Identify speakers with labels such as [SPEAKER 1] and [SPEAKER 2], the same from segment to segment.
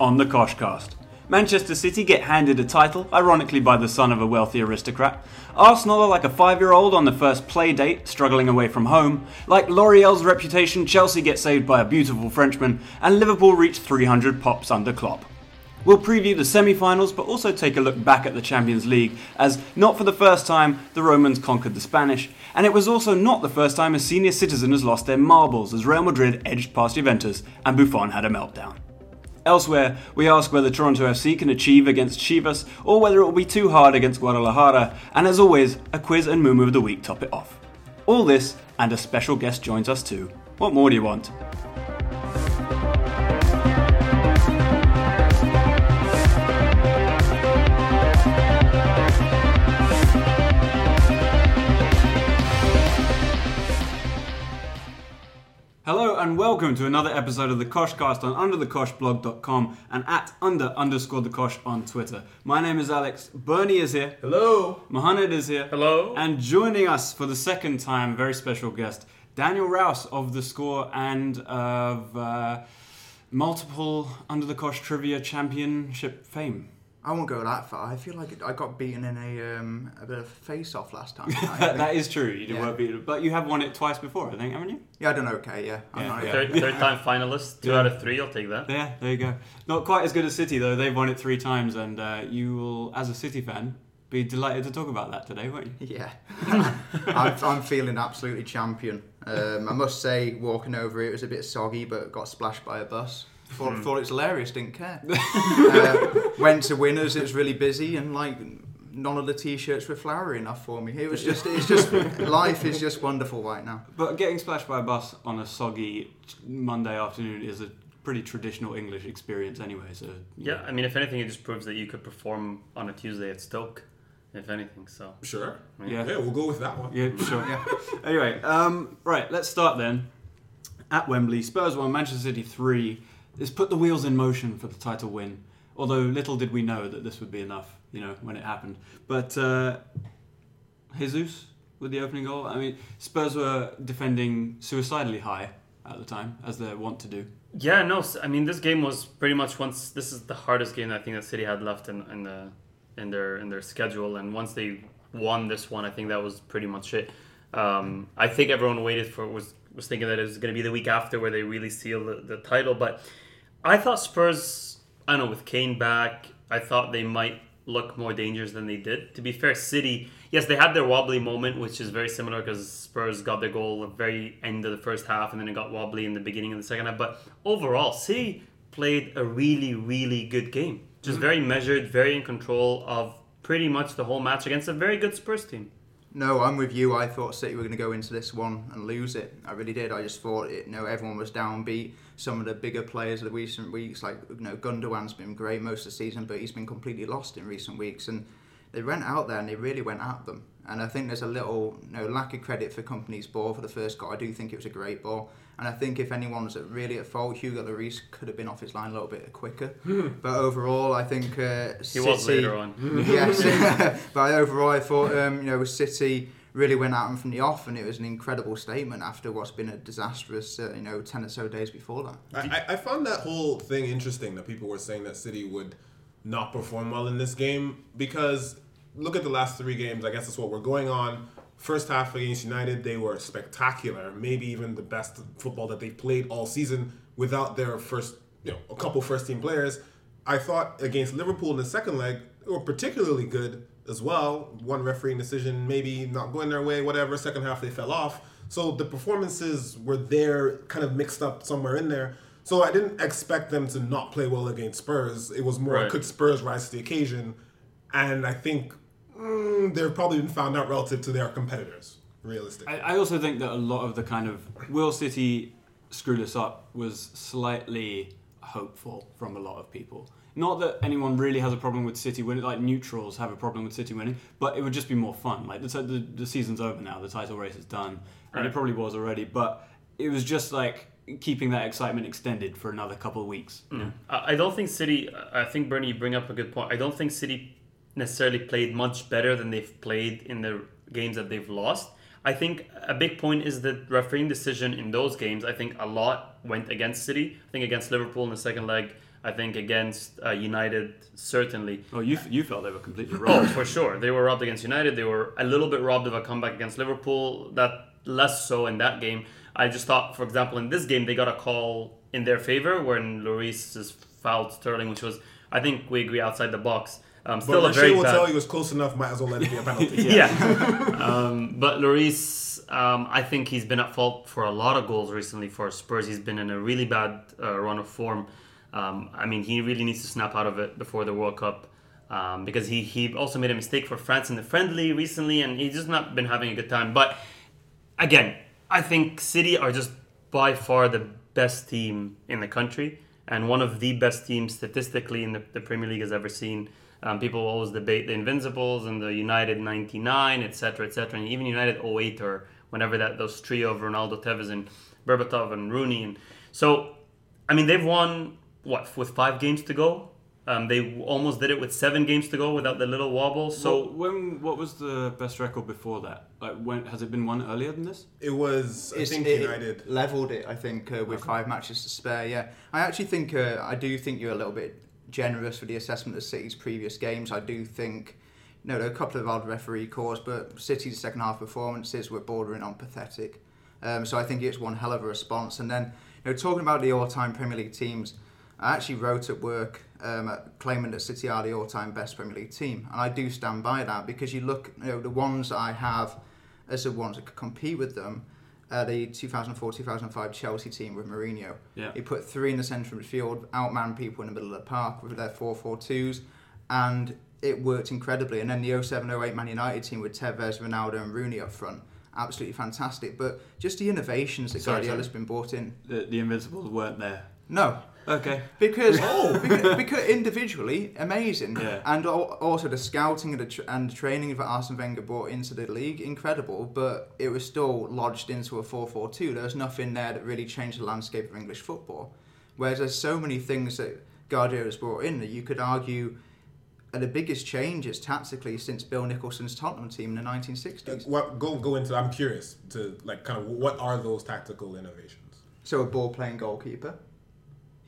[SPEAKER 1] on the Koshcast. Manchester City get handed a title, ironically by the son of a wealthy aristocrat. Arsenal are like a five year old on the first play date, struggling away from home. Like L'Oreal's reputation, Chelsea get saved by a beautiful Frenchman, and Liverpool reach 300 pops under Klopp. We'll preview the semi finals, but also take a look back at the Champions League, as not for the first time the Romans conquered the Spanish, and it was also not the first time a senior citizen has lost their marbles as Real Madrid edged past Juventus and Buffon had a meltdown. Elsewhere, we ask whether Toronto FC can achieve against Chivas or whether it will be too hard against Guadalajara, and as always, a quiz and moo of the week top it off. All this, and a special guest joins us too. What more do you want? Hello and welcome to another episode of the Koshcast on underthekoshblog.com and at under underscore the Kosh on Twitter. My name is Alex. Bernie is here.
[SPEAKER 2] Hello.
[SPEAKER 1] Mohamed is here.
[SPEAKER 2] Hello.
[SPEAKER 1] And joining us for the second time, very special guest, Daniel Rouse of The Score and of uh, multiple Under the Kosh Trivia Championship fame.
[SPEAKER 3] I won't go that far. I feel like I got beaten in a um, a bit of face off last time.
[SPEAKER 1] that, that is true. You did
[SPEAKER 3] Yeah.
[SPEAKER 1] well beat it, but you have won it twice before, I think, haven't you?
[SPEAKER 3] yeah, I done okay. Yeah, I'm
[SPEAKER 1] Yeah,
[SPEAKER 3] not-
[SPEAKER 1] yeah.
[SPEAKER 2] Third, third time finalist, two
[SPEAKER 1] Yeah.
[SPEAKER 2] out of three. I'll take that.
[SPEAKER 1] Yeah, there you go. Not quite as good as City though. They've won it three times, and uh, you will, as a City fan, be delighted to talk about that today, won't you?
[SPEAKER 3] Yeah, I'm, I'm feeling absolutely champion. Um, I must say, walking over it was a bit soggy, but got splashed by a bus. Thought,
[SPEAKER 1] Hmm.
[SPEAKER 3] thought it was hilarious. Didn't care. uh, went to winners. It was really busy, and like none of the t-shirts were flowery enough for me. It was just, it's just life is just wonderful right now.
[SPEAKER 1] But getting splashed by a bus on a soggy Monday afternoon is a pretty traditional English experience anyway. So
[SPEAKER 2] Yeah, I mean, if anything, it just proves that you could perform on a Tuesday at Stoke, if anything. So
[SPEAKER 4] Sure.
[SPEAKER 1] Yeah.
[SPEAKER 4] Yeah, we'll go with that one.
[SPEAKER 1] Yeah, sure.
[SPEAKER 3] Yeah.
[SPEAKER 1] Anyway, um, right, let's start then. At Wembley, Spurs won, Manchester City 3. This put the wheels in motion for the title win. Although little did we know that this would be enough, you know, when it happened. But uh, Jesus with the opening goal. I mean, Spurs were defending suicidally high at the time, as they want to do.
[SPEAKER 2] yeah, no, I mean, this game was pretty much once. This is the hardest game I think that City had left in, in the in their in their schedule, and once they won this one, I think that was pretty much it. Um, I think everyone waited for was was thinking that it was going to be the week after where they really seal the, the title, but I thought Spurs. I don't know with Kane back, I thought they might look more dangerous than they did. To be fair, City, yes, they had their wobbly moment, which is very similar because Spurs got their goal at the very end of the first half, and then it got wobbly in the beginning of the second half. But overall, City played a really, really good game. Just mm-hmm. very measured, very in control of pretty much the whole match against a very good Spurs team.
[SPEAKER 3] No, I'm with you. I thought City were going to go into this one and lose it. I really did. I just thought it. You know, everyone was downbeat. Some of the bigger players of the recent weeks, like you know, Gundogan's been great most of the season, but he's been completely lost in recent weeks. And they went out there and they really went at them. And I think there's a little you know, lack of credit for Kompany's ball for the first goal. I do think it was a great ball. And I think if anyone was really at fault, Hugo Lloris could have been off his line a little bit quicker. but overall, I think uh,
[SPEAKER 2] He was later on.
[SPEAKER 3] yes, but overall, I thought um, you know City really went out and from the off, and it was an incredible statement after what's been a disastrous uh, you know ten or so days before that.
[SPEAKER 4] I, I- I found that whole thing interesting that people were saying that City would not perform well in this game because look at the last three games. I guess that's what we're going on. First half against United, they were spectacular. Maybe even the best football that they've played all season without their first, you know, a couple first team players. I thought against Liverpool in the second leg, they were particularly good as well. One refereeing decision, maybe not going their way, whatever. Second half, they fell off. So the performances were there, kind of mixed up somewhere in there. So I didn't expect them to not play well against Spurs. It was more,
[SPEAKER 2] Right.
[SPEAKER 4] could Spurs rise to the occasion? And I think mm, they've probably been found out relative to their competitors, realistically.
[SPEAKER 1] I, I also think that a lot of the kind of will City screw this up was slightly hopeful from a lot of people. Not that anyone really has a problem with City winning, like neutrals have a problem with City winning, but it would just be more fun. Like the, the, the season's over now, the title race is done, and it probably was already, but it was just like keeping that excitement extended for another couple of weeks. you know?
[SPEAKER 2] I I don't think City. I think Bernie, you bring up a good point. I don't think City necessarily played much better than they've played in the games that they've lost. I think a big point is the refereeing decision in those games. I think a lot went against City. I think against Liverpool in the second leg, I think against uh, United, certainly.
[SPEAKER 1] Oh, you you felt they were completely
[SPEAKER 2] robbed.
[SPEAKER 1] Oh,
[SPEAKER 2] for sure. They were robbed against United. They were a little bit robbed of a comeback against Liverpool. That less so in that game. I just thought, for example, in this game, they got a call in their favor when Lloris is fouled Sterling, which was, I think we agree, outside the box. Um, still
[SPEAKER 4] But
[SPEAKER 2] a very
[SPEAKER 4] will
[SPEAKER 2] bad.
[SPEAKER 4] tell you it was close enough. Might as well let it be a penalty.
[SPEAKER 2] yeah. um, but Lloris, um, I think he's been at fault for a lot of goals recently for Spurs. He's been in a really bad uh, run of form. Um, I mean, he really needs to snap out of it before the World Cup um, because he, he also made a mistake for France in the friendly recently and he's just not been having a good time. But again, I think City are just by far the best team in the country and one of the best teams statistically in the, the Premier League has ever seen. Um, people always debate the Invincibles and the United 99, etc., etc., and even United 08 or whenever that those trio of Ronaldo, Tevez, and Berbatov and Rooney. And so, I mean, they've won what with five games to go. Um, they almost did it with seven games to go without the little wobble.
[SPEAKER 1] So
[SPEAKER 2] So
[SPEAKER 1] when what was the best record before that? Like when has it been one earlier than this?
[SPEAKER 4] It was, I
[SPEAKER 3] It's-
[SPEAKER 4] think,
[SPEAKER 3] it
[SPEAKER 4] United.
[SPEAKER 3] leveled it. I think uh, with five matches to spare. Yeah, I actually think uh, I do think you're a little bit generous for the assessment of City's previous games. I do think. No, there are a couple of odd referee calls, but City's second half performances were bordering on pathetic. Um, so I think it's one hell of a response. And then, you know, talking about the all-time Premier League teams, I actually wrote at work um, claiming that City are the all-time best Premier League team, and I do stand by that because you look, you know, the ones I have as the ones that could compete with them. Uh, the 2004-2005 Chelsea team with Mourinho.
[SPEAKER 1] Yeah.
[SPEAKER 3] He put three in the centre of the field, outman people in the middle of the park with their 4-4-2s, and it worked incredibly. And then the 07-08 Man United team with Tevez, Ronaldo, and Rooney up front, absolutely fantastic. But just the innovations that Guardiola's been brought in.
[SPEAKER 1] The, the Invincibles weren't there.
[SPEAKER 3] No,
[SPEAKER 1] Okay.
[SPEAKER 3] because oh, because, because individually amazing,
[SPEAKER 1] Yeah.
[SPEAKER 3] and al- also the scouting and the tr- and the training that Arsene Wenger brought into the league incredible. But it was still lodged into a 4-4-2. There was nothing there that really changed the landscape of English football. Whereas there's so many things that Guardiola's brought in that you could argue are the biggest changes tactically since Bill Nicholson's Tottenham team in the 1960s.
[SPEAKER 4] Uh, what go go into? I'm curious to like kind of what are those tactical innovations?
[SPEAKER 3] So a ball playing goalkeeper.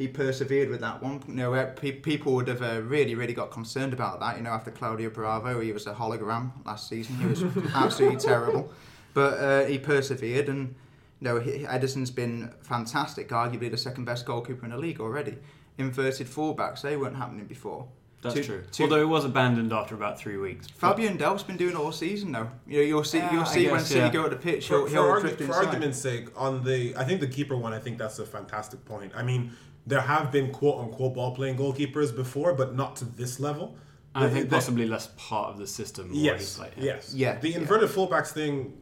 [SPEAKER 3] He persevered with that one. You know, pe- people would have uh, really, really got concerned about that. You know, after Claudio Bravo, he was a hologram last season. He was absolutely terrible, but uh, he persevered, and you know, he, Ederson's been fantastic. Arguably the second best goalkeeper in the league already. Inverted fullbacks, they weren't happening before.
[SPEAKER 1] That's
[SPEAKER 3] Two-
[SPEAKER 1] true.
[SPEAKER 3] two-
[SPEAKER 1] Although it was abandoned after about three weeks.
[SPEAKER 3] Fabian Delph's been doing it all season though. You know, you'll see,
[SPEAKER 1] Yeah,
[SPEAKER 3] you'll
[SPEAKER 1] I
[SPEAKER 3] see when
[SPEAKER 1] guess,
[SPEAKER 3] City
[SPEAKER 1] yeah.
[SPEAKER 3] go to the pitch,
[SPEAKER 4] For,
[SPEAKER 3] he'll,
[SPEAKER 4] for,
[SPEAKER 3] he'll
[SPEAKER 4] argu- for argument's sake, on the I think the keeper one, I think that's a fantastic point. I mean, there have been quote unquote ball playing goalkeepers before, but not to this level.
[SPEAKER 1] I
[SPEAKER 4] The-
[SPEAKER 1] think
[SPEAKER 4] the-
[SPEAKER 1] possibly less part of the system.
[SPEAKER 4] Yes.
[SPEAKER 1] like-
[SPEAKER 4] yes.
[SPEAKER 3] Yeah,
[SPEAKER 4] The
[SPEAKER 3] yeah.
[SPEAKER 4] inverted fullbacks thing,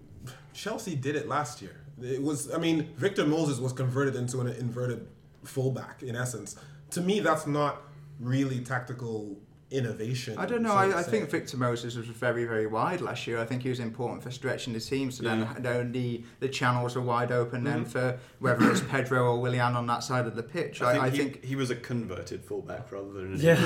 [SPEAKER 4] Chelsea did it last year. It was. I mean, Victor Moses was converted into an inverted fullback in essence. To me, that's not really tactical innovation.
[SPEAKER 3] I don't know. I, I think Victor Moses was very, very wide last year. I think he was important for stretching the team. So
[SPEAKER 1] Yeah.
[SPEAKER 3] then, then the the channels are wide open. Then
[SPEAKER 4] Mm-hmm.
[SPEAKER 3] for whether it's Pedro or Willian on that side of the pitch. I, I think,
[SPEAKER 5] he, he was a converted fullback rather than an
[SPEAKER 2] Yeah.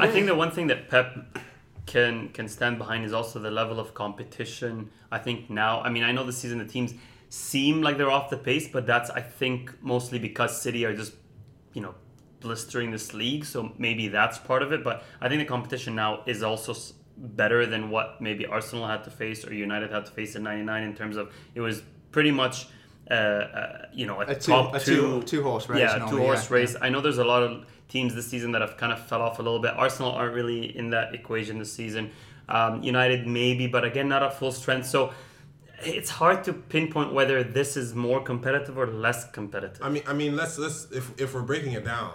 [SPEAKER 2] I think the one thing that Pep can can stand behind is also the level of competition. I think now, I mean, I know this season the teams seem like they're off the pace, but that's I think mostly because City are just, you know, blistering this league. So maybe that's part of it. But I think the competition now is also better than what maybe Arsenal had to face or United had to face in '99 in terms of it was pretty much. Uh, uh, you know, a,
[SPEAKER 3] a two,
[SPEAKER 2] top
[SPEAKER 3] a two, two horse race.
[SPEAKER 2] yeah, two horse
[SPEAKER 3] yeah.
[SPEAKER 2] race. I know there's a lot of teams this season that have kind of fell off a little bit. Arsenal aren't really in that equation this season. Um, United maybe, but again, not at full strength. So it's hard to pinpoint whether this is more competitive or less competitive.
[SPEAKER 4] I mean, I mean, let's let's if if we're breaking it down,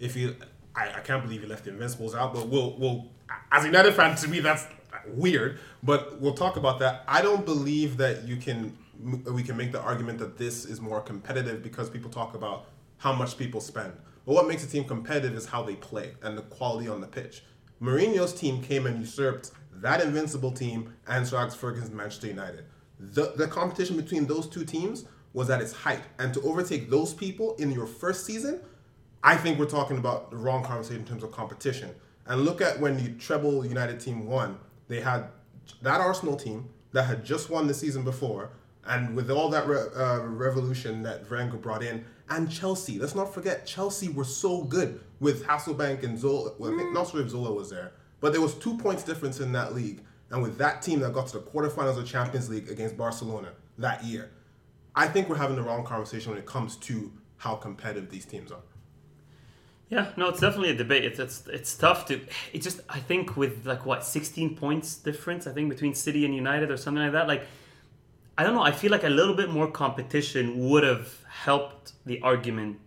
[SPEAKER 4] if you, I, I can't believe you left the Invincibles out, but we'll we'll as a United fan to me that's weird, but we'll talk about that. I don't believe that you can we can make the argument that this is more competitive because people talk about how much people spend. But what makes a team competitive is how they play and the quality on the pitch. Mourinho's team came and usurped that invincible team and Sir Alex Ferguson's Manchester United. The, the competition between those two teams was at its height. And to overtake those people in your first season, I think we're talking about the wrong conversation in terms of competition. And look at when the treble United team won. They had that Arsenal team that had just won the season before, and with all that re- uh, revolution that Wenger brought in, and Chelsea. Let's not forget Chelsea were so good with Hasselbaink and Zola. Well, I think not sure if Zola was there, but there was two points difference in that league. And with that team that got to the quarterfinals of Champions League against Barcelona that year, I think we're having the wrong conversation when it comes to how competitive these teams are.
[SPEAKER 2] Yeah, no, it's definitely a debate. It's it's it's tough to. It just I think with like what sixteen points difference I think between City and United or something like that. Like I don't know. I feel like a little bit more competition would have helped the argument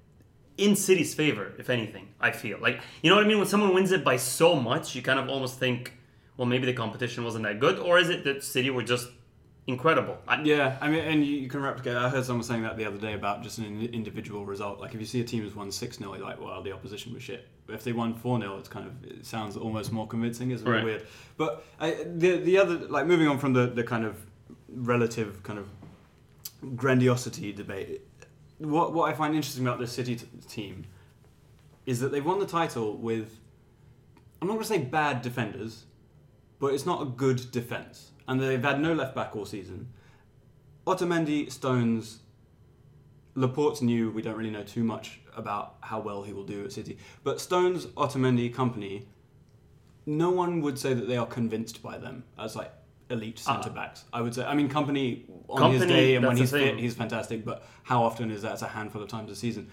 [SPEAKER 2] in City's favor, if anything. I feel like you know what I mean. When someone wins it by so much, you kind of almost think, well, maybe the competition wasn't that good, or is it that City were just incredible? I,
[SPEAKER 1] Yeah, I mean, and you, you can replicate. I heard someone saying that the other day about just an individual result. Like, if you see a team has won six 0 you're like, well, the opposition was shit. But if they won four 0 it's kind of it sounds almost more convincing. It's
[SPEAKER 2] Right.
[SPEAKER 1] weird. But I, the the other like moving on from the the kind of relative kind of grandiosity debate. What what I find interesting about this City t- team is that they've won the title with I'm not going to say bad defenders, but it's not a good defense, and they've had no left back all season. Otamendi, Stones, Laporte's new. We don't really know too much about how well he will do at City, but Stones, Otamendi, Kompany. No one would say that they are convinced by them as like elite ah. centre backs. I would say. I mean, Kompany on his day and when he's fit, he's fantastic. But how often is that? It's a handful of times a season.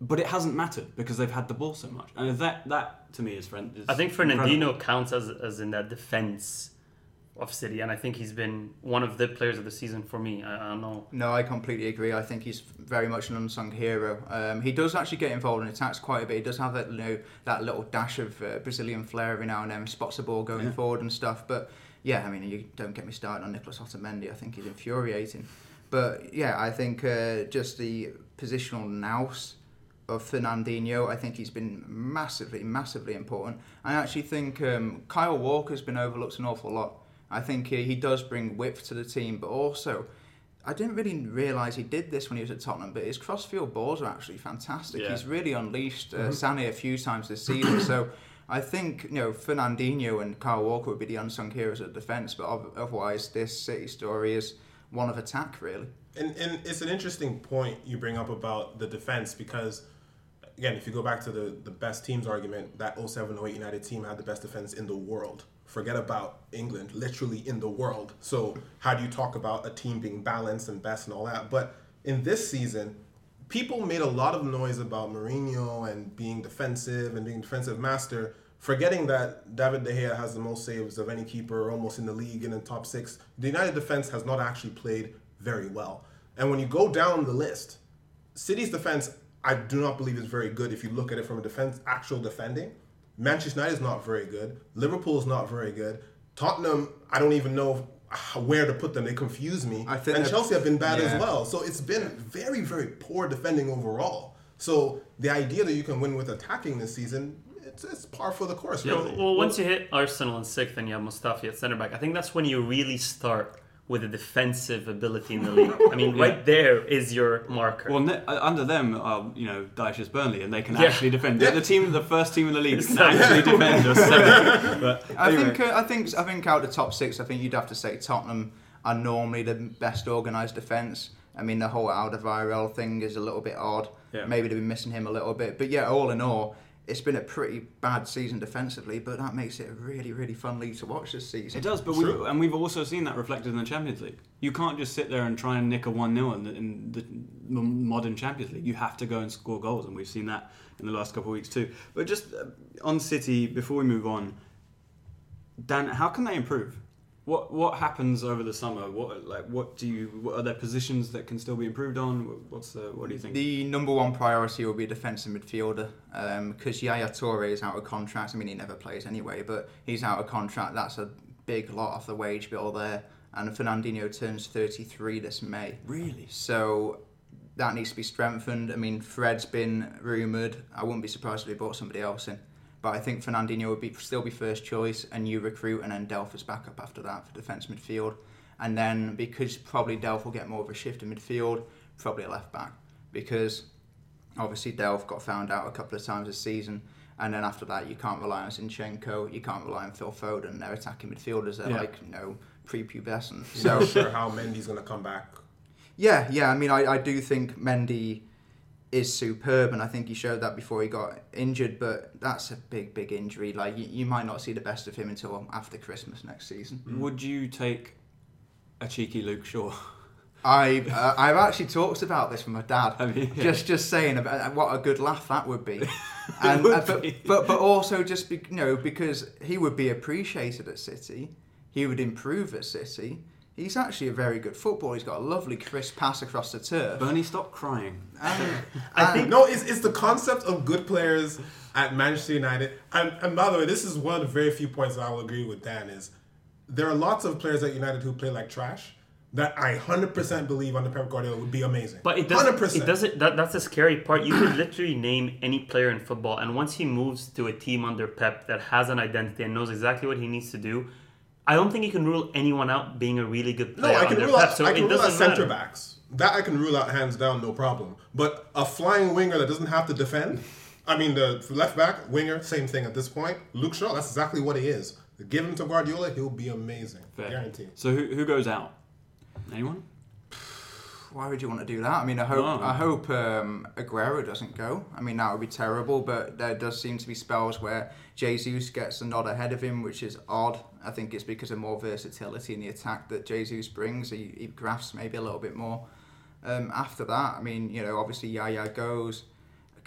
[SPEAKER 1] But it hasn't mattered because they've had the ball so much, and that that to me is friend. Is
[SPEAKER 2] I think
[SPEAKER 1] incredible.
[SPEAKER 2] Counts as as in that defense of City, and I think he's been one of the players of the season for me. I, I don't know.
[SPEAKER 3] No, I completely agree. I think he's very much an unsung hero. Um, he does actually get involved in attacks quite a bit. He does have that, you know, that little dash of uh, Brazilian flair every now and then, spots the ball going
[SPEAKER 1] Yeah.
[SPEAKER 3] forward and stuff. But yeah, I mean, you don't get me started on Nicolas Otamendi. I think he's infuriating. But yeah, I think uh, just the positional nous of Fernandinho, I think he's been massively, massively important. I actually think um, Kyle Walker's been overlooked an awful lot. I think he, he does bring width to the team, but also I didn't really realise he did this when he was at Tottenham, but his crossfield balls are actually fantastic.
[SPEAKER 2] Yeah.
[SPEAKER 3] He's really unleashed uh, Sané a few times this season. so I think you know Fernandinho and Kyle Walker would be the unsung heroes of defence, but otherwise this City story is one of attack really.
[SPEAKER 4] And, and it's an interesting point you bring up about the defense because, again, if you go back to the, the best teams argument, that 07 08 United team had the best defense in the world. Forget about England, literally in the world. So, how do you talk about a team being balanced and best and all that? But in this season, people made a lot of noise about Mourinho and being defensive and being defensive master, forgetting that David De Gea has the most saves of any keeper almost in the league and in the top six. The United defense has not actually played very well. And when you go down the list, City's defense, I do not believe is very good if you look at it from a defense, actual defending. Manchester United is not very good. Liverpool is not very good. Tottenham, I don't even know where to put them. They confuse me.
[SPEAKER 3] I think
[SPEAKER 4] and Chelsea have been bad
[SPEAKER 3] yeah.
[SPEAKER 4] as well. So it's been very, very poor defending overall. So the idea that you can win with attacking this season, it's, it's par for the course,
[SPEAKER 2] Yeah, well, once you hit Arsenal in sixth and you have Mustafi at centre back, I think that's when you really start with a defensive ability in the league. I mean, right there is your marker.
[SPEAKER 1] Well, ne- uh, under them, are, you know, Dyche's Burnley, and they can
[SPEAKER 2] Yeah.
[SPEAKER 1] actually defend. They're the team, the first team in the league that can actually defend. us. So, but
[SPEAKER 3] I
[SPEAKER 1] anyway.
[SPEAKER 3] think uh, I think I think out of the top six, I think you'd have to say Tottenham are normally the best organised defence. I mean, the whole Alderweireld thing is a little bit odd.
[SPEAKER 1] Yeah.
[SPEAKER 3] Maybe they've been missing him a little bit, but yeah, all in all, it's been a pretty bad season defensively. But that makes it a really, really fun league to watch this season.
[SPEAKER 1] It does, but we and we've also seen that reflected in the Champions League. You can't just sit there and try and nick a one 0 in, the, in the modern Champions League. You have to go and score goals, and we've seen that in the last couple of weeks too. But just uh, on City, before we move on, Dan, how can they improve? What what happens over the summer? What like what do you? What are there positions that can still be improved on? What's the what do you think?
[SPEAKER 3] The number one priority will be defensive midfielder um, because Yaya Toure is out of contract. I mean, he never plays anyway, but he's out of contract. That's a big lot off the wage bill there. And Fernandinho turns 33 this May.
[SPEAKER 1] really?
[SPEAKER 3] So that needs to be strengthened. I mean, Fred's been rumoured. I wouldn't be surprised if they brought somebody else in. But I think Fernandinho would be still be first choice, and you recruit, and then Delph is backup after that for defence midfield. And then because probably Delph will get more of a shift in midfield, probably a left back because obviously Delph got found out a couple of times this season. And then after that, you can't rely on Zinchenko, you can't rely on Phil Foden. They're attacking midfielders. They're
[SPEAKER 1] Yeah.
[SPEAKER 3] like you know prepubescent.
[SPEAKER 4] So
[SPEAKER 3] So
[SPEAKER 4] sure how Mendy's going to come back.
[SPEAKER 3] yeah, yeah. I mean, I, I do think Mendy is superb, and I think he showed that before he got injured. But that's a big, big injury. Like you, you might not see the best of him until after Christmas next season.
[SPEAKER 1] Would you take a cheeky Luke Shaw?
[SPEAKER 3] I uh, I've actually talked about this with my dad.
[SPEAKER 1] Yeah.
[SPEAKER 3] Just just saying about what a good laugh that would be, and
[SPEAKER 1] would
[SPEAKER 3] uh, but,
[SPEAKER 1] be.
[SPEAKER 3] but but also just be, you know because he would be appreciated at City, he would improve at City. He's actually a very good footballer. He's got a lovely crisp pass across the turf.
[SPEAKER 1] Bernie, stop crying.
[SPEAKER 3] And, ah.
[SPEAKER 2] I
[SPEAKER 3] and-
[SPEAKER 2] think- ah.
[SPEAKER 4] No, it's, it's the concept of good players at Manchester United. And, and by the way, this is one of the very few points that I will agree with Dan is there are lots of players at United who play like trash that I 100% believe under Pep Guardiola would be amazing.
[SPEAKER 2] But it doesn't.
[SPEAKER 4] 100%.
[SPEAKER 2] It doesn't. That, that's the scary part. You could literally name any player in football, and once he moves to a team under Pep that has an identity and knows exactly what he needs to do, I don't think you can rule anyone out being a really good player.
[SPEAKER 4] No,
[SPEAKER 2] player
[SPEAKER 4] I can rule out,
[SPEAKER 2] so
[SPEAKER 4] I can rule out centre
[SPEAKER 2] matter.
[SPEAKER 4] backs. That I can rule out hands down, no problem. But a flying winger that doesn't have to defend, I mean, the left back, winger, same thing at this point. Luke Shaw, that's exactly what he is. Give him to Guardiola, he'll be amazing.
[SPEAKER 1] Fair.
[SPEAKER 4] Guaranteed.
[SPEAKER 1] So who, who goes out? Anyone?
[SPEAKER 3] Why would you want to do that? I mean, I hope
[SPEAKER 1] No.
[SPEAKER 3] I hope um, Aguero doesn't go. I mean, that would be terrible. But there does seem to be spells where Jesus gets a nod ahead of him, which is odd. I think it's because of more versatility in the attack that Jesus brings. He, he grafts maybe a little bit more. Um, after that, I mean, you know, obviously Yaya goes.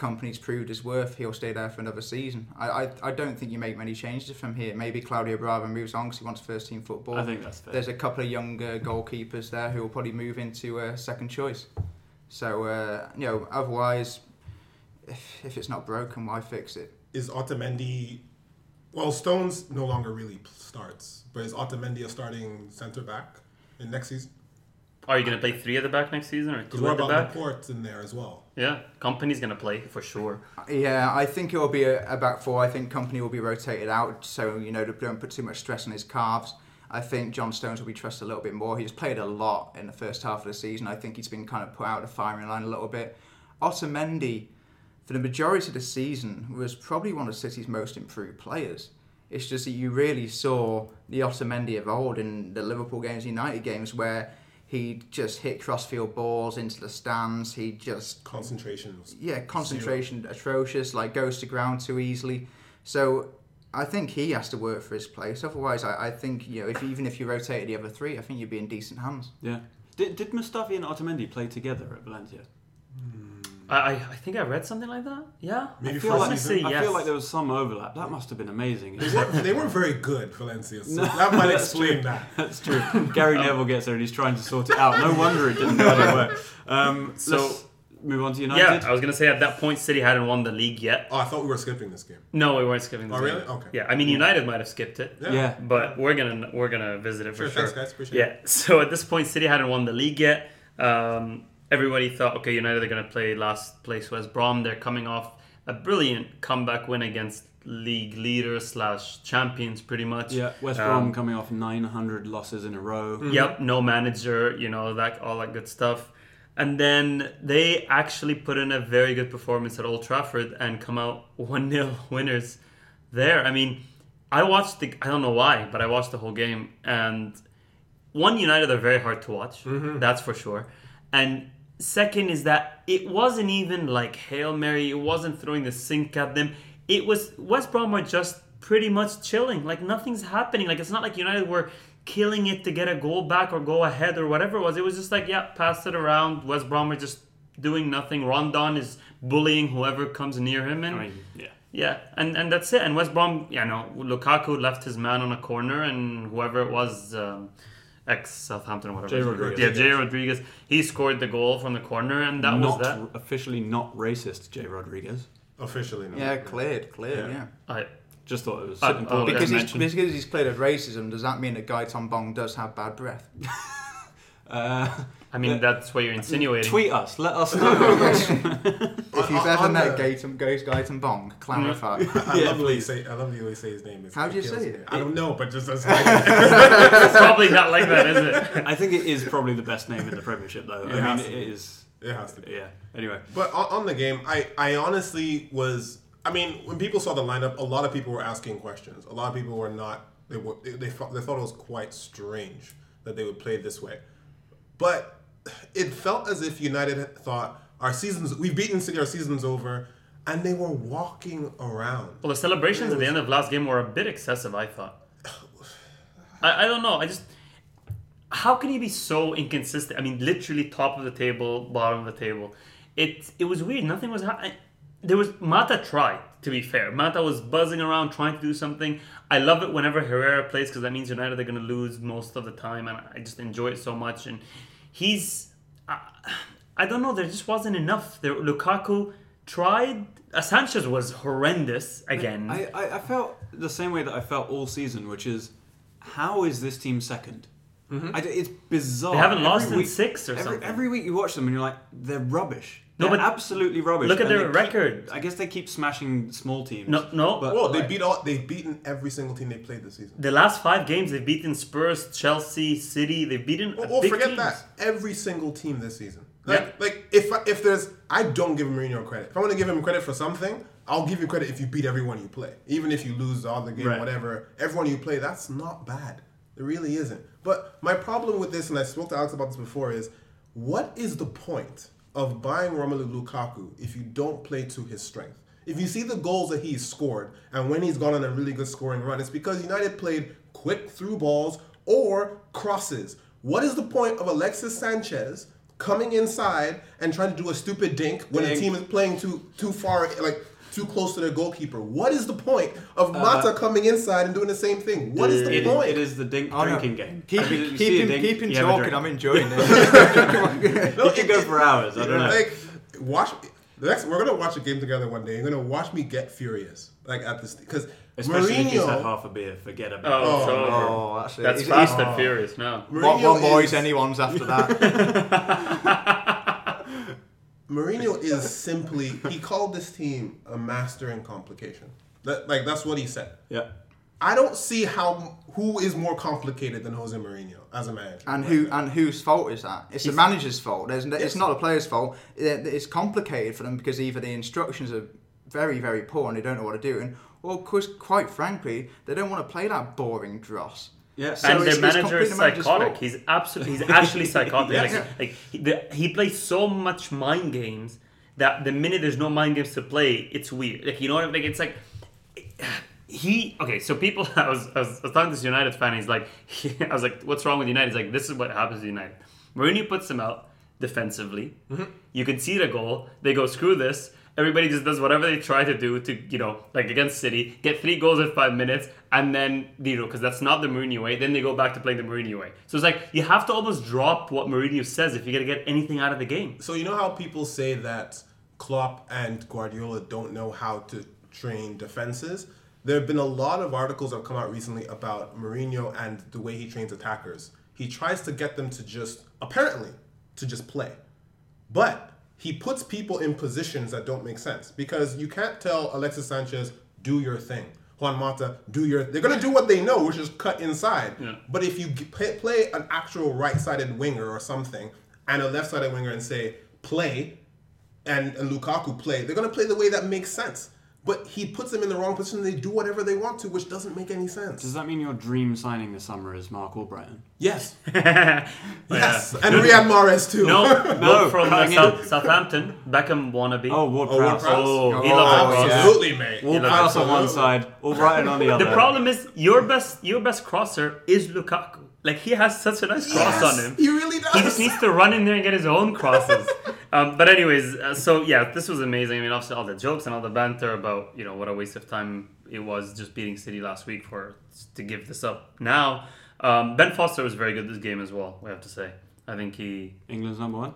[SPEAKER 3] Kompany's proved his worth. He'll stay there for another season. I, I, I don't think you make many changes from here. Maybe Claudio Bravo moves on because he wants first team football.
[SPEAKER 1] I think that's fair.
[SPEAKER 3] There's a couple of younger goalkeepers there who will probably move into uh, second choice. So uh, you know, otherwise, if, if it's not broken, why fix it?
[SPEAKER 4] Is Otamendi. Well, Stones no longer really starts, but is Otamendi a starting centre back in next season?
[SPEAKER 2] Are you going to play three at the back next season or
[SPEAKER 4] Because
[SPEAKER 2] two
[SPEAKER 4] what
[SPEAKER 2] at the
[SPEAKER 4] about
[SPEAKER 2] back?
[SPEAKER 4] Laporte in there as well?
[SPEAKER 2] Yeah, Kompany's going to play for sure.
[SPEAKER 3] Yeah, I think it will be a, a back four. I think company will be rotated out, so you know, don't put too much stress on his calves. I think John Stones will be trusted a little bit more. He's played a lot in the first half of the season. I think he's been kind of put out of the firing line a little bit. Otamendi, for the majority of the season, was probably one of City's most improved players. It's just that you really saw the Otamendi of old in the Liverpool games, United games, where he just hit crossfield balls into the stands. He just
[SPEAKER 4] Concentration.
[SPEAKER 3] yeah, concentration atrocious, like goes to ground too easily. So I think he has to work for his place. Otherwise, I, I think you know, if even if you rotated the other three, I think you'd be in decent hands.
[SPEAKER 1] Yeah. Did, did Mustafi and Otamendi play together at Valencia?
[SPEAKER 2] I, I, I think I read something like that. Yeah,
[SPEAKER 4] Maybe
[SPEAKER 2] I feel like,
[SPEAKER 4] season.
[SPEAKER 2] say
[SPEAKER 1] I
[SPEAKER 2] yes.
[SPEAKER 1] feel like there was some overlap. That must have been amazing.
[SPEAKER 4] They weren't, they weren't very good, Valencia. So that might
[SPEAKER 1] That's
[SPEAKER 4] explain
[SPEAKER 1] true.
[SPEAKER 4] that.
[SPEAKER 1] That's true. Gary Neville gets there and he's trying to sort it out. No wonder it didn't bloody work. Um,
[SPEAKER 2] So-
[SPEAKER 1] let's move on to United.
[SPEAKER 2] Yeah, I was gonna say at that point, City hadn't won the league yet.
[SPEAKER 4] Oh, I thought we were skipping this game.
[SPEAKER 2] No, we weren't skipping. The
[SPEAKER 4] Oh,
[SPEAKER 2] game.
[SPEAKER 4] really? Okay.
[SPEAKER 2] Yeah, I mean United might have skipped it,
[SPEAKER 4] Yeah.
[SPEAKER 1] Yeah.
[SPEAKER 2] but we're gonna we're gonna visit it for
[SPEAKER 4] Sure,
[SPEAKER 2] sure.
[SPEAKER 4] thanks, guys. Appreciate it.
[SPEAKER 2] Yeah. So at this point, City hadn't won the league yet. Um, everybody thought, okay, United are gonna play last place West Brom. They're coming off a brilliant comeback win against league leaders slash champions, pretty much.
[SPEAKER 1] Yeah, West
[SPEAKER 2] Um,
[SPEAKER 1] Brom coming off 900 losses in a row.
[SPEAKER 2] Yep, no manager, you know, that all that good stuff. And then they actually put in a very good performance at Old Trafford and come out 1 0 winners there. I mean, I watched the, I don't know why, but I watched the whole game. And one, United are very hard to watch. That's for sure. And second is that it wasn't even like Hail Mary, it wasn't throwing the sink at them. It was, West Brom were just pretty much chilling. Like nothing's happening. Like it's not like United were killing it to get a goal back or go ahead or whatever it was. It was just like, yeah, pass it around. West Brom were just doing nothing. Rondon is bullying whoever comes near him. And
[SPEAKER 1] I mean, yeah.
[SPEAKER 2] yeah, and, and that's it. And West Brom, you know, Lukaku left his man on a corner, and whoever it was, um, ex Southampton or whatever.
[SPEAKER 1] Jay
[SPEAKER 2] his name was.
[SPEAKER 1] Rodriguez.
[SPEAKER 2] Yeah, Jay Rodriguez. He scored the goal from the corner, and that
[SPEAKER 1] not
[SPEAKER 2] was that.
[SPEAKER 1] officially not racist, Jay Rodriguez.
[SPEAKER 4] Officially, no.
[SPEAKER 3] Yeah, cleared, cleared,
[SPEAKER 4] Yeah.
[SPEAKER 3] yeah.
[SPEAKER 2] I,
[SPEAKER 1] Just thought it was important
[SPEAKER 2] oh,
[SPEAKER 3] Because he's,
[SPEAKER 1] mention.
[SPEAKER 3] because he's cleared of racism, does that mean that Guy Tom Bong does have bad breath?
[SPEAKER 1] Uh,
[SPEAKER 2] I mean, that's what you're insinuating.
[SPEAKER 1] tweet us. Let us know.
[SPEAKER 3] If you've
[SPEAKER 4] On-
[SPEAKER 3] ever
[SPEAKER 4] on
[SPEAKER 3] met
[SPEAKER 4] the-
[SPEAKER 3] Guy Tom, Guy Guy Bong, clarify. Mm-hmm.
[SPEAKER 4] I
[SPEAKER 1] Yeah,
[SPEAKER 4] love the way you say. I love the way you say his name. It's-
[SPEAKER 3] How do you
[SPEAKER 4] kills
[SPEAKER 3] say
[SPEAKER 4] me.
[SPEAKER 3] it?
[SPEAKER 4] I don't know, but just as
[SPEAKER 2] it's probably not like that, is it?
[SPEAKER 1] I think it is probably the best name in the Premiership, though.
[SPEAKER 4] It
[SPEAKER 1] I
[SPEAKER 4] has
[SPEAKER 1] mean,
[SPEAKER 4] to
[SPEAKER 1] it
[SPEAKER 4] be.
[SPEAKER 1] is.
[SPEAKER 4] it has to be.
[SPEAKER 1] Yeah. Anyway,
[SPEAKER 4] But on, on the game, I, I honestly was. I mean, when people saw the lineup, a lot of people were asking questions. A lot of people were not. They were. They, they, thought, they thought it was quite strange that they would play this way. But it felt as if United thought, our seasons. We've beaten City. Our season's over, and they were walking around.
[SPEAKER 2] Well, the celebrations at the end of last game were a bit excessive. I thought. I, I don't know. I just how can he be so inconsistent? I mean, literally top of the table, bottom of the table. It it was weird. Nothing was happening. There was Mata tried. To be fair, Mata was buzzing around trying to do something. I love it whenever Herrera plays because that means United are going to lose most of the time, and I just enjoy it so much. And he's, I, I don't know. There just wasn't enough. There, Lukaku tried. Uh, Sanchez was horrendous again.
[SPEAKER 1] I, I, I felt the same way that I felt all season, which is how is this team 2nd I d it's bizarre.
[SPEAKER 2] They haven't
[SPEAKER 1] Every
[SPEAKER 2] lost in
[SPEAKER 1] week-
[SPEAKER 2] six or
[SPEAKER 1] every,
[SPEAKER 2] something.
[SPEAKER 1] Every week you watch them and you're like, they're rubbish.
[SPEAKER 2] No,
[SPEAKER 1] They're
[SPEAKER 2] but
[SPEAKER 1] absolutely rubbish.
[SPEAKER 2] look at
[SPEAKER 1] And
[SPEAKER 2] their
[SPEAKER 1] they keep-
[SPEAKER 2] record.
[SPEAKER 1] I guess they keep smashing small teams.
[SPEAKER 2] no, no.
[SPEAKER 1] But-
[SPEAKER 4] Well, they
[SPEAKER 1] like-
[SPEAKER 4] beat all. They've beaten every single team they played this season.
[SPEAKER 2] the last five games they've beaten Spurs, Chelsea, City. They've beaten
[SPEAKER 4] Well, well,
[SPEAKER 2] big
[SPEAKER 4] forget
[SPEAKER 2] teams.
[SPEAKER 4] that. Every single team this season. Like,
[SPEAKER 2] Yeah.
[SPEAKER 4] like if I- if there's, I don't give Mourinho credit. If I want to give him credit for something, I'll give you credit if you beat everyone you play, even if you lose the other game,
[SPEAKER 1] Right.
[SPEAKER 4] whatever. Everyone you play, that's not bad. It really isn't. But my problem with this, and I spoke to Alex about this before, is what is the point of buying Romelu Lukaku if you don't play to his strength? If you see the goals that he's scored, and when he's gone on a really good scoring run, it's because United played quick through balls or crosses. What is the point of Alexis Sanchez coming inside and trying to do a stupid dink when the team is playing too too far, like too close to their goalkeeper? What is the point of uh, Mata coming inside and doing the same thing? What is the
[SPEAKER 1] It-
[SPEAKER 4] point?
[SPEAKER 1] it is the dink
[SPEAKER 3] Oh, no.
[SPEAKER 1] drinking game.
[SPEAKER 3] Keep,
[SPEAKER 1] I mean,
[SPEAKER 3] keep, him,
[SPEAKER 1] dink,
[SPEAKER 3] keep him
[SPEAKER 1] you have a
[SPEAKER 3] talking. I'm enjoying this.
[SPEAKER 1] You could go for hours. I don't know.
[SPEAKER 4] Like, watch. The next, we're gonna watch a game together one day. You're gonna watch me get furious, like at this, because
[SPEAKER 1] Especially if he's had
[SPEAKER 4] Mourinho.
[SPEAKER 1] half a beer. Forget about
[SPEAKER 2] Oh,
[SPEAKER 1] it.
[SPEAKER 2] it's over.
[SPEAKER 3] oh, that's it.
[SPEAKER 2] That's
[SPEAKER 3] He's-
[SPEAKER 2] fast
[SPEAKER 3] he's-
[SPEAKER 2] and oh. furious now.
[SPEAKER 3] What, what boys
[SPEAKER 4] is-
[SPEAKER 3] anyone's after that?
[SPEAKER 4] Mourinho is simply he called this team a master in complication. That like that's what he said.
[SPEAKER 1] Yeah.
[SPEAKER 4] I don't see how who is more complicated than Jose Mourinho as a manager.
[SPEAKER 3] And who and whose fault is that? It's the manager's fault. There's,
[SPEAKER 4] Yes.
[SPEAKER 3] It's not the player's fault. It- It's complicated for them because either the instructions are very, very poor and they don't know what they're doing, or because, quite frankly, they don't want to play that boring dross.
[SPEAKER 1] Yeah.
[SPEAKER 3] So
[SPEAKER 2] and their manager is
[SPEAKER 3] completely the manager's
[SPEAKER 2] psychotic. He's absolutely, he's actually psychotic.
[SPEAKER 4] Yes.
[SPEAKER 2] Like, like he, the, he plays so much mind games that the minute there's no mind games to play, it's weird. Like you know what I mean? Like it's like he. Okay, so people. I was I was, I was talking to this United fan. He's like, I was like, what's wrong with United? He's like, this is what happens to United. Mourinho puts them out defensively. Mm-hmm. You can see the goal. They go screw this. Everybody just does whatever they try to do to, you know, like against City, get three goals in five minutes, and then, you know, because that's not the Mourinho way, then they go back to playing the Mourinho way. So it's like, you have to almost drop what Mourinho says if you're going to get anything out of the game.
[SPEAKER 4] So you know how people say that Klopp and Guardiola don't know how to train defenses? There have been a lot of articles that have come out recently about Mourinho and the way he trains attackers. He tries to get them to just apparently to just play. But he puts people in positions that don't make sense because you can't tell Alexis Sanchez do your thing. Juan Mata, do your. They're gonna do what they know, which is cut inside.
[SPEAKER 2] Yeah.
[SPEAKER 4] But if you play an actual right-sided winger or something, and a left-sided winger, and say play, and, and Lukaku play, they're gonna play the way that makes sense. But he puts them in the wrong position. They do whatever they want to, which doesn't make any sense.
[SPEAKER 1] Does that mean your dream signing this summer is Marc Albrighton?
[SPEAKER 4] Yes,
[SPEAKER 2] yeah.
[SPEAKER 4] yes, and Riyad Mahrez too.
[SPEAKER 2] No,
[SPEAKER 1] No,
[SPEAKER 2] no from uh. South, Southampton, Beckham wannabe.
[SPEAKER 1] Oh, Ward
[SPEAKER 4] Oh,
[SPEAKER 1] Prowse.
[SPEAKER 4] Ward-Prowse.
[SPEAKER 2] Oh, he
[SPEAKER 3] Oh,
[SPEAKER 2] loves that
[SPEAKER 3] yeah.
[SPEAKER 4] absolutely, mate.
[SPEAKER 1] Ward
[SPEAKER 2] Yeah,
[SPEAKER 1] Prowse on one
[SPEAKER 4] absolutely.
[SPEAKER 1] side, Albrighton on the other.
[SPEAKER 2] The problem is your best your best crosser is Lukaku. Like he has such a nice cross
[SPEAKER 4] Yes,
[SPEAKER 2] on him.
[SPEAKER 4] He really does.
[SPEAKER 2] He just needs to run in there and get his own crosses. um, but anyways, uh, so yeah, this was amazing. I mean, obviously all the jokes and all the banter about you know what a waste of time it was just beating City last week for to give this up now. Um, ben Foster was very good this game as well. We have to say. I think he.
[SPEAKER 1] England's number one.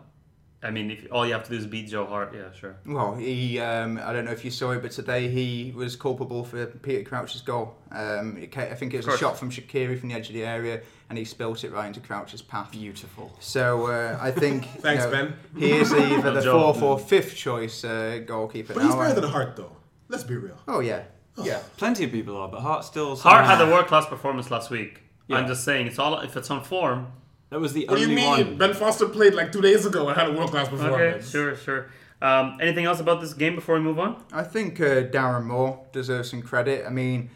[SPEAKER 2] I mean, if all you have to do is beat Joe Hart, yeah, sure.
[SPEAKER 3] Well, he, um, I don't know if you saw it, but today he was culpable for Peter Crouch's goal. Um, it ca- I think it was a shot from Shaqiri from the edge of the area, and he spilt it right into Crouch's path.
[SPEAKER 1] Beautiful.
[SPEAKER 3] So uh, I think you
[SPEAKER 4] Thanks,
[SPEAKER 3] know,
[SPEAKER 4] Ben.
[SPEAKER 3] He is either the
[SPEAKER 2] Joe.
[SPEAKER 3] fourth or fifth choice uh, goalkeeper
[SPEAKER 4] But he's
[SPEAKER 3] now.
[SPEAKER 4] better
[SPEAKER 3] and-
[SPEAKER 4] than Hart, though. Let's be real.
[SPEAKER 3] Oh yeah, yeah.
[SPEAKER 1] Plenty of people are, but Hart still.
[SPEAKER 2] Hart had a world class performance last week.
[SPEAKER 1] Yeah.
[SPEAKER 2] I'm just saying, it's all if it's on form.
[SPEAKER 1] That was the
[SPEAKER 4] What do
[SPEAKER 1] only
[SPEAKER 4] you mean?
[SPEAKER 1] one.
[SPEAKER 4] Ben Foster played like two days ago and had a world class performance.
[SPEAKER 2] Okay,
[SPEAKER 4] performance.
[SPEAKER 2] sure, sure. Um, anything else about this game before we move on?
[SPEAKER 3] I think uh, Darren Moore deserves some credit. I mean,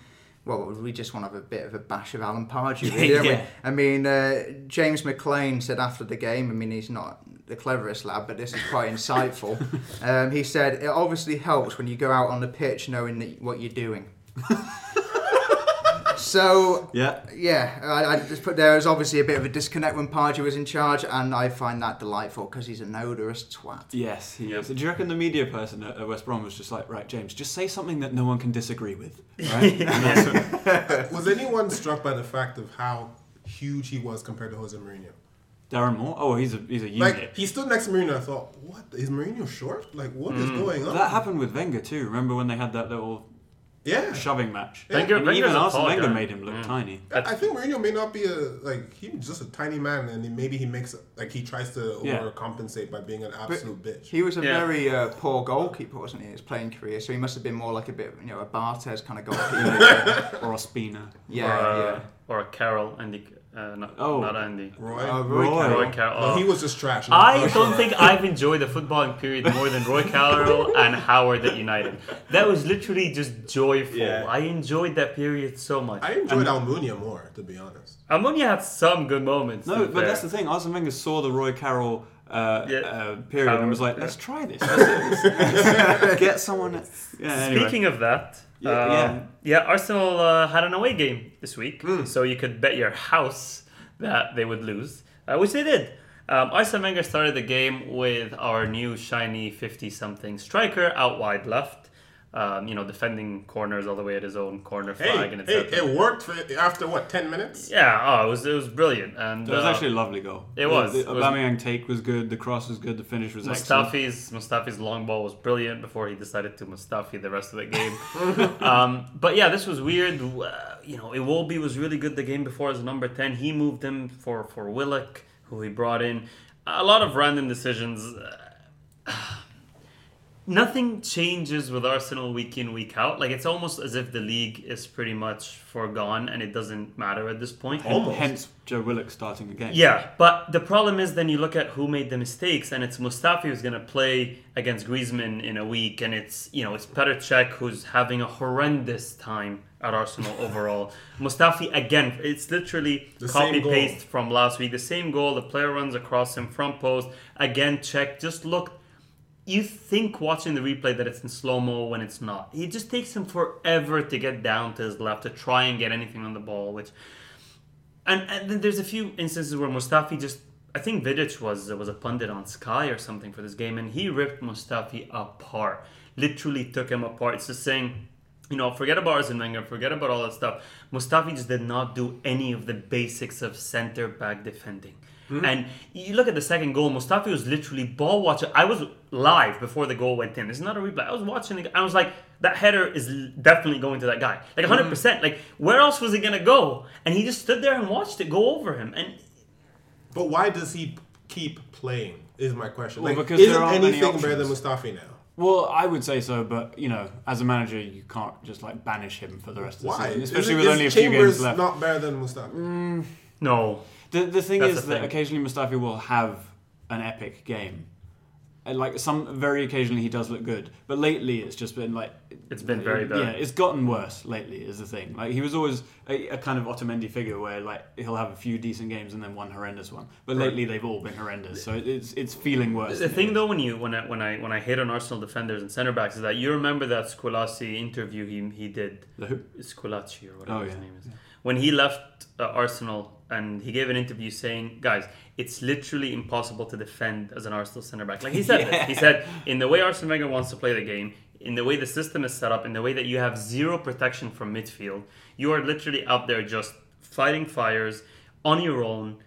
[SPEAKER 3] well, we just want to have a bit of a bash of Alan Pardew, really, don't we?
[SPEAKER 1] Yeah.
[SPEAKER 3] I mean, uh, James McClean said after the game, I mean, he's not the cleverest lad, but this is quite insightful. Um, he said, It obviously helps when you go out on the pitch knowing that, what you're doing. so,
[SPEAKER 1] Yeah.
[SPEAKER 3] yeah, I, I just put there is obviously a bit of a disconnect when Pardew was in charge, and I find that delightful because he's an odorous twat.
[SPEAKER 1] Yes, he
[SPEAKER 2] Yep.
[SPEAKER 1] is. Do you reckon the media person at at West Brom was just like, right, James, just say something that no one can disagree with, right? And that's what-
[SPEAKER 4] Was anyone struck by the fact of how huge he was compared to Jose Mourinho?
[SPEAKER 1] Darren Moore. Oh, he's a he's a unit.
[SPEAKER 4] Like he stood next to Mourinho. I thought, what is Mourinho short? Like what is mm. going on?
[SPEAKER 1] that happened with Wenger too. Remember when they had that little
[SPEAKER 4] yeah,
[SPEAKER 1] shoving match?
[SPEAKER 2] Wenger-
[SPEAKER 1] And
[SPEAKER 2] Wenger's
[SPEAKER 1] even
[SPEAKER 2] a
[SPEAKER 1] Arsene Wenger
[SPEAKER 2] guy.
[SPEAKER 1] made him look
[SPEAKER 2] Yeah.
[SPEAKER 1] tiny.
[SPEAKER 4] I think Mourinho may not be a like he's just a tiny man, and he- maybe he makes like he tries to
[SPEAKER 1] Yeah.
[SPEAKER 4] overcompensate by being an absolute bitch.
[SPEAKER 3] He was a
[SPEAKER 2] Yeah.
[SPEAKER 3] very uh, poor goalkeeper, wasn't he, in his playing career? So he must have been more like a bit, you know, a Barthez kind of goalkeeper.
[SPEAKER 1] Or Ospina.
[SPEAKER 3] yeah,
[SPEAKER 2] or, uh,
[SPEAKER 3] yeah.
[SPEAKER 2] or a Carroll, Andy, uh, not,
[SPEAKER 1] Oh.
[SPEAKER 2] not Andy.
[SPEAKER 4] Roy,
[SPEAKER 3] Uh, Roy
[SPEAKER 1] Roy.
[SPEAKER 3] Carroll.
[SPEAKER 2] Roy Carroll.
[SPEAKER 4] no,
[SPEAKER 2] oh.
[SPEAKER 4] he was just trash.
[SPEAKER 2] I don't think I've enjoyed the footballing period more than Roy Carroll and Howard at United. That was literally just joyful.
[SPEAKER 5] Yeah.
[SPEAKER 2] I enjoyed that period so much.
[SPEAKER 4] I enjoyed Almunia more, to be honest.
[SPEAKER 2] Almunia had some good moments.
[SPEAKER 1] No, but
[SPEAKER 2] fair.
[SPEAKER 1] that's the thing. Arsene Wenger saw the Roy Carroll uh,
[SPEAKER 2] Yeah.
[SPEAKER 1] uh, period and was like, let's try this. Let's, let's get someone. Yeah, anyway.
[SPEAKER 2] Speaking of that,
[SPEAKER 1] Yeah,
[SPEAKER 2] um,
[SPEAKER 1] yeah.
[SPEAKER 2] yeah, Arsenal uh, had an away game this week,
[SPEAKER 1] Hmm.
[SPEAKER 2] so you could bet your house that they would lose, uh, which they did. Um, Arsene Wenger started the game with our new shiny 50-something striker out wide left. Um, you know, defending corners all the way at his own corner
[SPEAKER 4] Hey,
[SPEAKER 2] flag and
[SPEAKER 4] hey, it worked for after what ten minutes?
[SPEAKER 2] Yeah, oh, it was it was brilliant, and
[SPEAKER 1] It was
[SPEAKER 2] uh,
[SPEAKER 1] actually a lovely goal.
[SPEAKER 2] it was.
[SPEAKER 1] The,
[SPEAKER 2] It
[SPEAKER 1] the
[SPEAKER 2] was-
[SPEAKER 1] Aubameyang take was good. The cross was good. The finish was excellent.
[SPEAKER 2] Mustafi's Mustafi's long ball was brilliant before he decided to Mustafi the rest of the game. um, but yeah, this was weird. Uh, you know, Iwobi was really good the game before as a number ten. He moved him for for Willock, who he brought in. A lot of random decisions. Uh, Nothing changes with Arsenal week in week out. Like it's almost as if the league is pretty much foregone and it doesn't matter at this point.
[SPEAKER 4] Almost.
[SPEAKER 1] Hence, Joe Willock starting again.
[SPEAKER 2] Yeah, but the problem is then you look at who made the mistakes, and it's Mustafi who's going to play against Griezmann in a week, and it's you know it's Petr Cech who's having a horrendous time at Arsenal overall. Mustafi again, it's literally
[SPEAKER 4] The
[SPEAKER 2] copy
[SPEAKER 4] goal.
[SPEAKER 2] paste from last week. The same goal. The player runs across him front post again. Cech just look. You think watching the replay that it's in slow mo when it's not. It just takes him forever to get down to his left to try and get anything on the ball, which and, and then there's a few instances where Mustafi just I think Vidic was was a pundit on Sky or something for this game, and he ripped Mustafi apart. Literally took him apart. It's just saying, you know, forget about Arsene forget about all that stuff. Mustafi just did not do any of the basics of center back defending. Hmm? And you look at the second goal, Mustafi was literally ball watching. I was live before the goal went in. It's not a replay. I was watching it. I was like, that header is definitely going to that guy. Like hmm. 100%. Like, where else was it going to go? And he just stood there and watched it go over him. And
[SPEAKER 4] But why does he keep playing? Is my question.
[SPEAKER 1] Well,
[SPEAKER 4] Like,
[SPEAKER 1] because
[SPEAKER 4] isn't
[SPEAKER 1] there aren't many
[SPEAKER 4] anything better than
[SPEAKER 1] options.
[SPEAKER 4] Mustafi now?
[SPEAKER 1] Well, I would say so, but you know, as a manager, you can't just like banish him for the rest of the
[SPEAKER 4] Why?
[SPEAKER 1] season,
[SPEAKER 4] Is
[SPEAKER 1] especially
[SPEAKER 4] it-
[SPEAKER 1] with
[SPEAKER 4] is
[SPEAKER 1] only a few
[SPEAKER 4] Chambers
[SPEAKER 1] games left.
[SPEAKER 4] Not better than Mustafi. Mm.
[SPEAKER 2] no.
[SPEAKER 1] The the thing
[SPEAKER 2] That's
[SPEAKER 1] is
[SPEAKER 2] the
[SPEAKER 1] that
[SPEAKER 2] thing.
[SPEAKER 1] occasionally Mustafi will have an epic game. And like some very occasionally he does look good, but lately it's just been like
[SPEAKER 2] It's been very uh, bad.
[SPEAKER 1] Yeah, it's gotten worse lately. Is the thing. Like he was always a, a kind of Otamendi figure where like he'll have a few decent games and then one horrendous one. But lately they've all been horrendous, so it's it's feeling worse.
[SPEAKER 2] The thing though, when you when I when I when I hit on Arsenal defenders and centre backs, is that you remember that Squillaci interview he he did.
[SPEAKER 1] The who?
[SPEAKER 2] Squillaci or whatever
[SPEAKER 1] Oh,
[SPEAKER 2] his name is. When he left uh, Arsenal and he gave an interview saying, "Guys, it's literally impossible to defend as an Arsenal centre back." Like he said, this. he said, in the way Arsene Wenger wants to play the game, in the way the system is set up, in the way that you have zero protection from midfield, you are literally out there just fighting fires on your own.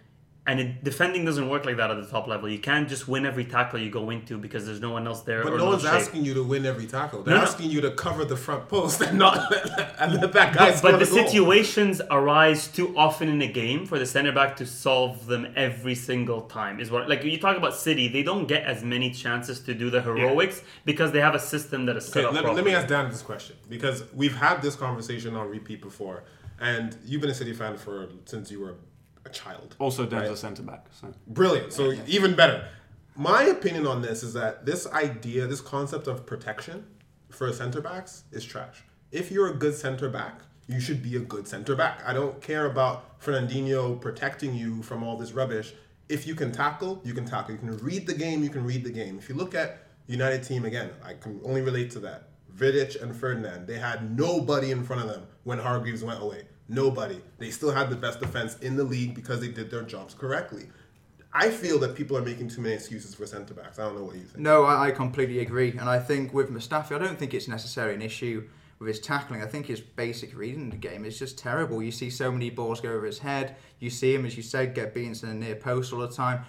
[SPEAKER 2] And it, defending doesn't work like that at the top level. You can't just win every tackle you go into because there's no one else there.
[SPEAKER 4] But
[SPEAKER 2] or
[SPEAKER 4] no one's
[SPEAKER 2] shape.
[SPEAKER 4] asking you to win every tackle. They're
[SPEAKER 2] No, no.
[SPEAKER 4] asking you to cover the front post and not and let that guy
[SPEAKER 2] But, but the
[SPEAKER 4] the goal.
[SPEAKER 2] situations arise too often in a game for the center back to solve them every single time. Is what like you talk about City, they don't get as many chances to do the heroics because they have a system that is set
[SPEAKER 4] Okay,
[SPEAKER 2] up
[SPEAKER 4] let, me- let me ask Dan this question because we've had this conversation on repeat before, and you've been a City fan for since you were a child.
[SPEAKER 1] Also, Dan's
[SPEAKER 4] Right.
[SPEAKER 1] a centre back. So
[SPEAKER 4] Brilliant. So even better. My opinion on this is that this idea, this concept of protection for center backs is trash. If you're a good center back, you should be a good center back. I don't care about Fernandinho protecting you from all this rubbish if you can tackle, you can tackle. You can read the game, you can read the game. If you look at United team again, I can only relate to that. Vidic and Ferdinand, they had nobody in front of them when Hargreaves went away. Nobody. They still had the best defense in the league because they did their jobs correctly. I feel that people are making too many excuses for centre backs. I don't know what you think.
[SPEAKER 3] No, I, I completely agree. And I think with Mustafi, I don't think it's necessarily an issue with his tackling. I think his basic reading of the game is just terrible. You see so many balls go over his head. You see him, as you said, get beaten to the near post all the time.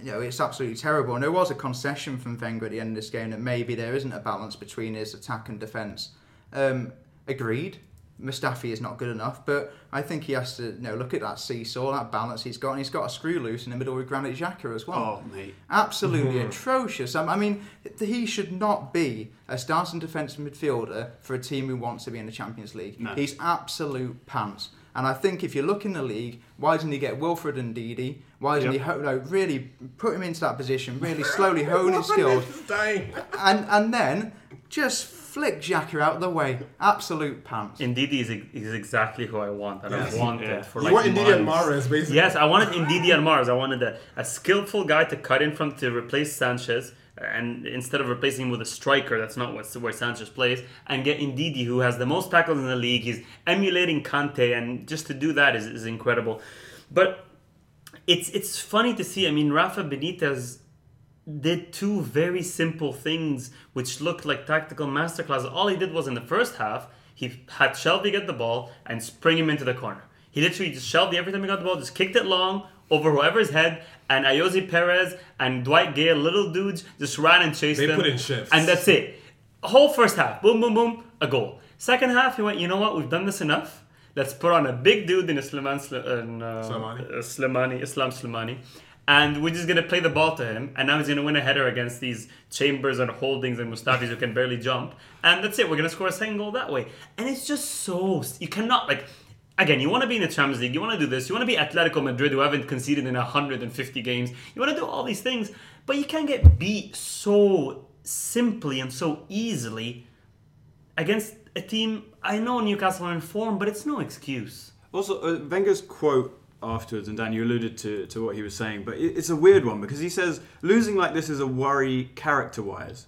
[SPEAKER 3] You know, it's absolutely terrible. And there was a concession from Wenger at the end of this game that maybe there isn't a balance between his attack and defence. Um, agreed. Mustafi is not good enough, but I think he has to you know look at that seesaw, that balance he's got, and he's got a screw loose in the middle with Granit Xhaka as well.
[SPEAKER 1] Oh, mate.
[SPEAKER 3] Absolutely atrocious. Um, I mean, he should not be a starting defensive midfielder for a team who wants to be in the Champions League.
[SPEAKER 1] No.
[SPEAKER 3] He's absolute pants. And I think if you look in the league, why doesn't he get Wilfred Ndidi? Why doesn't
[SPEAKER 1] Yep.
[SPEAKER 3] he ho- no, really put him into that position, really slowly hone his skills, and and then just flick Xhaka out of the way? Absolute pants.
[SPEAKER 2] Ndidi is, is exactly who I want, and
[SPEAKER 1] Yes.
[SPEAKER 2] I've wanted
[SPEAKER 1] Yeah.
[SPEAKER 2] for
[SPEAKER 4] You
[SPEAKER 2] like
[SPEAKER 4] want Ndidi and
[SPEAKER 2] months.
[SPEAKER 4] Basically.
[SPEAKER 2] Yes, I wanted Ndidi and Mahrez. I wanted a, a skillful guy to cut in from to replace Sanchez, and instead of replacing him with a striker, that's not what, where Sanchez plays, and get Ndidi, who has the most tackles in the league. He's emulating Kante, and just to do that is, is incredible. But it's it's funny to see. I mean, Rafa Benitez did two very simple things which looked like tactical masterclass. All he did was in the first half, he had Shelvey get the ball and spring him into the corner. He literally just Shelvey every time he got the ball, just kicked it long over whoever's head, and Ayoze Perez and Dwight Gayle, little dudes, just ran and chased
[SPEAKER 4] They
[SPEAKER 2] them.
[SPEAKER 4] put in shifts.
[SPEAKER 2] And that's it. Whole first half, boom, boom, boom, a goal. Second half, he went, you know what, we've done this enough. Let's put on a big dude in Islam, uh,
[SPEAKER 4] Slimani,
[SPEAKER 2] Islam Slimani. And we're just gonna play the ball to him, and now he's gonna win a header against these Chambers and Holdings and Mustafis who can barely jump, and that's it. We're gonna score a second goal that way, and it's just so you cannot like. Again, you want to be in the Champions League. You want to do this. You want to be Atletico Madrid, who haven't conceded in 150 games. You want to do all these things, but you can't get beat so simply and so easily against a team. I know Newcastle are in form, but it's no excuse.
[SPEAKER 1] Also, uh, Wenger's quote afterwards, and Dan, you alluded to, to what he was saying, but it, it's a weird one because he says losing like this is a worry character wise.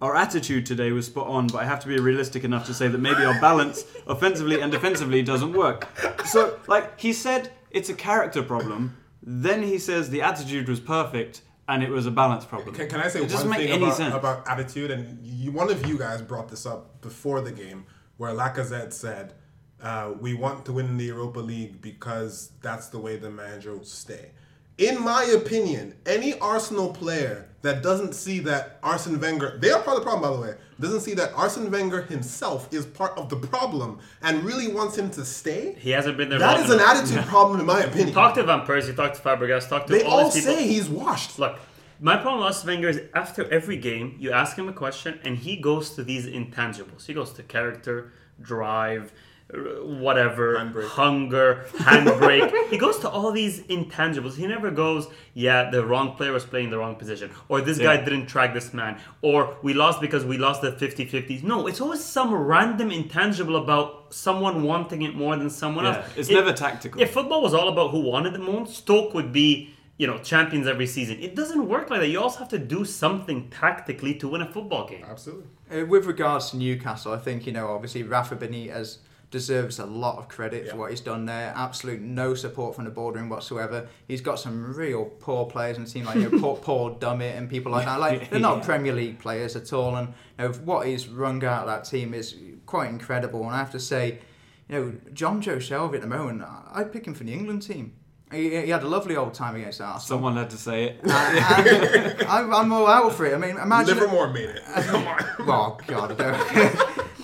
[SPEAKER 1] Our attitude today was spot on, but I have to be realistic enough to say that maybe our balance offensively and defensively doesn't work. So, like, he said it's a character problem, then he says the attitude was perfect and it was a balance problem.
[SPEAKER 4] Can, can I say
[SPEAKER 1] it
[SPEAKER 4] one thing about, about attitude? And you, one of you guys brought this up before the game, where Lacazette said, uh, "We want to win the Europa League because that's the way the manager will stay." In my opinion, any Arsenal player that doesn't see that Arsene Wenger, they are part of the problem, by the way, doesn't see that Arsene Wenger himself is part of the problem and really wants him to stay.
[SPEAKER 2] He hasn't been there.
[SPEAKER 4] That is an
[SPEAKER 2] enough.
[SPEAKER 4] attitude problem, in my opinion.
[SPEAKER 2] Talk to Van Persie, talk to Fabregas, talk to
[SPEAKER 4] they
[SPEAKER 2] all
[SPEAKER 4] all
[SPEAKER 2] these people.
[SPEAKER 4] say he's washed.
[SPEAKER 2] Look, my problem with Arsene Wenger is after every game, you ask him a question, and he goes to these intangibles. He goes to character, drive, whatever,
[SPEAKER 4] Handbrake.
[SPEAKER 2] hunger, handbrake. he goes to all these intangibles. He never goes, yeah, the wrong player was playing the wrong position, or this guy didn't track this man, or we lost because we lost the 50 50s. No, it's always some random intangible about someone wanting it more than someone
[SPEAKER 1] Yeah,
[SPEAKER 2] else.
[SPEAKER 1] it's
[SPEAKER 2] It-
[SPEAKER 1] never tactical.
[SPEAKER 2] If football was all about who wanted the most, Stoke would be, you know, champions every season. It doesn't work like that. You also have to do something tactically to win a football game.
[SPEAKER 4] Absolutely.
[SPEAKER 3] Uh, with regards to Newcastle, I think you know obviously Rafa Benitez deserves a lot of credit for what he's done there. Absolute no support from the boardroom whatsoever. He's got some real poor players in the team like you know, Paul, Paul Dummett and people like that. Like they're not
[SPEAKER 1] Yeah.
[SPEAKER 3] Premier League players at all, and you know, what he's wrung out of that team is quite incredible. And I have to say, you know, Jonjo Shelvey at the moment, I- I'd pick him for the England team. He, he had a lovely old time against Arsenal.
[SPEAKER 1] Someone had to say it.
[SPEAKER 3] And I'm, I'm all out for it. I mean, imagine.
[SPEAKER 4] Livermore made it. Come on.
[SPEAKER 3] Oh God,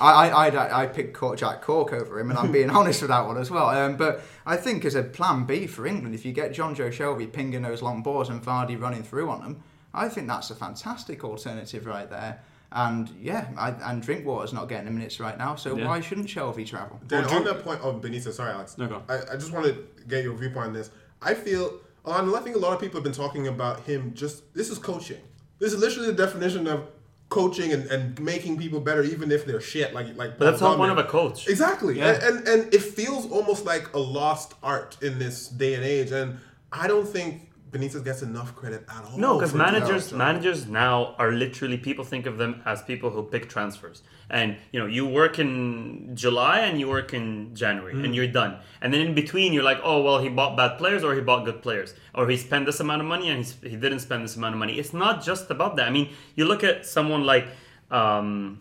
[SPEAKER 3] I. I I I I picked Cork, Jack Cork over him, and I'm being honest with that one as well. Um, but I think as a plan B for England, if you get Jonjo Shelvey pinging those long balls and Vardy running through on them, I think that's a fantastic alternative right there. And yeah, I, and Drinkwater's not getting the minutes right now, so
[SPEAKER 1] Yeah.
[SPEAKER 3] why shouldn't Shelvey travel?
[SPEAKER 4] Dan,
[SPEAKER 1] Well,
[SPEAKER 4] on
[SPEAKER 1] Drew-
[SPEAKER 4] that point of Benitez, sorry, Alex.
[SPEAKER 1] No, go.
[SPEAKER 4] I, I just want to get your viewpoint on this. I feel, and I think a lot of people have been talking about him just, this is coaching. This is literally the definition of coaching and, and making people better, even if they're shit. Like, like
[SPEAKER 2] But that's
[SPEAKER 4] Paul
[SPEAKER 2] not one of a coach.
[SPEAKER 4] Exactly.
[SPEAKER 1] Yeah.
[SPEAKER 4] And, and and it feels almost like a lost art in this day and age. And I don't think Benitez gets enough credit at all.
[SPEAKER 2] No, because managers managers now are literally people think of them as people who pick transfers. And you know, you work in July and you work in January
[SPEAKER 4] Mm.
[SPEAKER 2] and you're done. And then in between you're like, oh well he bought bad players or he bought good players. Or he spent this amount of money and he didn't spend this amount of money. It's not just about that. I mean, you look at someone like um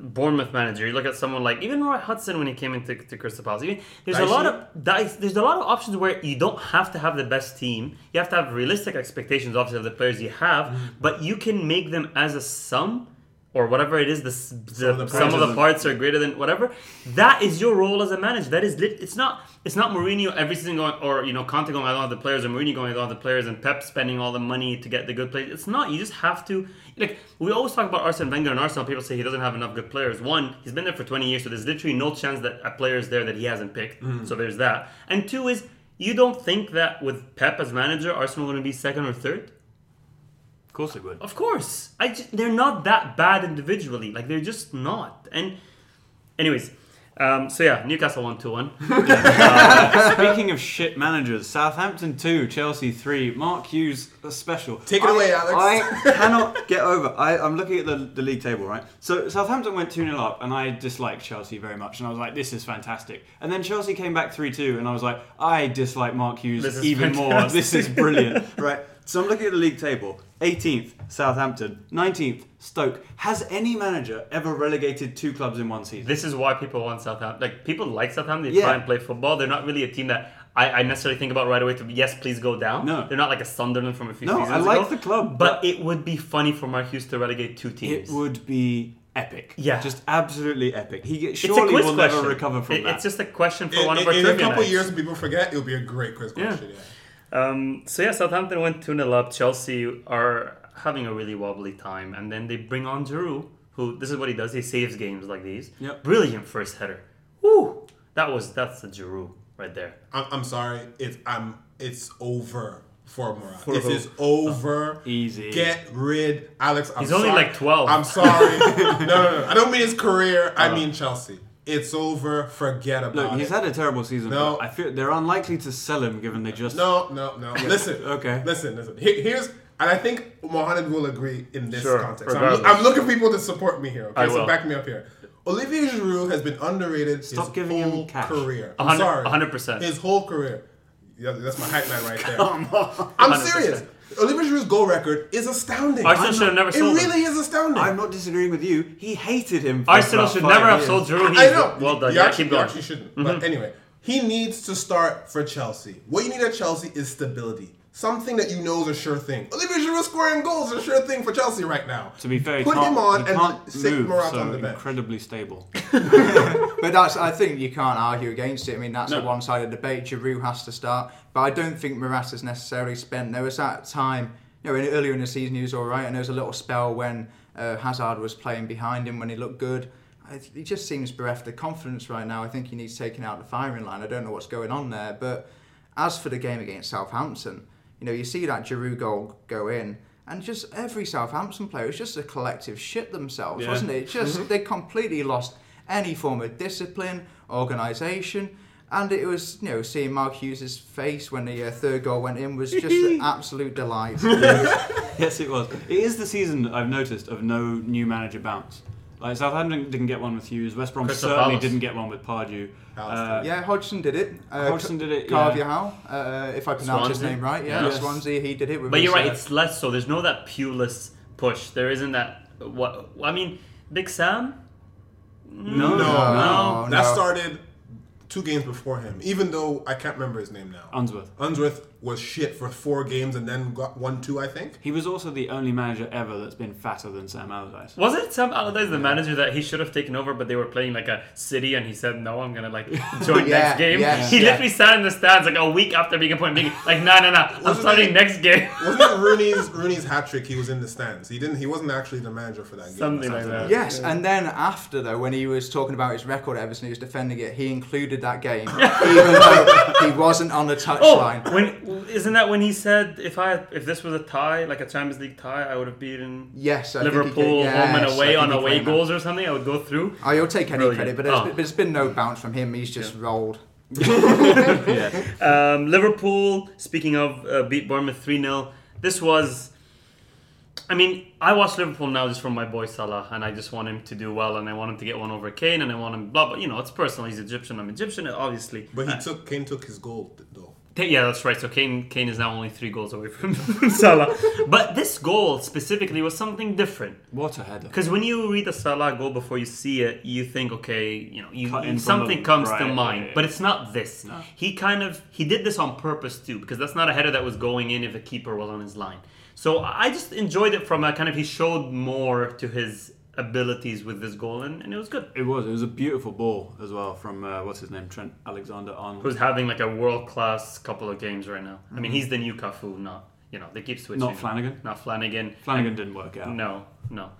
[SPEAKER 2] Bournemouth manager. You look at someone like even Roy Hodgson when he came into to Crystal Palace. Even, there's a lot of dice, there's a lot of options where you don't have to have the best team. You have to have realistic expectations, obviously, of the players you have,
[SPEAKER 4] Mm-hmm.
[SPEAKER 2] but you can make them as a sum or whatever it is. The, the
[SPEAKER 4] of the
[SPEAKER 2] sum of the
[SPEAKER 4] parts
[SPEAKER 2] are greater than whatever. That is your role as a manager. That is lit. It's not. It's not Mourinho every season going or you know Conte going I don't have the players or Mourinho going I don't have the players and Pep spending all the money to get the good players. It's not. You just have to like we always talk about Arsene Wenger and Arsenal. People say he doesn't have enough good players. One, he's been there for 20 years, so there's literally no chance that a player is there that he hasn't picked.
[SPEAKER 4] Mm-hmm.
[SPEAKER 2] So there's that. And two is you don't think that with Pep as manager, Arsenal going to be second or third?
[SPEAKER 1] Of course it would.
[SPEAKER 2] Of course, I ju- they're not that bad individually. Like they're just not. And anyways, um, so yeah, Newcastle won two one.
[SPEAKER 1] Speaking of shit managers, Southampton 2, Chelsea 3, Mark Hughes a special.
[SPEAKER 4] Take it away, Alex.
[SPEAKER 1] I cannot get over. I, I'm looking at the, the league table, right? So Southampton went 2 0 up, and I disliked Chelsea very much. And I was like, this is fantastic. And then Chelsea came back 3 2, and I was like, I dislike Mark Hughes
[SPEAKER 2] This is
[SPEAKER 1] even more.
[SPEAKER 2] fantastic.
[SPEAKER 1] This is brilliant, right? So I'm looking at the league table 18th, Southampton, 19th, Stoke. Has any manager ever relegated two clubs in one season?
[SPEAKER 2] This is why people want Southampton. Like people like Southampton. They
[SPEAKER 1] Yeah.
[SPEAKER 2] try and play football. They're not really a team that I, I necessarily think about right away. To yes, please go down.
[SPEAKER 1] No.
[SPEAKER 2] they're not like a Sunderland from a few
[SPEAKER 1] No,
[SPEAKER 2] seasons
[SPEAKER 1] I like
[SPEAKER 2] ago.
[SPEAKER 1] the club,
[SPEAKER 2] but,
[SPEAKER 1] but-
[SPEAKER 2] it would be funny for Mark Hughes to relegate two teams.
[SPEAKER 1] It would be epic.
[SPEAKER 2] Yeah.
[SPEAKER 1] Just absolutely epic. He
[SPEAKER 2] It's
[SPEAKER 1] surely will
[SPEAKER 2] question.
[SPEAKER 1] never recover from
[SPEAKER 2] It-
[SPEAKER 1] that.
[SPEAKER 2] It's just a question for
[SPEAKER 4] In,
[SPEAKER 2] one of
[SPEAKER 4] in-
[SPEAKER 2] our
[SPEAKER 4] in a couple
[SPEAKER 2] nights.
[SPEAKER 4] years, when people forget, it'll be a great quiz
[SPEAKER 2] Yeah.
[SPEAKER 4] question. Yeah.
[SPEAKER 2] Um, so yeah, Southampton went 2 0 up. Chelsea are having a really wobbly time, and then they bring on Giroud, who this is what he does. He saves games like these.
[SPEAKER 1] Yep.
[SPEAKER 2] Brilliant first header. Woo! That was that's the Giroud right there.
[SPEAKER 4] I'm, I'm sorry. It's I'm. It's over for Morata.
[SPEAKER 2] For
[SPEAKER 4] it
[SPEAKER 2] who?
[SPEAKER 4] is over.
[SPEAKER 1] Easy.
[SPEAKER 4] Get rid, Alex. I'm
[SPEAKER 2] He's only
[SPEAKER 4] sorry.
[SPEAKER 2] like 12.
[SPEAKER 4] I'm sorry. no, no, no. I don't mean his career. I mean Chelsea. It's over. Forget about
[SPEAKER 1] Look,
[SPEAKER 4] it.
[SPEAKER 1] he's had a terrible season.
[SPEAKER 4] No.
[SPEAKER 1] but I feel they're unlikely to sell him given they just.
[SPEAKER 4] No, no, no. Listen.
[SPEAKER 1] Okay.
[SPEAKER 4] Listen, listen. Here- here's, and I think Mohamed will agree in this
[SPEAKER 2] Sure,
[SPEAKER 4] context. I'm,
[SPEAKER 2] regardless.
[SPEAKER 4] I'm looking for people to support me here. Okay,
[SPEAKER 2] I
[SPEAKER 4] so
[SPEAKER 2] will.
[SPEAKER 4] back me up here. Olivier Giroud has been underrated
[SPEAKER 1] Stop
[SPEAKER 4] his
[SPEAKER 1] giving him
[SPEAKER 4] whole
[SPEAKER 1] cash.
[SPEAKER 4] career.
[SPEAKER 2] A
[SPEAKER 4] I'm
[SPEAKER 2] hundred-
[SPEAKER 4] sorry,
[SPEAKER 2] hundred percent.
[SPEAKER 4] His whole career. Yeah, that's my hype man right there.
[SPEAKER 1] Come on.
[SPEAKER 4] I'm
[SPEAKER 2] 100%.
[SPEAKER 4] serious. Olivier Giroud's goal record is astounding.
[SPEAKER 2] Arsenal
[SPEAKER 4] I'm
[SPEAKER 2] should have
[SPEAKER 4] not-
[SPEAKER 2] never sold
[SPEAKER 4] It
[SPEAKER 2] him.
[SPEAKER 4] really is astounding.
[SPEAKER 1] I'm not disagreeing with you. He hated him. For
[SPEAKER 2] Arsenal
[SPEAKER 1] about
[SPEAKER 2] should
[SPEAKER 1] five
[SPEAKER 2] never have
[SPEAKER 1] years.
[SPEAKER 2] sold Giroud. He's
[SPEAKER 4] I know.
[SPEAKER 2] well done.
[SPEAKER 4] You
[SPEAKER 2] Yeah,
[SPEAKER 4] actually,
[SPEAKER 2] keep
[SPEAKER 4] you
[SPEAKER 2] going.
[SPEAKER 4] actually shouldn't. Mm-hmm. But anyway, he needs to start for Chelsea. What you need at Chelsea is stability. Something that you know is a sure thing. Olivier Giroud scoring goals is a sure thing for Chelsea right now.
[SPEAKER 1] To be fair,
[SPEAKER 4] put him on
[SPEAKER 1] he can't
[SPEAKER 4] and sit
[SPEAKER 1] move,
[SPEAKER 4] Morata
[SPEAKER 1] so
[SPEAKER 4] on the bench.
[SPEAKER 1] incredibly stable.
[SPEAKER 3] But that's I think you can't argue against it. I mean that's
[SPEAKER 1] No.
[SPEAKER 3] a one-sided debate. Giroud has to start, but I don't think Morata has necessarily spent. There was that time, you know, earlier in the season he was all right, and there was a little spell when uh, Hazard was playing behind him when he looked good. I, he just seems bereft of confidence right now. I think he needs taking out the firing line. I don't know what's going on there, but as for the game against Southampton, you know, you see that Giroud goal go in. And just every Southampton player was just a collective shit themselves,
[SPEAKER 1] Yeah.
[SPEAKER 3] wasn't it? Just they completely lost any form of discipline, organisation, and it was you know seeing Mark Hughes' face when the uh, third goal went in was just an absolute delight.
[SPEAKER 1] yes, it was. It is the season I've noticed of no new manager bounce. Like Southampton didn't get one with Hughes. West Brom
[SPEAKER 2] Crystal
[SPEAKER 1] certainly
[SPEAKER 2] Palace.
[SPEAKER 1] didn't get one with Pardew. Uh,
[SPEAKER 3] yeah, Hodgson did it. Uh,
[SPEAKER 1] Hodgson did it,
[SPEAKER 3] Carvalhal, uh, if I pronounce his
[SPEAKER 2] Swansea.
[SPEAKER 3] name right. Yeah,
[SPEAKER 1] Yes.
[SPEAKER 3] Swansea. He did it. With
[SPEAKER 2] But you're right.
[SPEAKER 3] uh,
[SPEAKER 2] It's less so. There's no that Pulis push. There isn't that. What I mean, Big Sam.
[SPEAKER 1] No,
[SPEAKER 4] No,
[SPEAKER 3] No,
[SPEAKER 4] that started two games before him. Even though I can't remember his name now.
[SPEAKER 1] Unsworth.
[SPEAKER 4] Unsworth was shit for four games and then got one two, I think.
[SPEAKER 1] He was also the only manager ever that's been fatter than Sam Allardyce.
[SPEAKER 2] Was it Sam Allardyce, the manager that he should have taken over, but they were playing like a city, and he said, "No, I'm gonna like join
[SPEAKER 3] Yeah,
[SPEAKER 2] next game."
[SPEAKER 3] yes,
[SPEAKER 2] he
[SPEAKER 3] yeah.
[SPEAKER 2] literally sat in the stands like a week after being appointed, being like, "No, no, no, I'm
[SPEAKER 4] Wasn't
[SPEAKER 2] starting
[SPEAKER 4] it-
[SPEAKER 2] next game."
[SPEAKER 4] Wasn't it Rooney's Rooney's hat trick? He was in the stands. He didn't. He wasn't actually the manager for that game. or
[SPEAKER 2] Something like that.
[SPEAKER 3] Yes, and then after though, when he was talking about his record at Everton, he was defending it. He included that game, even though he wasn't on the
[SPEAKER 2] Oh,
[SPEAKER 3] touchline.
[SPEAKER 2] when isn't that when he said if I if this was a tie, like a Champions League tie, I would have beaten
[SPEAKER 3] yes, I think he
[SPEAKER 2] Liverpool
[SPEAKER 3] did-
[SPEAKER 2] home and away on away
[SPEAKER 3] claimed that.
[SPEAKER 2] goals or something? I would go through.
[SPEAKER 3] Oh, he'll take any
[SPEAKER 2] Brilliant.
[SPEAKER 3] credit, but there's,
[SPEAKER 2] Oh.
[SPEAKER 3] but there's been no bounce from him. He's just rolled.
[SPEAKER 1] yeah.
[SPEAKER 2] Um, Liverpool, speaking of, uh, beat Bournemouth 3 0. This was. I mean, I watch Liverpool now just from my boy Salah, and I just want him to do well, and I want him to get one over Kane, and I want him blah, but you know, it's personal. He's Egyptian, I'm Egyptian, obviously.
[SPEAKER 4] But he
[SPEAKER 2] Uh,
[SPEAKER 4] took Kane took his goal though.
[SPEAKER 2] Yeah, that's right. So Kane, Kane is now only three goals away from Salah. But this goal specifically was something different.
[SPEAKER 1] What a header.
[SPEAKER 2] Because when you read the Salah goal before you see it, you think, okay, you know, you,
[SPEAKER 1] Cut
[SPEAKER 2] you-
[SPEAKER 1] in from
[SPEAKER 2] something
[SPEAKER 1] the
[SPEAKER 2] comes to mind.
[SPEAKER 1] yeah, yeah.
[SPEAKER 2] But it's not this.
[SPEAKER 1] No.
[SPEAKER 2] He kind of he did this on purpose too, because that's not a header that was going in if the keeper was on his line. So I just enjoyed it from a kind of he showed more to his abilities with this goal, and, and it was good.
[SPEAKER 1] It was. It was a beautiful ball as well from uh, what's his name, Trent Alexander Arnold.
[SPEAKER 2] Who's having like a world class couple of games right now? I mean, he's the new Cafu, not you know they keep switching.
[SPEAKER 1] Not Flanagan.
[SPEAKER 2] Not Flanagan.
[SPEAKER 1] Flanagan didn't work out.
[SPEAKER 2] No, no.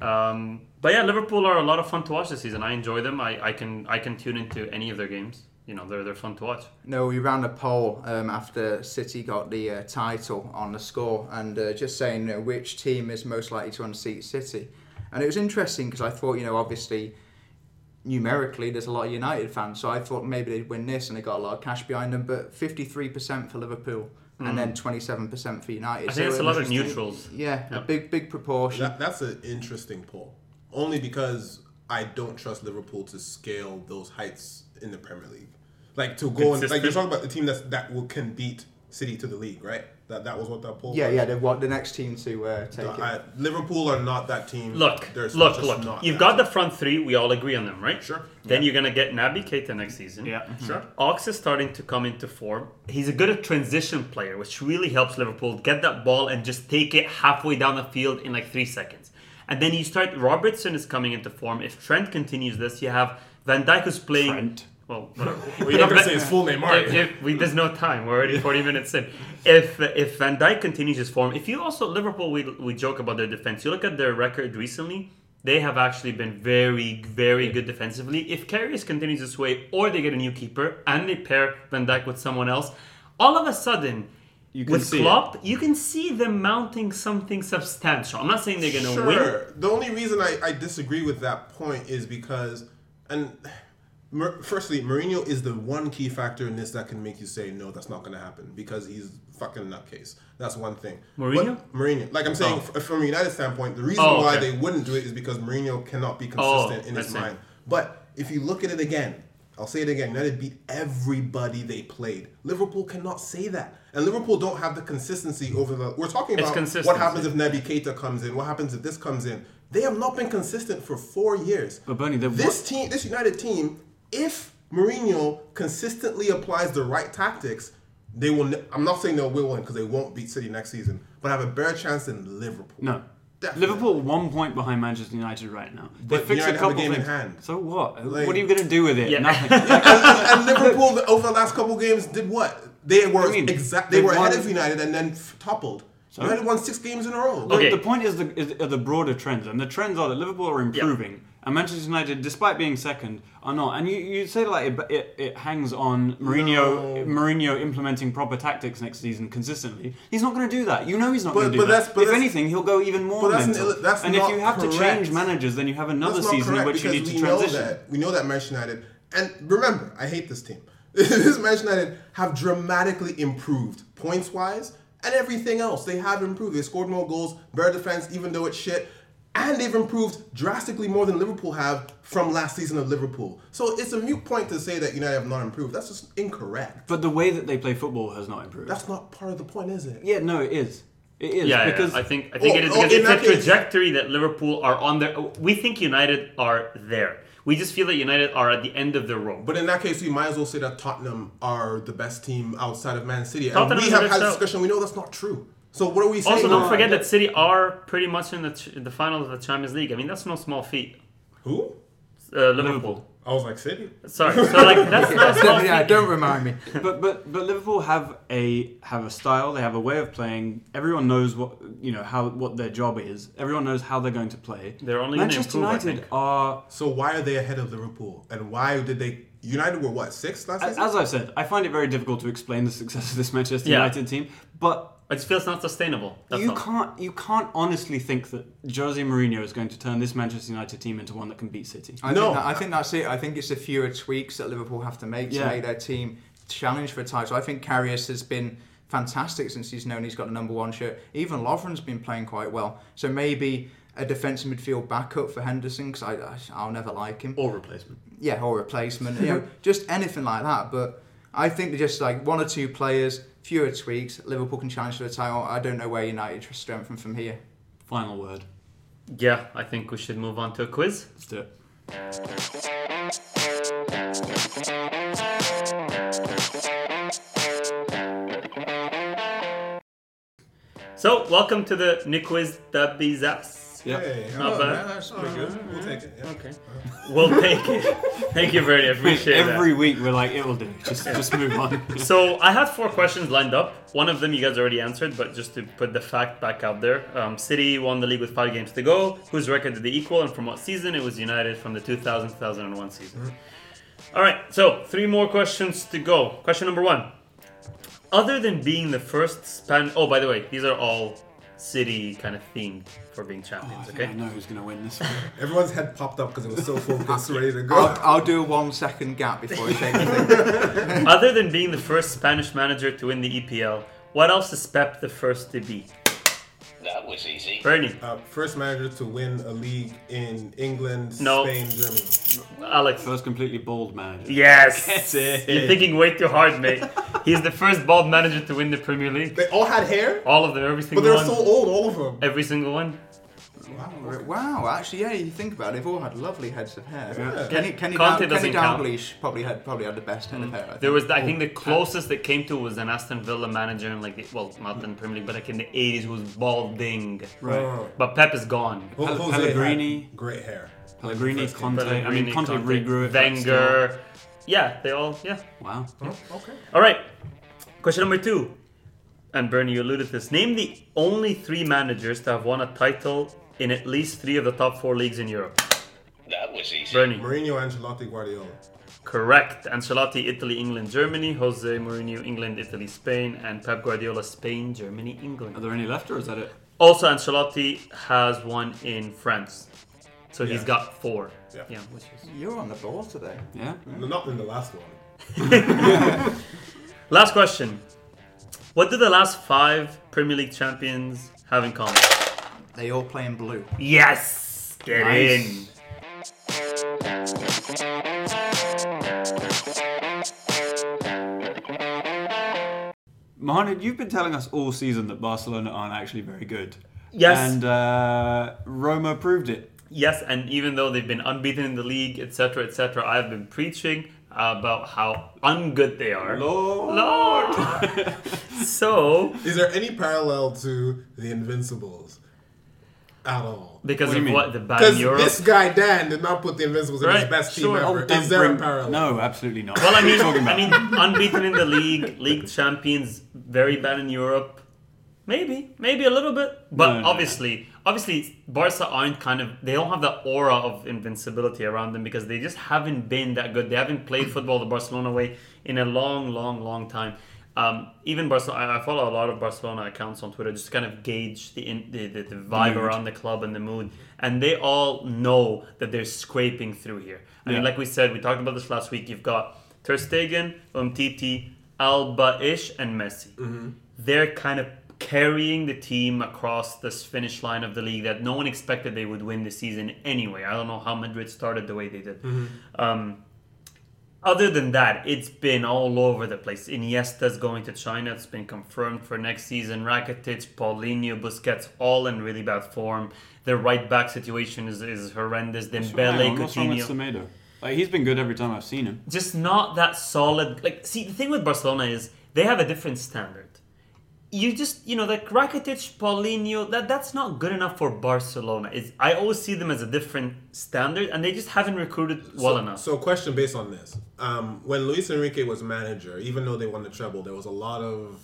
[SPEAKER 2] Um, but yeah, Liverpool are a lot of fun to watch this season. I enjoy them. I, I can I can tune into any of their games. You know, they're they're fun to watch.
[SPEAKER 3] No, we ran a poll um, after City got the uh, title on the score and uh, just saying you which team is most likely to unseat City. And it was interesting because I thought, you know, obviously numerically there's a lot of United fans, so I thought maybe they'd win this and they got a lot of cash behind them. But 53% for Liverpool and hmm. then 27% for United.
[SPEAKER 2] I think
[SPEAKER 3] So
[SPEAKER 2] it's a lot of neutrals.
[SPEAKER 3] Yeah,
[SPEAKER 2] Yeah.
[SPEAKER 3] a big, big proportion.
[SPEAKER 4] That, that's an interesting poll. Only because I don't trust Liverpool to scale those heights in the Premier League. Like to go and like you're talking about the team that's that will can beat City to the league, right? That that was what that poll.
[SPEAKER 3] yeah,
[SPEAKER 4] was.
[SPEAKER 3] yeah, They want the next team to uh, take it.
[SPEAKER 4] I, Liverpool are not that team.
[SPEAKER 2] Look,
[SPEAKER 4] They're
[SPEAKER 2] look, look.
[SPEAKER 4] not
[SPEAKER 2] You've
[SPEAKER 4] that
[SPEAKER 2] got the front three. We all agree on them, right?
[SPEAKER 4] Sure.
[SPEAKER 2] Then
[SPEAKER 4] Yeah.
[SPEAKER 2] you're gonna get Naby Keita next season.
[SPEAKER 1] Yeah.
[SPEAKER 4] Sure.
[SPEAKER 2] Ox is starting to come into form. He's a good transition player, which really helps Liverpool get that ball and just take it halfway down the field in like three seconds. And then you start. Robertson is coming into form. If Trent continues this, you have Van Dijk who's playing.
[SPEAKER 1] Trent.
[SPEAKER 2] Well, whatever.
[SPEAKER 4] Well, you're not gonna say his full name, are
[SPEAKER 2] if,
[SPEAKER 4] you?
[SPEAKER 2] if we, there's no time. We're already 40 minutes in. If if Van Dijk continues his form, if you also Liverpool, we we joke about their defense. You look at their record recently. They have actually been very, very good defensively. If Karius continues this way, or they get a new keeper and they pair Van Dijk with someone else, all of a sudden,
[SPEAKER 1] You can
[SPEAKER 2] with
[SPEAKER 1] see it.
[SPEAKER 2] Klopp, you can see them mounting something substantial. I'm not saying they're going to win.
[SPEAKER 4] Sure. The only reason I, I disagree with that point is because, and firstly, Mourinho is the one key factor in this that can make you say no, that's not going to happen because he's fucking nutcase. That's one thing.
[SPEAKER 2] Mourinho?
[SPEAKER 4] But Mourinho, like I'm saying,
[SPEAKER 2] Oh.
[SPEAKER 4] f- from a United standpoint, the reason
[SPEAKER 2] Oh,
[SPEAKER 4] why
[SPEAKER 2] okay.
[SPEAKER 4] they wouldn't do it is because Mourinho cannot be
[SPEAKER 2] Oh,
[SPEAKER 4] consistent in his
[SPEAKER 2] see.
[SPEAKER 4] mind. But if you look at it again, I'll say it again. United beat everybody they played. Liverpool cannot say that, and Liverpool don't have the consistency over the. We're talking about
[SPEAKER 2] consistency.
[SPEAKER 4] what happens if Naby Keita comes in. What happens if this comes in? They have not been consistent for four years.
[SPEAKER 1] But Bernie, the
[SPEAKER 4] this team, this United team, if Mourinho consistently applies the right tactics, they will. ne- I'm not saying they'll win because they won't beat City next season, but have a better chance than Liverpool.
[SPEAKER 1] No.
[SPEAKER 4] Definitely.
[SPEAKER 1] Liverpool one point behind Manchester United right now. They
[SPEAKER 4] But
[SPEAKER 1] fixed
[SPEAKER 4] United
[SPEAKER 1] a
[SPEAKER 4] have a
[SPEAKER 1] couple
[SPEAKER 4] game in
[SPEAKER 1] things.
[SPEAKER 4] hand.
[SPEAKER 1] So what?
[SPEAKER 4] Like-
[SPEAKER 1] what are you going to do with it?
[SPEAKER 2] Yeah.
[SPEAKER 1] Nothing.
[SPEAKER 4] and, and, and Liverpool over the last couple games did what? They were
[SPEAKER 1] I mean,
[SPEAKER 4] exact. They
[SPEAKER 1] they've
[SPEAKER 4] were ahead of United and then f- toppled.
[SPEAKER 1] So?
[SPEAKER 4] United won six games in a row.
[SPEAKER 1] The-
[SPEAKER 2] Okay.
[SPEAKER 1] The point is the, is are the broader trends, and the trends are that Liverpool are improving, and Manchester United, despite being second, are not. And you, you say like it, it, it hangs on Mourinho
[SPEAKER 4] No.
[SPEAKER 1] Mourinho implementing proper tactics next season consistently. He's not going to do that. You know he's not going to do
[SPEAKER 4] but
[SPEAKER 1] that.
[SPEAKER 4] that's- but
[SPEAKER 1] if anything, he'll go even more
[SPEAKER 4] that's
[SPEAKER 1] mental.
[SPEAKER 4] that's
[SPEAKER 1] and if you have to change managers, then you have another season in which you need to
[SPEAKER 4] we know
[SPEAKER 1] transition.
[SPEAKER 4] that we know that Manchester United and remember, I hate this team. this Manchester United have dramatically improved points wise and everything else. They have improved. They scored more goals, better defense, even though it's shit. And they've improved drastically more than Liverpool have from last season of Liverpool. So it's a mute point to say that United have not improved. That's just incorrect.
[SPEAKER 1] But the way that they play football has not improved.
[SPEAKER 4] That's not part of the point, is it?
[SPEAKER 1] yeah, no, it is. It is
[SPEAKER 2] Yeah,
[SPEAKER 1] because
[SPEAKER 2] yeah, I think I think
[SPEAKER 4] Oh,
[SPEAKER 2] it is
[SPEAKER 4] oh,
[SPEAKER 2] because oh,
[SPEAKER 4] in
[SPEAKER 2] it's a
[SPEAKER 4] that case-
[SPEAKER 2] trajectory that Liverpool are on their. We think United are there. We just feel that United are at the end of their rope.
[SPEAKER 4] But in that case, we might as well say that Tottenham are the best team outside of Man City. And
[SPEAKER 2] Tottenham
[SPEAKER 4] we have had
[SPEAKER 2] good
[SPEAKER 4] a discussion. We know that's not true. So what are we saying?
[SPEAKER 2] Also, don't
[SPEAKER 4] now?
[SPEAKER 2] forget that City are pretty much in the ch- the finals of the Champions League. I mean, that's no small feat.
[SPEAKER 4] Who?
[SPEAKER 2] Uh, Liverpool.
[SPEAKER 4] I was like City.
[SPEAKER 2] Sorry, so like that's not a small
[SPEAKER 3] yeah,
[SPEAKER 2] feat.
[SPEAKER 3] don't remind me.
[SPEAKER 1] but but but Liverpool have a have a style. They have a way of playing. Everyone knows what you know how what their job is. Everyone knows how they're going to play.
[SPEAKER 2] They're only gonna
[SPEAKER 1] Manchester
[SPEAKER 2] improve, I
[SPEAKER 1] United
[SPEAKER 2] think.
[SPEAKER 1] are.
[SPEAKER 4] So why are they ahead of Liverpool? And why did they? United were what sixth last
[SPEAKER 1] As
[SPEAKER 4] season.
[SPEAKER 1] as I've said, I find it very difficult to explain the success of this Manchester
[SPEAKER 2] Yeah.
[SPEAKER 1] United team. But
[SPEAKER 2] I just feel it's not sustainable. That's
[SPEAKER 1] you
[SPEAKER 2] all.
[SPEAKER 1] can't you can't honestly think that Jose Mourinho is going to turn this Manchester United team into one that can beat City.
[SPEAKER 3] I
[SPEAKER 4] No.
[SPEAKER 3] think that, I think that's it. I think it's the fewer tweaks that Liverpool have to make to
[SPEAKER 1] Yeah.
[SPEAKER 3] make their team challenge for a title. I think Karius has been fantastic since he's known he's got the number one shirt. Even Lovren's been playing quite well. So maybe a defensive midfield backup for Henderson because I, I I'll never like him.
[SPEAKER 5] Or replacement.
[SPEAKER 3] Yeah, or replacement. You know, just anything like that. But I think they're just like one or two players, fewer tweaks. Liverpool can challenge for the title. I don't know where United strengthen from here.
[SPEAKER 1] Final word.
[SPEAKER 2] Yeah, I think we should move on to a quiz.
[SPEAKER 1] Let's do it.
[SPEAKER 2] So, welcome to the Nick Quiz Dabizas.
[SPEAKER 1] Yep.
[SPEAKER 4] Hey,
[SPEAKER 2] Not
[SPEAKER 4] oh,
[SPEAKER 2] bad.
[SPEAKER 4] man, that's pretty good. We'll take it. Yeah.
[SPEAKER 2] Okay. We'll take it. Thank you, Bernie. I appreciate that.
[SPEAKER 1] Every week we're like, it'll do. Just just move on.
[SPEAKER 2] So I had four questions lined up. One of them you guys already answered, but just to put the fact back out there, um, City won the league with five games to go. Whose record did they equal, and from what season? It was United from the 2000-2001 season. All right, so three more questions to go. Question number one: Other than being the first span, oh by the way, these are all City kind of themed for being oh,
[SPEAKER 1] I,
[SPEAKER 2] champions.
[SPEAKER 1] think
[SPEAKER 2] okay.
[SPEAKER 1] I know who's gonna win this one.
[SPEAKER 4] Everyone's head popped up because it was so focused, ready to go.
[SPEAKER 3] I'll, I'll do a one second gap before I take anything.
[SPEAKER 2] Other than being the first Spanish manager to win the EPL, what else is Pep the first to be?
[SPEAKER 6] That was easy.
[SPEAKER 2] Bernie,
[SPEAKER 4] Uh, first manager to win a league in England,
[SPEAKER 2] No.
[SPEAKER 4] Spain, Germany.
[SPEAKER 2] Alex.
[SPEAKER 1] First completely bald manager.
[SPEAKER 2] Yes! You're thinking way too hard, mate. He's the first bald manager to win the Premier League.
[SPEAKER 4] They all had hair,
[SPEAKER 2] All of them, every single one.
[SPEAKER 4] but they're
[SPEAKER 2] one.
[SPEAKER 4] so old, all of them.
[SPEAKER 2] Every single one.
[SPEAKER 3] Wow, wow, actually, yeah, you think about it, they've all had lovely heads of hair.
[SPEAKER 4] Yeah.
[SPEAKER 3] Kenny, Kenny,
[SPEAKER 2] Conte
[SPEAKER 3] Dal-
[SPEAKER 2] doesn't
[SPEAKER 3] Kenny
[SPEAKER 2] count.
[SPEAKER 3] Dalglish probably had probably had the best head of mm. hair. I think.
[SPEAKER 2] There was, I think, the oh, closest that came to was an Aston Villa manager in like, the, well, not in the Premier League, but like in the 80s, who was balding.
[SPEAKER 1] Right.
[SPEAKER 4] Oh.
[SPEAKER 2] But Pep is gone.
[SPEAKER 4] Ho-
[SPEAKER 1] Pel-
[SPEAKER 4] Jose
[SPEAKER 1] Pellegrini.
[SPEAKER 4] great hair.
[SPEAKER 1] Pellegrini,
[SPEAKER 4] First game.
[SPEAKER 1] Conte. I mean, Conte,
[SPEAKER 2] Conte,
[SPEAKER 1] regrew it. but
[SPEAKER 2] Wenger. Yeah, they all, yeah.
[SPEAKER 1] still- Wow.
[SPEAKER 4] Oh, okay.
[SPEAKER 2] All right. Question number two. And Bernie, you alluded to this. Name the only three managers to have won a title in at least three of the top four leagues in Europe.
[SPEAKER 6] That was easy.
[SPEAKER 2] Bernie.
[SPEAKER 4] Mourinho, Ancelotti, Guardiola.
[SPEAKER 2] Correct. Ancelotti, Italy, England, Germany. Jose Mourinho, England, Italy, Spain. And Pep Guardiola, Spain, Germany, England.
[SPEAKER 1] Are there any left, or is that it?
[SPEAKER 2] Also, Ancelotti has one in France. So he's
[SPEAKER 4] Yeah.
[SPEAKER 2] got four.
[SPEAKER 4] Yeah.
[SPEAKER 2] Yeah, which is...
[SPEAKER 3] You're on the ball today.
[SPEAKER 1] Yeah.
[SPEAKER 4] No, Not in the last one.
[SPEAKER 2] Last question. What do the last five Premier League champions have in common?
[SPEAKER 3] They all play in blue.
[SPEAKER 2] Yes! Get
[SPEAKER 1] Nice.
[SPEAKER 2] in.
[SPEAKER 1] Mohamed, you've been telling us all season that Barcelona aren't actually very good.
[SPEAKER 2] Yes.
[SPEAKER 1] And uh, Roma proved it.
[SPEAKER 2] Yes, and even though they've been unbeaten in the league, etc., etc., I've been preaching about how ungood they are.
[SPEAKER 1] Lord.
[SPEAKER 2] Lord. so,
[SPEAKER 4] Is there any parallel to the Invincibles at all?
[SPEAKER 2] because
[SPEAKER 1] What
[SPEAKER 2] of
[SPEAKER 1] you
[SPEAKER 2] what
[SPEAKER 1] mean?
[SPEAKER 2] the bad
[SPEAKER 4] Because
[SPEAKER 2] Europe.
[SPEAKER 4] this guy Dan did not put the Invincibles in his best
[SPEAKER 2] sure.
[SPEAKER 4] team
[SPEAKER 2] Oh,
[SPEAKER 4] ever.
[SPEAKER 1] Don't
[SPEAKER 4] Is there a parallel?
[SPEAKER 1] No, absolutely not.
[SPEAKER 2] well, I
[SPEAKER 1] What are you
[SPEAKER 2] mean,
[SPEAKER 1] talking
[SPEAKER 2] I
[SPEAKER 1] about?
[SPEAKER 2] mean, unbeaten in the league, league champions, very bad in Europe. Maybe, maybe a little bit, but
[SPEAKER 1] No, no, no.
[SPEAKER 2] obviously, obviously, Barca aren't kind of. They don't have the aura of invincibility around them because they just haven't been that good. They haven't played football the Barcelona way in a long, long, long time. Um, even Barcelona, I follow a lot of Barcelona accounts on Twitter just to kind of gauge the in, the, the, the vibe
[SPEAKER 1] Mood.
[SPEAKER 2] around the club and the mood, and they all know that they're scraping through here. I mean, like we said, we talked about this last week. You've got Ter Stegen, Umtiti, Alba Ish, and Messi. They're kind of carrying the team across this finish line of the league that no one expected they would win the season anyway. I don't know how Madrid started the way they did. Um, other than that, it's been all over the place. Iniesta's going to China. It's been confirmed for next season. Rakitic, Paulinho, Busquets, all in really bad form. The right back situation is, is horrendous. Dembele,
[SPEAKER 1] on, what's wrong with
[SPEAKER 2] Coutinho
[SPEAKER 1] Semedo? Like, he's been good every time I've seen him.
[SPEAKER 2] just not that solid. Like, see, the thing with Barcelona is they have a different standard. You just, you know, like Rakitic, Paulinho, that that's not good enough for Barcelona. It's, I always see them as a different standard, and they just haven't recruited well
[SPEAKER 4] so,
[SPEAKER 2] enough.
[SPEAKER 4] So, question based on this: um, when Luis Enrique was manager, even though they won the treble, there was a lot of,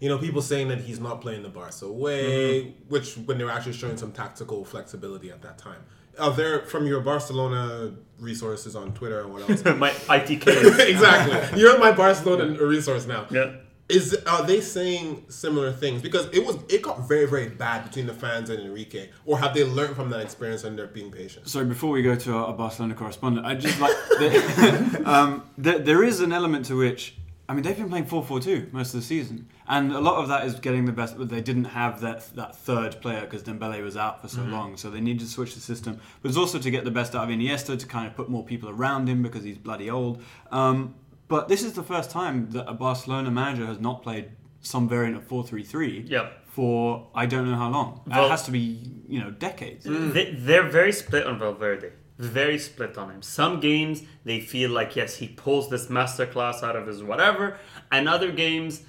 [SPEAKER 4] you know, people saying that he's not playing the Barca way,
[SPEAKER 2] Mm-hmm.
[SPEAKER 4] which when they were actually showing some tactical flexibility at that time. Are there from your Barcelona resources on Twitter and what else?
[SPEAKER 2] My ITK.
[SPEAKER 4] exactly. You're my Barcelona resource now.
[SPEAKER 2] yeah.
[SPEAKER 4] Is are they saying similar things? Because it was it got very very bad between the fans and Enrique, or have they learned from that experience and they're being patient?
[SPEAKER 1] Sorry, before we go to our, Barcelona correspondent, I just like the, um, there, there is an element to which I mean they've been playing 4-4-2 most of the season, and a lot of that is getting the best. But they didn't have that that third player because Dembele was out for so long, so they needed to switch the system. But it's also to get the best out of Iniesta to kind of put more people around him because he's bloody old. Um, but this is the first time that a Barcelona manager has not played some variant of 4-3-3
[SPEAKER 2] Yep.
[SPEAKER 1] for I don't know how long.
[SPEAKER 2] Well-
[SPEAKER 1] it has to be you know decades. Mm.
[SPEAKER 2] They, they're very split on Valverde. Very split on him. Some games they feel like yes he pulls this masterclass out of his whatever, and other games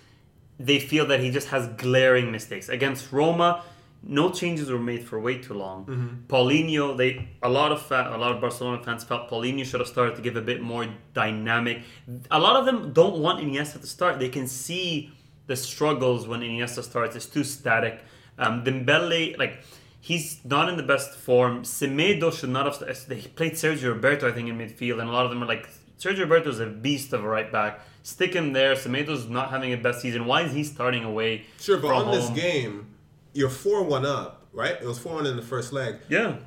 [SPEAKER 2] they feel that he just has glaring mistakes. Against Roma, no changes were made for way too long. Paulinho, they a lot of fa- a lot of Barcelona fans felt Paulinho should have started to give a bit more dynamic. A lot of them don't want Iniesta to start. They can see the struggles when Iniesta starts. It's too static. Um, Dembele, like he's not in the best form. Semedo should not have. They played Sergio Roberto, I think, in midfield, and a lot of them are like Sergio Roberto is a beast of a right back. Stick him there. Semedo's not having a best season. Why is he starting away?
[SPEAKER 4] Sure, but
[SPEAKER 2] from
[SPEAKER 4] on this game, you're four one up, right? It was four one in the first leg.
[SPEAKER 2] yeah.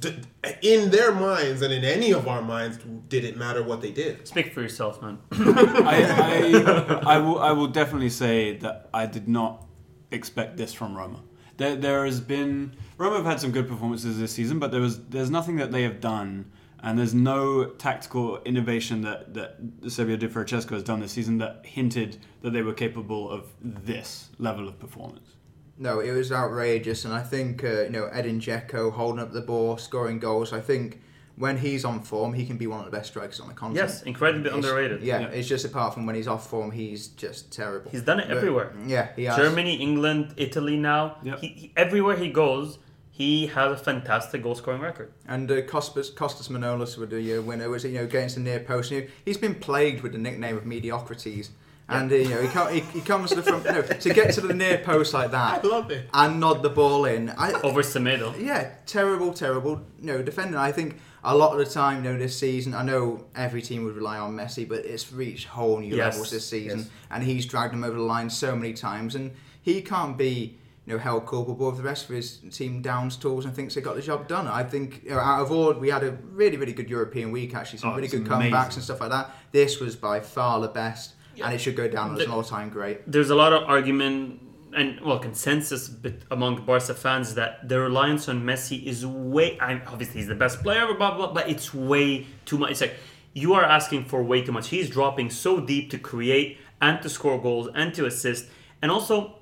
[SPEAKER 4] D- in their minds and in any of our minds, did it matter what they did?
[SPEAKER 2] Speak for yourself, man.
[SPEAKER 1] I, I, I will I will definitely say that I did not expect this from Roma. There, there has been Roma have had some good performances this season, but there was there's nothing that they have done, and there's no tactical innovation that that Sergio Di Francesco has done this season that hinted that they were capable of this level of performance.
[SPEAKER 3] No, it was outrageous, and I think uh, you know Edin Dzeko holding up the ball, scoring goals. I think when he's on form, he can be one of the best strikers on the continent.
[SPEAKER 2] Yes, incredibly
[SPEAKER 3] It's-
[SPEAKER 2] underrated.
[SPEAKER 3] Yeah,
[SPEAKER 1] Yeah.
[SPEAKER 3] it's just apart from when he's off form, he's just terrible.
[SPEAKER 2] He's done it
[SPEAKER 3] But-
[SPEAKER 2] everywhere.
[SPEAKER 3] Yeah, he has.
[SPEAKER 2] Germany, England, Italy now.
[SPEAKER 1] Yep.
[SPEAKER 2] He, he, everywhere he goes, he has a fantastic goal scoring record.
[SPEAKER 3] And uh, Costas, Costas Manolas with the uh, winner was it you know against the near post. You know, he's been plagued with the nickname of mediocrities. And uh, you know he, co- he, he comes to the front no, to get to the near post like that
[SPEAKER 4] love it.
[SPEAKER 3] and nod the ball in. I,
[SPEAKER 2] Over middle.
[SPEAKER 3] Yeah, terrible, terrible. No, defending. I think a lot of the time, you know, this season, I know every team would rely on Messi, but it's reached whole new
[SPEAKER 2] Yes,
[SPEAKER 3] levels this season,
[SPEAKER 2] yes.
[SPEAKER 3] and he's dragged them over the line so many times, and he can't be. You know, held culpable if the rest of his team downs tools and thinks they got the job done. I think you know, out of all, we had a really, really good European week. Actually, some
[SPEAKER 1] Oh,
[SPEAKER 3] really
[SPEAKER 1] it's
[SPEAKER 3] good
[SPEAKER 1] amazing.
[SPEAKER 3] comebacks and stuff like that. This was by far the best, and it should go down as an all-time great.
[SPEAKER 2] There's a lot of argument and well consensus among Barca fans that the reliance on Messi is way. I obviously he's the best player, blah blah, blah, but it's way too much. It's like you are asking for way too much. He's dropping so deep to create and to score goals and to assist, and also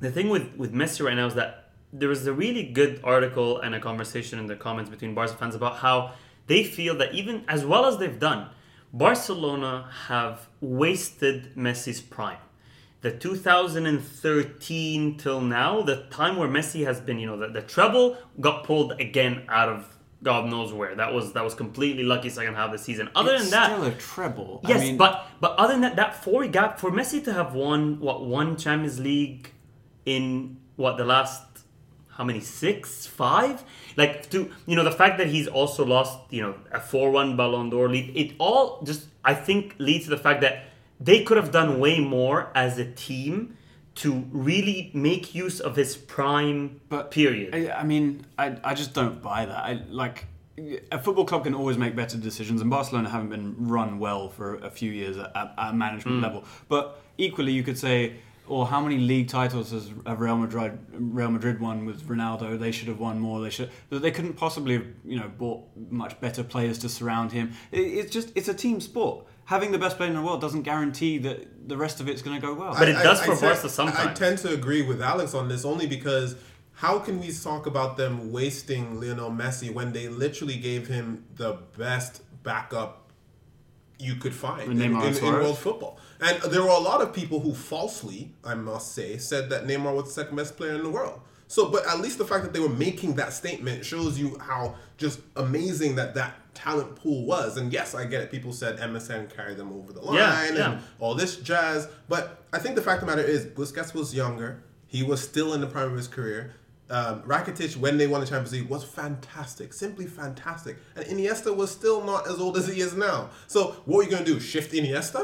[SPEAKER 2] the thing with with Messi right now is that there was a really good article and a conversation in the comments between Barca fans about how they feel that even as well as they've done, Barcelona have wasted Messi's prime. The 2013 till now, the time where Messi has been, you know, the, the treble got pulled again out of God knows where. That was that was completely lucky second half of the season. Other
[SPEAKER 1] it's
[SPEAKER 2] than that,
[SPEAKER 1] still a treble.
[SPEAKER 2] Yes,
[SPEAKER 1] I mean,
[SPEAKER 2] but but other than that, that four gap for Messi to have won what one Champions League in what the last how many six five like to you know the fact that he's also lost you know a four one Ballon d'Or lead it all just I think leads to the fact that they could have done way more as a team to really make use of his prime
[SPEAKER 1] But
[SPEAKER 2] period.
[SPEAKER 1] I, I mean, I, I just don't buy that. I like a football club can always make better decisions, and Barcelona haven't been run well for a few years at, at, management
[SPEAKER 2] Mm.
[SPEAKER 1] level. But equally, you could say, or how many league titles has Real Madrid Real Madrid won with Ronaldo? They should have won more. They should. They couldn't possibly have, you know, bought much better players to surround him. It, it's just it's a team sport. Having the best player in the world doesn't guarantee that the rest of it's going to go well.
[SPEAKER 2] But it does for
[SPEAKER 4] tend-
[SPEAKER 2] Barca
[SPEAKER 4] I tend to agree with Alex on this only because how can we talk about them wasting Lionel Messi when they literally gave him the best backup you could find in, in- in world football? And there were a lot of people who falsely, I must say, said that Neymar was the second best player in the world. So, but at least the fact that they were making that statement shows you how just amazing that that talent pool was. And yes, I get it. People said MSN carried them over the line
[SPEAKER 2] Yeah,
[SPEAKER 4] and
[SPEAKER 2] yeah.
[SPEAKER 4] all this jazz. But I think the fact of the matter is, Busquets was younger. He was still in the prime of his career. Um, Rakitic, when they won the Champions League, was fantastic, simply fantastic. And Iniesta was still not as old as he is now. So what are you going to do? Shift Iniesta?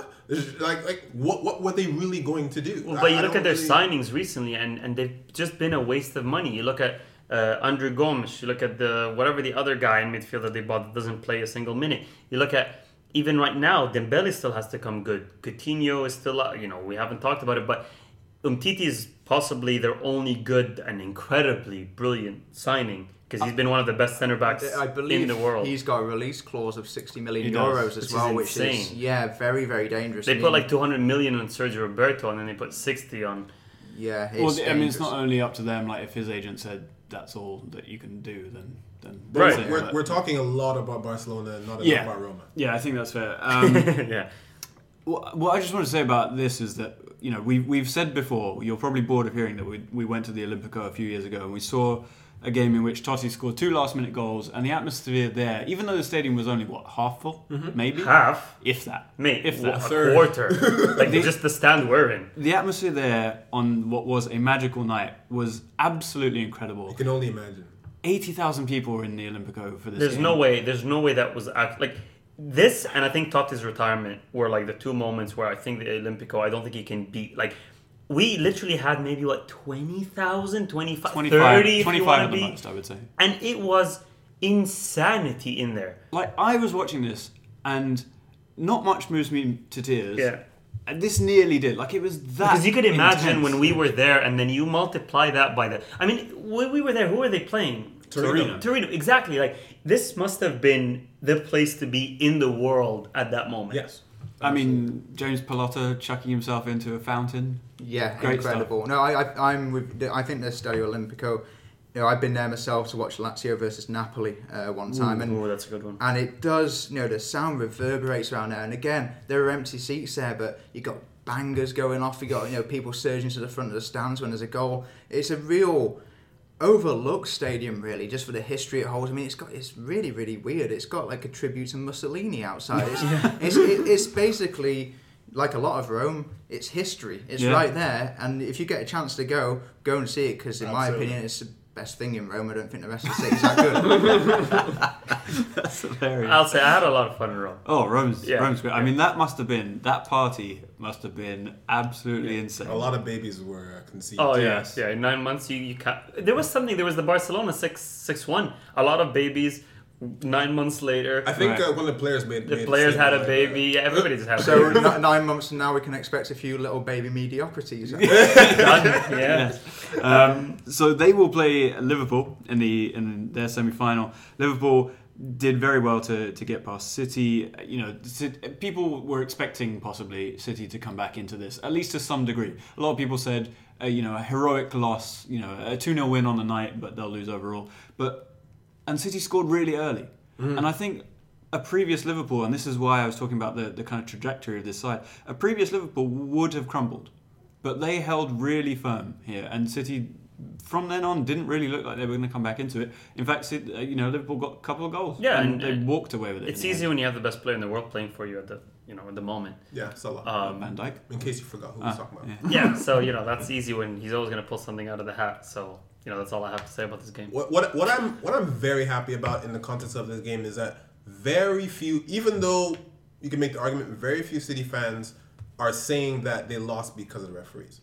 [SPEAKER 4] Like, like what what were they really going to do?
[SPEAKER 2] Well,
[SPEAKER 4] I-
[SPEAKER 2] but you
[SPEAKER 4] I
[SPEAKER 2] look at their
[SPEAKER 4] really-
[SPEAKER 2] signings recently, and, and they've just been a waste of money. You look at uh, André Gomes. You look at the whatever the other guy in midfield that they bought that doesn't play a single minute. You look at even right now, Dembele still has to come good. Coutinho is still, uh, you know, we haven't talked about it, but Umtiti is possibly their only good and incredibly brilliant signing because he's been one of the best centre backs
[SPEAKER 3] I believe
[SPEAKER 2] in the world.
[SPEAKER 3] he's got a release clause of 60 million
[SPEAKER 1] does,
[SPEAKER 3] euros
[SPEAKER 2] which
[SPEAKER 3] as
[SPEAKER 2] is
[SPEAKER 3] well, which is yeah, very very dangerous.
[SPEAKER 2] They
[SPEAKER 3] I
[SPEAKER 2] put like 200 million on Sergio Roberto, and then they put 60 on.
[SPEAKER 3] yeah, it's
[SPEAKER 1] Well, I mean, it's not only up to them. Like, if his agent said that's all that you can do, then then
[SPEAKER 2] Right.
[SPEAKER 1] that's it,
[SPEAKER 4] We're, we're talking a lot about Barcelona and not
[SPEAKER 1] Yeah.
[SPEAKER 4] about Roma.
[SPEAKER 1] yeah, I think that's fair. Um,
[SPEAKER 2] yeah.
[SPEAKER 1] What, what I just want to say about this is that you know we've, we've said before. You're probably bored of hearing that we we went to the Olimpico a few years ago and we saw a game in which Totti scored two last minute goals and the atmosphere there, even though the stadium was only what half full, mm-hmm. maybe
[SPEAKER 2] Half.
[SPEAKER 1] if that,
[SPEAKER 2] Mate,
[SPEAKER 1] if
[SPEAKER 2] a
[SPEAKER 1] that.
[SPEAKER 2] quarter. like just the stand we're in.
[SPEAKER 1] The atmosphere there on what was a magical night was absolutely incredible.
[SPEAKER 4] You can only imagine.
[SPEAKER 1] Eighty thousand people were in the Olimpico for this.
[SPEAKER 2] There's
[SPEAKER 1] game.
[SPEAKER 2] no way. There's no way that was act like this, and I think Totti's retirement were like the two moments where I think the Olimpico. I don't think he can beat. Like we literally had maybe what 20,000, 25,
[SPEAKER 1] 25,
[SPEAKER 2] 30
[SPEAKER 1] 25 at the most, I would say.
[SPEAKER 2] and it was insanity in there.
[SPEAKER 1] Like I was watching this, and not much moves me to tears.
[SPEAKER 2] Yeah.
[SPEAKER 1] And this nearly did. Like it was that.
[SPEAKER 2] Because you could imagine
[SPEAKER 1] intense.
[SPEAKER 2] when we were there, and then you multiply that by the. I mean, when we were there, who were they playing?
[SPEAKER 4] Torino.
[SPEAKER 2] Torino, exactly. Like this must have been the place to be in the world at that moment.
[SPEAKER 4] Yes.
[SPEAKER 1] I mean, James Pallotta chucking himself into a fountain.
[SPEAKER 3] Yeah,
[SPEAKER 1] Great
[SPEAKER 3] incredible. No, I, I, I'm with. I think the Stadio Olimpico. You know, I've been there myself to watch Lazio versus Napoli uh, one time, and
[SPEAKER 2] Oh, that's a good one.
[SPEAKER 3] and it does. You know, the sound reverberates around there. And again, there are empty seats there, but you got bangers going off. You got you know people surging to the front of the stands when there's a goal. It's a real overlooked stadium, really, just for the history it holds. I mean, it's got it's really really weird. It's got like a tribute to Mussolini outside. It's it's, it, it's basically like a lot of Rome. It's history. It's
[SPEAKER 1] Yeah.
[SPEAKER 3] right there, and if you get a chance to go, go and see it because in my opinion, it's the best thing in Rome. I don't think the rest of the city's that good.
[SPEAKER 1] That's hilarious.
[SPEAKER 2] I'll say I had a lot of fun in Rome.
[SPEAKER 1] oh, Rome's
[SPEAKER 2] Yeah.
[SPEAKER 1] Rome's great. I mean, that must have been that party must have been absolutely insane.
[SPEAKER 4] A lot of babies were uh, conceived.
[SPEAKER 2] Oh
[SPEAKER 1] Yes.
[SPEAKER 2] yeah, yeah. In nine months, you you can't. There was something. There was the Barcelona six six one. A lot of babies. Nine months later,
[SPEAKER 4] I think
[SPEAKER 1] Right.
[SPEAKER 4] uh, one of the players made.
[SPEAKER 2] the
[SPEAKER 4] made
[SPEAKER 2] players had a
[SPEAKER 4] statement like,
[SPEAKER 2] baby. Yeah, everybody just had
[SPEAKER 3] So
[SPEAKER 2] baby.
[SPEAKER 3] n- nine months from now, we can expect a few little baby mediocrities.
[SPEAKER 2] Done. Yeah.
[SPEAKER 1] Um, so they will play Liverpool in the in their semi final. Liverpool did very well to, to get past City. You know, people were expecting possibly City to come back into this, at least to some degree. A lot of people said, uh, you know, a heroic loss, you know, a 2 0 win on the night, but they'll lose overall. But and City scored really early. And I think a previous Liverpool, and this is why I was talking about the, the kind of trajectory of this side, a previous Liverpool would have crumbled. But they held really firm here, and City, from then on, didn't really look like they were going to come back into it. In fact, uh, you know, Liverpool got a couple of goals,
[SPEAKER 2] Yeah,
[SPEAKER 1] and,
[SPEAKER 2] and-
[SPEAKER 1] they walked away with it.
[SPEAKER 2] It's easy
[SPEAKER 1] end.
[SPEAKER 2] when you have the best player in the world playing for you at the you know at the moment.
[SPEAKER 4] Yeah, Salah.
[SPEAKER 2] Um,
[SPEAKER 1] Van Dijk.
[SPEAKER 4] in case you forgot who we
[SPEAKER 1] Ah,
[SPEAKER 4] was talking about.
[SPEAKER 1] yeah.
[SPEAKER 2] yeah, so you know that's easy when he's always going to pull something out of the hat. So you know that's all I have to say about this game.
[SPEAKER 4] What, what what I'm what I'm very happy about in the context of this game is that very few, even though you can make the argument, very few City fans are saying that they lost because of the referees.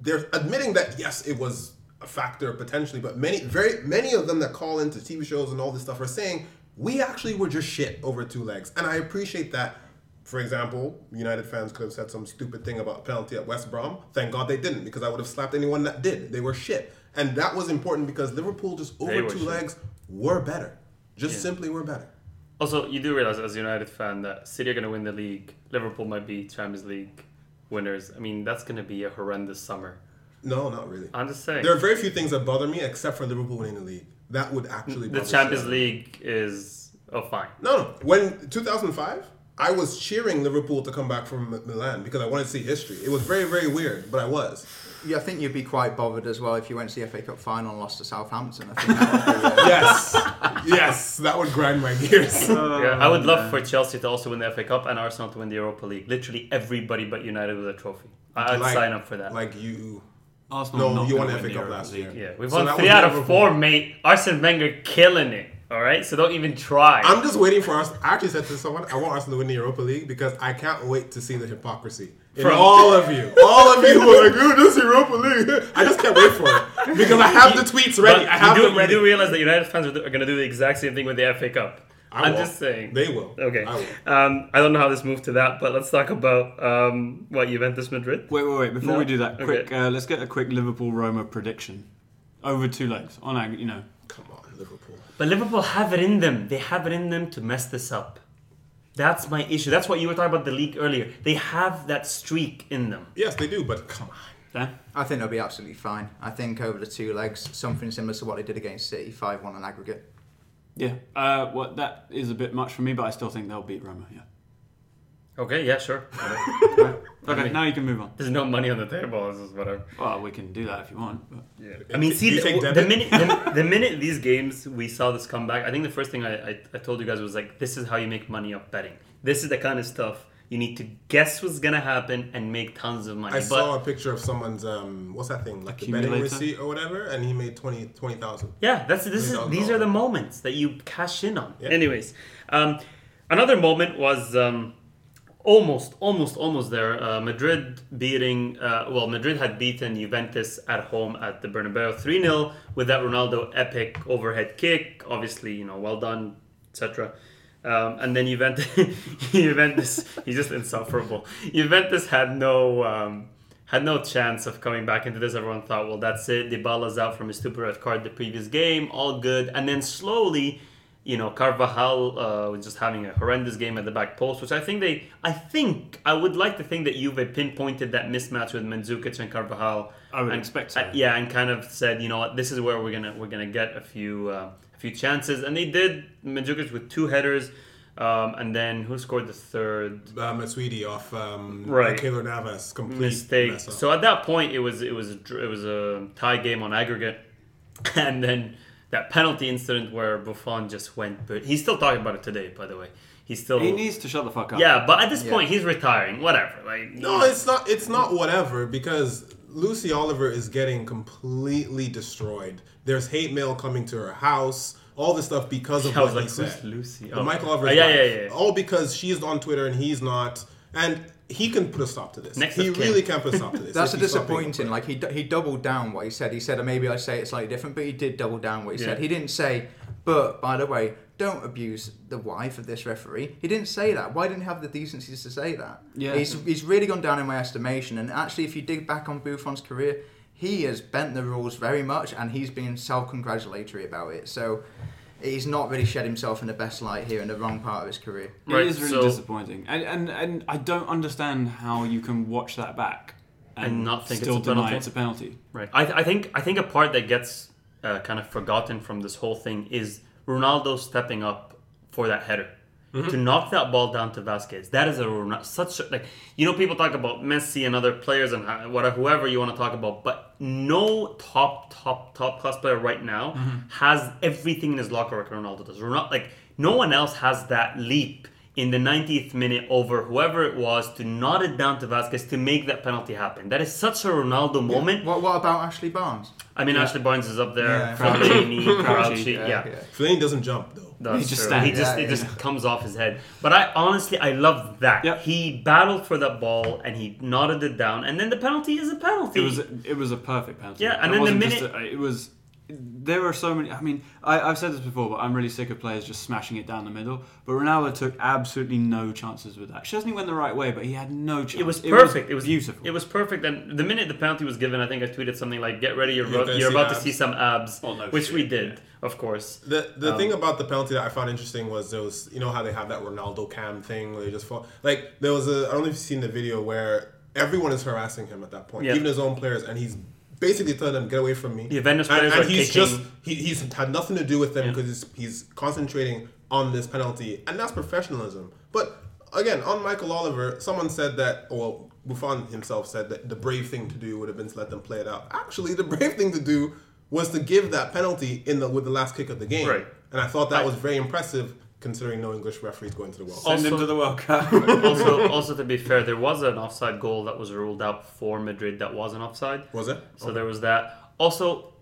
[SPEAKER 4] They're admitting that yes, it was a factor potentially, but many very many of them that call into TV shows and all this stuff are saying we actually were just shit over two legs, and I appreciate that. For example, United fans could have said some stupid thing about penalty at West Brom. Thank God they didn't, because I would have slapped anyone that did. They were shit, and that was important because Liverpool just over two legs were better. Just
[SPEAKER 2] Yeah.
[SPEAKER 4] simply were better.
[SPEAKER 2] Also, you do realize as a United fan that City are going to win the league. Liverpool might be Champions League winners. I mean, that's going to be a horrendous summer.
[SPEAKER 4] No, not really.
[SPEAKER 2] I'm just saying.
[SPEAKER 4] There are very few things that bother me except for Liverpool winning the league. That would actually
[SPEAKER 2] the Champions
[SPEAKER 4] me.
[SPEAKER 2] League is oh fine.
[SPEAKER 4] No, no. When 2005, I was cheering Liverpool to come back from Milan because I wanted to see history. It was very, very weird, but I was.
[SPEAKER 3] Yeah, I think you'd be quite bothered as well if you went to the FA Cup final and lost to Southampton. I think that would be, uh,
[SPEAKER 4] Yes, yes, that would grind my gears.
[SPEAKER 2] yeah, I would love for Chelsea to also win the FA Cup and Arsenal to win the Europa League. Literally everybody but United with a trophy. I- I'd
[SPEAKER 4] Like-
[SPEAKER 2] sign up for that.
[SPEAKER 4] Like you,
[SPEAKER 1] Arsenal.
[SPEAKER 4] No,
[SPEAKER 1] not
[SPEAKER 4] you won the FA Cup last year.
[SPEAKER 2] Yeah, we've
[SPEAKER 4] So
[SPEAKER 2] won
[SPEAKER 4] that
[SPEAKER 2] three out of
[SPEAKER 4] Liverpool.
[SPEAKER 2] four, mate. Arsene Wenger killing it. All right, so don't even try.
[SPEAKER 4] I'm just waiting for us. I actually said to someone, I want Arsenal to win the Europa League because I can't wait to see the hypocrisy in
[SPEAKER 2] From-
[SPEAKER 4] all of you. All of you who are like, "Oh, this Europa League." I just can't wait for it because I have the tweets ready.
[SPEAKER 2] But
[SPEAKER 4] I have
[SPEAKER 2] do,
[SPEAKER 4] them ready.
[SPEAKER 2] you do realize that United fans are, going to do the exact same thing with the FA Cup.
[SPEAKER 4] I
[SPEAKER 2] I'm
[SPEAKER 4] will.
[SPEAKER 2] just saying.
[SPEAKER 4] They will.
[SPEAKER 2] Okay.
[SPEAKER 4] I will.
[SPEAKER 2] Um, I don't know how this moved to that, but let's talk about um, what Juventus Madrid.
[SPEAKER 1] Wait, wait, wait. Before
[SPEAKER 2] No?
[SPEAKER 1] we do that, quick.
[SPEAKER 2] Okay.
[SPEAKER 1] Uh, let's get a quick Liverpool Roma prediction. Over two legs on, ag- you know.
[SPEAKER 4] Come on, Liverpool.
[SPEAKER 2] But Liverpool have it in them. They have it in them to mess this up. That's my issue. That's what you were talking about the league earlier. They have that streak in them.
[SPEAKER 4] Yes, they do, but come on.
[SPEAKER 1] Dan?
[SPEAKER 3] I think they'll be absolutely fine. I think over the two legs, something similar to what they did against City, 5 1 on aggregate.
[SPEAKER 1] Yeah. Uh, well, that is a bit much for me, but I still think they'll beat Roma. Yeah.
[SPEAKER 2] Okay, yeah, sure.
[SPEAKER 1] Okay,
[SPEAKER 2] mean-
[SPEAKER 1] now you can move on.
[SPEAKER 2] There's no money on the table. This is whatever.
[SPEAKER 1] Well, we can do that if you want. But.
[SPEAKER 2] I mean, see, the,
[SPEAKER 4] take
[SPEAKER 2] the minute the, the minute these games we saw this comeback, I think the first thing I, I, I told you guys was like, this is how you make money off betting. This is the kind of stuff you need to guess what's gonna happen and make tons of money.
[SPEAKER 4] I
[SPEAKER 2] but
[SPEAKER 4] saw a picture of someone's um, what's that thing like the betting receipt or whatever, and he made 20 20,000.
[SPEAKER 2] Yeah, that's this is these are the moments that you cash in on.
[SPEAKER 4] Yeah.
[SPEAKER 2] Anyways, um, another moment was um, almost, almost, almost there. Uh, Madrid beating, uh, well, Madrid had beaten Juventus at home at the Bernabeu three 0 with that Ronaldo epic overhead kick. Obviously, you know, well done, etc. Um, and then Juventus, Juventus, he's just insufferable. Juventus had no. Um, had no chance of coming back into this. Everyone thought, well, that's it. Dybala's out from his stupid red card the previous game, all good. And then slowly, you know, Carvajal uh, was just having a horrendous game at the back post, which I think they, I think, I would like to think that Juve pinpointed that mismatch with Mandzukic and Carvajal.
[SPEAKER 1] I would
[SPEAKER 2] and,
[SPEAKER 1] expect so.
[SPEAKER 2] uh, yeah, and kind of said, you know what, this is where we're gonna we're gonna get a few uh, a few chances, and they did. Mandzukic with two headers, um, and then who scored the third?
[SPEAKER 4] Uh, Matuidi off um,
[SPEAKER 2] Right.
[SPEAKER 4] Keylor Navas complete
[SPEAKER 2] mistake.
[SPEAKER 4] mess up.
[SPEAKER 2] So at that point, it was it was it was a tie game on aggregate, and then that penalty incident where Buffon just went. But he's still talking about it today, by the way. He's still
[SPEAKER 1] He needs to shut the fuck up.
[SPEAKER 2] yeah. But at this
[SPEAKER 3] Yeah.
[SPEAKER 2] point, he's retiring. Whatever. Like
[SPEAKER 4] No, it's not. It's not whatever because Lucy Oliver is getting completely destroyed. There's hate mail coming to her house. All this stuff because of
[SPEAKER 2] I was
[SPEAKER 4] what
[SPEAKER 2] like,
[SPEAKER 4] he
[SPEAKER 2] who's
[SPEAKER 4] said.
[SPEAKER 2] Lucy?
[SPEAKER 4] The
[SPEAKER 2] Oh.
[SPEAKER 4] Michael Oliver.
[SPEAKER 2] Oh, yeah, yeah, yeah.
[SPEAKER 4] All because she's on Twitter and he's not, and he can put a stop to this.
[SPEAKER 2] Next
[SPEAKER 4] he really can put a stop to this.
[SPEAKER 3] That's a
[SPEAKER 4] if he stopped being
[SPEAKER 3] disappointing. Like he d- he doubled down what he said. He said, or maybe I say it slightly different, but he did double down what he said. He didn't say, but by the way, don't abuse the wife of this referee. He didn't say that. Why didn't he have the decency to say that?
[SPEAKER 1] Yeah.
[SPEAKER 3] he's he's really gone down in my estimation. And actually, if you dig back on Buffon's career, he has bent the rules very much, and he's been self-congratulatory about it. So. He's not really shed himself in the best light here in the wrong part of his career.
[SPEAKER 1] It
[SPEAKER 2] Right,
[SPEAKER 1] is really
[SPEAKER 2] so-
[SPEAKER 1] disappointing, and, and and I don't understand how you can watch that back
[SPEAKER 2] And not think it's
[SPEAKER 1] still
[SPEAKER 2] a
[SPEAKER 1] deny
[SPEAKER 2] penalty?
[SPEAKER 1] it's a penalty.
[SPEAKER 2] Right. I, I think I think a part that gets uh, kind of forgotten from this whole thing is Ronaldo stepping up for that header to knock that ball down to Vasquez. That is a Ronaldo, such a, like you know people talk about Messi and other players and whatever whoever you want to talk about, but no top top top class player right now mm-hmm. has everything in his locker like Ronaldo does. Ronaldo like no one else has that leap in the 90th minute over whoever it was to nod it down to Vasquez to make that penalty happen. That is such a Ronaldo moment.
[SPEAKER 3] What what about Ashley Barnes?
[SPEAKER 2] I mean, Ashley Barnes is up there.
[SPEAKER 3] Yeah.
[SPEAKER 2] Fellaini,
[SPEAKER 1] Crouchy,
[SPEAKER 2] Crouchy,
[SPEAKER 1] yeah,
[SPEAKER 2] yeah.
[SPEAKER 4] Fellaini doesn't jump though.
[SPEAKER 2] That's
[SPEAKER 1] He just
[SPEAKER 2] true. He just
[SPEAKER 3] Yeah,
[SPEAKER 2] it
[SPEAKER 3] yeah.
[SPEAKER 2] just comes off his head. But I honestly I love that.
[SPEAKER 1] Yep.
[SPEAKER 2] He battled for that ball and he nodded it down, and then the penalty is a penalty.
[SPEAKER 1] It was it was a perfect penalty.
[SPEAKER 2] Yeah, and
[SPEAKER 1] It
[SPEAKER 2] then the minute-
[SPEAKER 1] a- it was. There were so many. I mean, I, I've said this before, but I'm really sick of players just smashing it down the middle. But Ronaldo took absolutely no chances with that. Szczesny went the right way, but he had no chance.
[SPEAKER 2] it was perfect. It was
[SPEAKER 1] beautiful.
[SPEAKER 2] It was perfect. And the minute the penalty was given, I think I tweeted something like, "Get ready, you're,
[SPEAKER 4] You're
[SPEAKER 2] about,
[SPEAKER 4] gonna
[SPEAKER 2] you're
[SPEAKER 4] see
[SPEAKER 2] about to see some abs,"
[SPEAKER 1] Oh, no
[SPEAKER 2] which
[SPEAKER 1] shit,
[SPEAKER 2] we did, of course.
[SPEAKER 4] The the
[SPEAKER 2] Um,
[SPEAKER 4] thing about the penalty that I found interesting was there was you know how they have that Ronaldo cam thing where they just fall like there was a I don't know if you've seen the video where everyone is harassing him at that point,
[SPEAKER 2] Yeah.
[SPEAKER 4] even his own players, and he's basically telling them get away from me.
[SPEAKER 2] The Juventus
[SPEAKER 4] and,
[SPEAKER 2] players
[SPEAKER 4] and
[SPEAKER 2] are
[SPEAKER 4] he's
[SPEAKER 2] kicking-
[SPEAKER 4] just he, he's had nothing to do with them
[SPEAKER 2] Yeah.
[SPEAKER 4] because he's, he's concentrating on this penalty, and that's professionalism. But again, on Michael Oliver, someone said that well. Buffon himself said that the brave thing to do would have been to let them play it out. Actually, the brave thing to do was to give that penalty in the with the last kick of the game.
[SPEAKER 2] Right.
[SPEAKER 4] And I thought that was very impressive considering no English referees going to the World Cup.
[SPEAKER 1] Send him
[SPEAKER 2] Also-
[SPEAKER 1] to the World Cup.
[SPEAKER 2] also, also to be fair, there was an offside goal that was ruled out for Madrid that was an offside.
[SPEAKER 4] Was it?
[SPEAKER 2] So there was that. Also,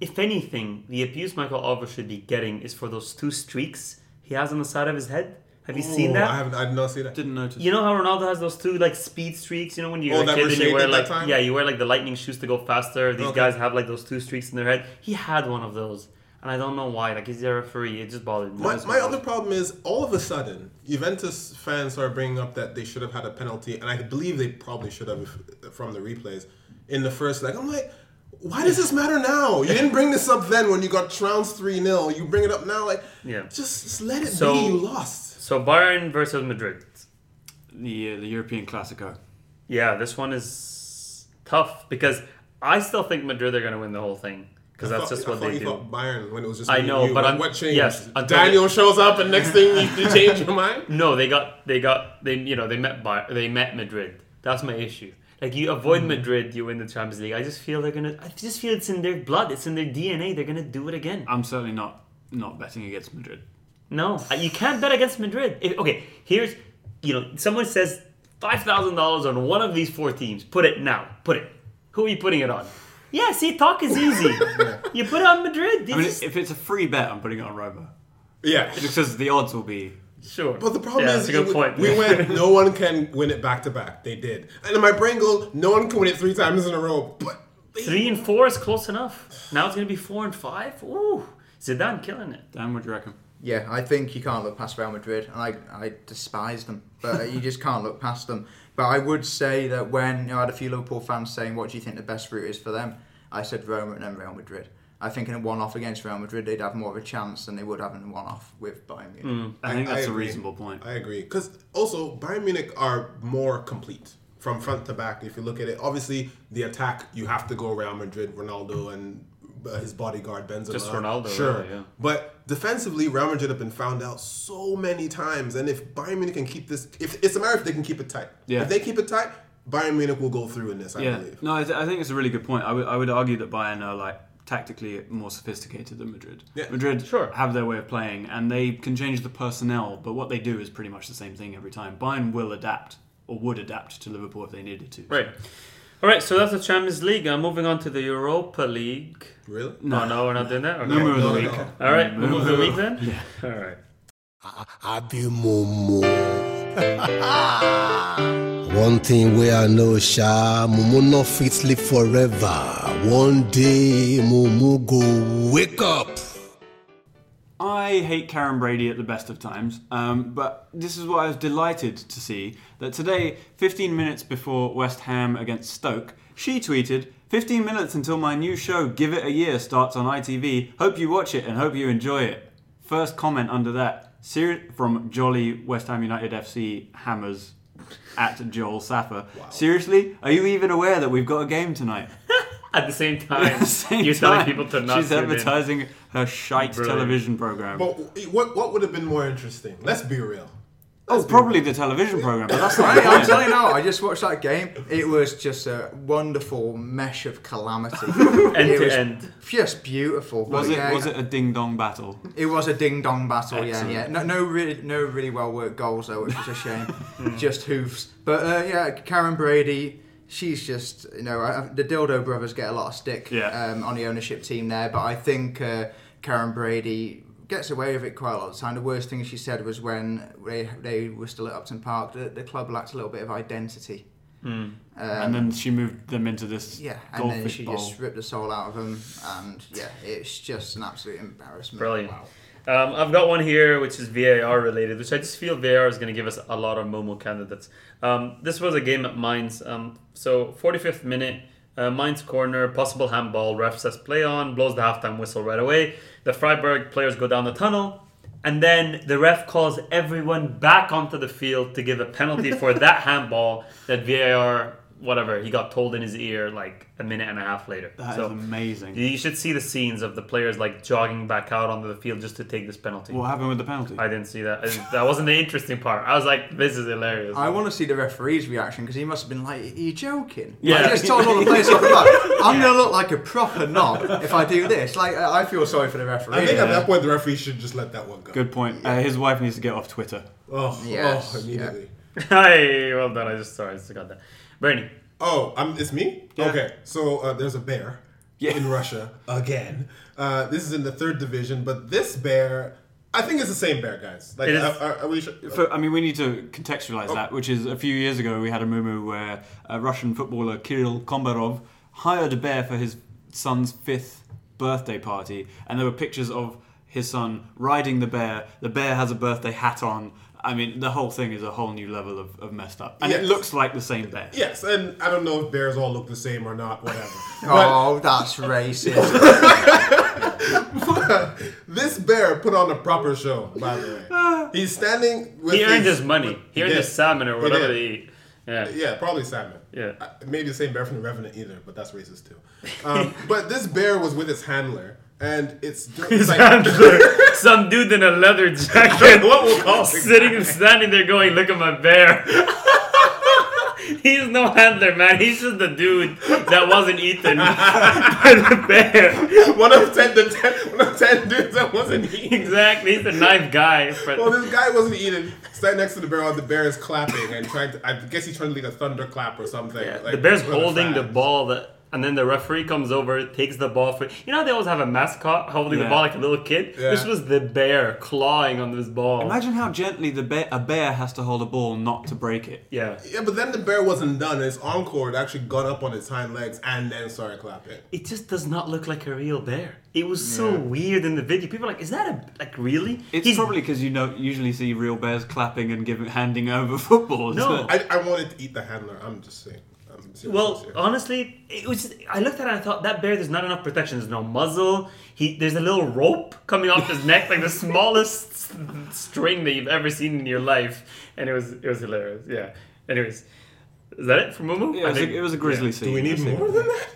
[SPEAKER 2] if anything, the abuse Michael Oliver should be getting is for those two streaks he has on the side of his head. Have you seen
[SPEAKER 4] Oh,
[SPEAKER 2] that?
[SPEAKER 4] I haven't. I did not see that.
[SPEAKER 1] Didn't notice.
[SPEAKER 2] You know how Ronaldo has those two like speed streaks. You know when you're
[SPEAKER 4] Oh,
[SPEAKER 2] a kid and you wear like yeah, you wear like the lightning shoes to go faster. These
[SPEAKER 4] Okay.
[SPEAKER 2] guys have like those two streaks in their head. He had one of those, and I don't know why. Like he's a referee. It just bothered me.
[SPEAKER 4] My, my other problem is all of a sudden Juventus fans are bringing up that they should have had a penalty, and I believe they probably should have if- from the replays in the first leg. I'm like, why does this matter now? You didn't bring this up then when you got trounced three 0 You bring it up now, like
[SPEAKER 2] Yeah.
[SPEAKER 4] just, just let it
[SPEAKER 2] So-
[SPEAKER 4] be. You lost.
[SPEAKER 2] So Bayern versus Madrid.
[SPEAKER 1] the uh, the European Classico.
[SPEAKER 2] Yeah, this one is tough because I still think Madrid are going to win the whole thing because that's
[SPEAKER 4] thought-
[SPEAKER 2] just what
[SPEAKER 4] thought
[SPEAKER 2] they
[SPEAKER 4] you
[SPEAKER 2] do.
[SPEAKER 4] thought Bayern when it was just
[SPEAKER 2] I know,
[SPEAKER 4] you.
[SPEAKER 2] but
[SPEAKER 4] what,
[SPEAKER 2] I'm-
[SPEAKER 4] what changed?
[SPEAKER 2] yes, until
[SPEAKER 4] Daniel shows up, and next thing you, you change your mind.
[SPEAKER 2] No, they got they got they you know they met Bar- they met Madrid. That's my issue. Like you avoid mm-hmm. Madrid, you win the Champions League. I just feel they're gonna. I just feel it's in their blood. It's in their DNA. They're gonna do it again.
[SPEAKER 1] I'm certainly not not betting against Madrid.
[SPEAKER 2] No, you can't bet against Madrid. If, okay, here's you know someone says five thousand dollars on one of these four teams. Put it now. Put it. Who are you putting it on? Yeah, see, talk is easy. You put it on Madrid.
[SPEAKER 1] I mean,
[SPEAKER 2] just-
[SPEAKER 1] if it's a free bet, I'm putting it on Roma
[SPEAKER 4] Yeah,
[SPEAKER 1] because the odds will be.
[SPEAKER 2] sure.
[SPEAKER 4] But the problem
[SPEAKER 2] yeah,
[SPEAKER 4] is,
[SPEAKER 2] that's a good
[SPEAKER 4] we,
[SPEAKER 2] point.
[SPEAKER 4] we went. No one can win it back to back. They did, and in my brain goes, no one can win it three times in a row. But they,
[SPEAKER 2] Three and four is close enough. Now it's gonna be four and five. Ooh, Zidane killing it.
[SPEAKER 1] Dan, what do you reckon?
[SPEAKER 3] Yeah, I think you can't look past Real Madrid, and I, I despise them, but you just can't look past them. But I would say that when you know, I had a few Liverpool fans saying, "What do you think the best route is for them?" I said Roma and then Real Madrid. I think in a one-off against Real Madrid, they'd have more of a chance than they would have in a one-off with Bayern Munich.
[SPEAKER 1] I think that's a
[SPEAKER 4] agree.
[SPEAKER 1] reasonable point.
[SPEAKER 4] I agree because also Bayern Munich are more complete from front to back. If you look at it, obviously the attack you have to go Real Madrid, Ronaldo, and uh, his bodyguard Benzema.
[SPEAKER 2] Just Ronaldo,
[SPEAKER 4] sure.
[SPEAKER 2] really, yeah.
[SPEAKER 4] But defensively, Real Madrid have been found out so many times, and if Bayern Munich can keep this, if it's a matter if they can keep it tight.
[SPEAKER 1] Yeah.
[SPEAKER 4] If they keep it tight, Bayern Munich will go through in this. I
[SPEAKER 1] yeah,
[SPEAKER 4] believe.
[SPEAKER 1] no, I, th- I think it's a really good point. I would argue that Bayern are like tactically more sophisticated than Madrid.
[SPEAKER 4] Yeah.
[SPEAKER 1] Madrid
[SPEAKER 2] Sure.
[SPEAKER 1] have their way of playing, and they can change the personnel, but what they do is pretty much the same thing every time. Bayern will adapt or would adapt to Liverpool if they needed to.
[SPEAKER 2] Right. All right. So that's the Champions League. Uh, moving on to the Europa League.
[SPEAKER 4] Really?
[SPEAKER 2] No, no, we're not doing that. Okay.
[SPEAKER 1] No move of the
[SPEAKER 4] No,
[SPEAKER 1] week.
[SPEAKER 4] no.
[SPEAKER 2] All right, move of the week then.
[SPEAKER 1] Yeah.
[SPEAKER 2] All right.
[SPEAKER 7] Abi Momo. One thing where I know, Sha, Momo not fit sleep forever. One day, Momo go wake up.
[SPEAKER 1] I hate Karren Brady at the best of times, um, but this is what I was delighted to see that today, 15 minutes before West Ham against Stoke, she tweeted, 15 minutes until my new show, Give It a Year, starts on ITV. Hope you watch it and hope you enjoy it. First comment under that ser- from Jolly West Ham United FC Hammers at Joel Saffer. Seriously? Are you even aware that we've got a game tonight?
[SPEAKER 2] At the same time,
[SPEAKER 1] the same
[SPEAKER 2] you're telling people to not
[SPEAKER 1] She's
[SPEAKER 2] tune in.
[SPEAKER 1] advertising her shite
[SPEAKER 2] Brilliant.
[SPEAKER 1] television program.
[SPEAKER 4] But what what would have been more interesting? Let's be real.
[SPEAKER 1] Oh, probably the television program, but that's not.
[SPEAKER 3] I, I'm telling you now, I just watched that game. It was just a wonderful mesh of calamity.
[SPEAKER 2] End
[SPEAKER 3] it
[SPEAKER 2] to
[SPEAKER 3] was
[SPEAKER 2] end.
[SPEAKER 3] Just beautiful.
[SPEAKER 1] Was
[SPEAKER 3] But
[SPEAKER 1] it
[SPEAKER 3] yeah,
[SPEAKER 1] was it a ding dong battle?
[SPEAKER 3] It was a ding dong battle, yeah,
[SPEAKER 1] Excellent.
[SPEAKER 3] yeah. No, no, really, no, really well worked goals though, which is a shame. just hoofs. But uh, yeah, Karren Brady, she's just you know the Dildo brothers get a lot of stick
[SPEAKER 1] Yeah.
[SPEAKER 3] um, on the ownership team there, but I think uh, Karren Brady gets away with it quite a lot of the time. The worst thing she said was when they they were still at Upton Park, the, the club lacked a little bit of identity. Um,
[SPEAKER 1] and then she moved them into this
[SPEAKER 3] yeah, and then she
[SPEAKER 1] bowl.
[SPEAKER 3] just ripped the soul out of them, and yeah, it's just an absolute embarrassment.
[SPEAKER 2] Brilliant.
[SPEAKER 3] Wow.
[SPEAKER 2] Um, I've got one here which is VAR related, which I just feel VAR is going to give us a lot of Momo candidates. Um, this was a game at Mainz. Um, so 45th minute, uh, Mainz corner, possible handball. Ref says play on, blows the halftime whistle right away. The Freiburg players go down the tunnel, and then the ref calls everyone back onto the field to give a penalty for that handball that VAR whatever. He got told in his ear like a minute and a half later.
[SPEAKER 1] That is
[SPEAKER 2] so
[SPEAKER 1] amazing.
[SPEAKER 2] you should see the scenes of the players like jogging back out onto the field just to take this penalty.
[SPEAKER 1] What happened with the penalty?
[SPEAKER 2] I didn't see that. That wasn't the interesting part. I was like, this is hilarious.
[SPEAKER 3] I want to see the referee's reaction because he must have been like, "Are you joking?"
[SPEAKER 2] Yeah.
[SPEAKER 3] I just told all the players off the back, I'm gonna look like a proper knob if I do this. Like, I I feel sorry for the referee.
[SPEAKER 4] I think at that point the referee should just let that one go.
[SPEAKER 1] Good point. Uh, his wife needs to get off Twitter.
[SPEAKER 4] Oh,
[SPEAKER 3] Yes,
[SPEAKER 4] oh, immediately.
[SPEAKER 2] Hi, well done. I just sorry, I just got that. Bernie,
[SPEAKER 4] Oh, um, it's me.
[SPEAKER 1] Yeah.
[SPEAKER 4] Okay, so uh, there's a bear
[SPEAKER 1] Yeah.
[SPEAKER 4] in Russia again. Uh, this is in the third division, but this bear, I think it's the same bear, guys. Like,
[SPEAKER 2] It is-
[SPEAKER 4] are, are, are we sure?
[SPEAKER 1] For, I mean, we need to contextualize that, which is a few years ago we had a mumu where a Russian footballer Kirill Kombarov hired a bear for his son's fifth birthday party, and there were pictures of his son riding the bear. The bear has a birthday hat on. I mean, the whole thing is a whole new level of, of messed up, and it looks like the same bear.
[SPEAKER 4] Yes, and I don't know if bears all look the same or not. Whatever.
[SPEAKER 3] Oh, that's racist.
[SPEAKER 4] This bear put on a proper show. By the way, he's standing. With
[SPEAKER 2] he earned
[SPEAKER 4] his,
[SPEAKER 2] his money. He earned
[SPEAKER 4] did.
[SPEAKER 2] his salmon or whatever they eat. Yeah.
[SPEAKER 4] Yeah, probably salmon.
[SPEAKER 2] Yeah.
[SPEAKER 4] Uh, Maybe the same bear from the Revenant either, but that's racist too. Um, but this bear was with his handler, and it's, it's like
[SPEAKER 2] some dude in a leather jacket,
[SPEAKER 4] What we'll call
[SPEAKER 2] sitting and standing there going, "Look at my bear." He's no handler, man. He's just the dude that wasn't eaten by the bear.
[SPEAKER 4] one of ten, the ten, one of ten dudes that wasn't eating.
[SPEAKER 2] Exactly. He's the knife guy.
[SPEAKER 4] Well, this guy wasn't eating. Standing next to the bear while the bear is clapping and trying to. I guess he's trying to lead a thunderclap or something.
[SPEAKER 2] yeah,
[SPEAKER 4] like,
[SPEAKER 2] the bear's holding the ball that. And then the referee comes over, takes the ball for. You know they always have a mascot holding
[SPEAKER 1] Yeah.
[SPEAKER 2] the ball like a little kid.
[SPEAKER 4] Yeah.
[SPEAKER 2] This was the bear clawing on this ball.
[SPEAKER 1] Imagine how gently the bear, a bear has to hold a ball not to break it.
[SPEAKER 2] yeah,
[SPEAKER 4] Yeah, but then the bear wasn't done. His encore had actually got up on its hind legs and then started clapping.
[SPEAKER 2] it just does not look like a real bear. It was so weird in the video. People are like, is that a like really?
[SPEAKER 1] It's
[SPEAKER 2] He's-
[SPEAKER 1] probably because you don't usually see real bears clapping and giving handing over footballs.
[SPEAKER 2] No.
[SPEAKER 4] I, I wanted to eat the handler. I'm just saying. I'm seriously
[SPEAKER 2] Well,
[SPEAKER 4] serious.
[SPEAKER 2] honestly, it was. I looked at it and I thought that bear. There's not enough protection. There's no muzzle. He there's a little rope coming off his neck, like the smallest string that you've ever seen in your life, and it was it was hilarious. Yeah. Anyways, is that it for Mumu?
[SPEAKER 1] Yeah, it, was a, it was a grisly
[SPEAKER 2] yeah.
[SPEAKER 1] scene.
[SPEAKER 4] Do we need
[SPEAKER 1] That's it.
[SPEAKER 4] more than that?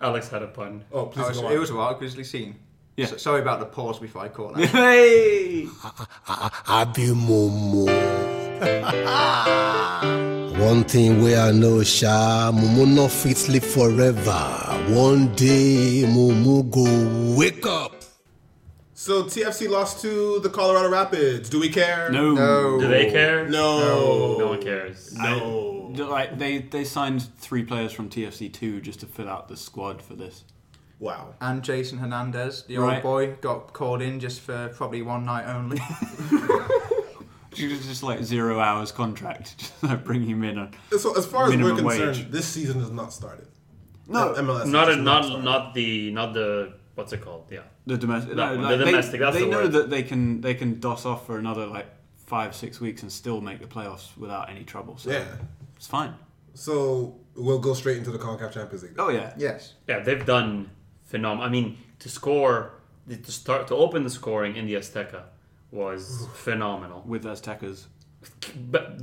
[SPEAKER 2] Alex had a pun.
[SPEAKER 4] Oh, please
[SPEAKER 3] Oh,
[SPEAKER 4] go
[SPEAKER 3] so
[SPEAKER 4] on.
[SPEAKER 3] it was a wild grizzly scene.
[SPEAKER 1] Yeah.
[SPEAKER 3] So- sorry about the pause before I caught that.
[SPEAKER 1] Hey!
[SPEAKER 7] Abi Momo. One thing where I know, Sha, Momo no fit sleep forever. One day, Momo go wake up.
[SPEAKER 4] So TFC lost to the Colorado Rapids. Do we care?
[SPEAKER 1] No.
[SPEAKER 3] No.
[SPEAKER 2] Do they care?
[SPEAKER 4] No.
[SPEAKER 2] No one cares.
[SPEAKER 4] No.
[SPEAKER 1] Like they, they signed three players from TFC two just to fill out the squad for this.
[SPEAKER 4] Wow.
[SPEAKER 3] And Jason Hernandez, the
[SPEAKER 1] Right.
[SPEAKER 3] old boy, got called in just for probably one night only.
[SPEAKER 1] Just just like zero hours contract, just like bring him in. And,
[SPEAKER 4] So as far as we're concerned,
[SPEAKER 1] wage.
[SPEAKER 4] this season has not started.
[SPEAKER 1] No.
[SPEAKER 4] MLS
[SPEAKER 2] Not a, not
[SPEAKER 4] started.
[SPEAKER 2] not the not the what's it called? Yeah.
[SPEAKER 1] the domestic,
[SPEAKER 2] That
[SPEAKER 1] no, like,
[SPEAKER 2] the
[SPEAKER 1] they-
[SPEAKER 2] domestic, that's
[SPEAKER 1] they
[SPEAKER 2] the
[SPEAKER 1] know
[SPEAKER 2] word.
[SPEAKER 1] that they can they can dos off for another like five six weeks and still make the playoffs without any trouble. So
[SPEAKER 4] Yeah.
[SPEAKER 1] it's fine.
[SPEAKER 4] So we'll go straight into the Concacaf Champions League.
[SPEAKER 1] Oh yeah,
[SPEAKER 3] yes.
[SPEAKER 2] Yeah, they've done phenomenal. I mean, to score, to start, to open the scoring in the Azteca was phenomenal.
[SPEAKER 1] with Aztecas.
[SPEAKER 2] But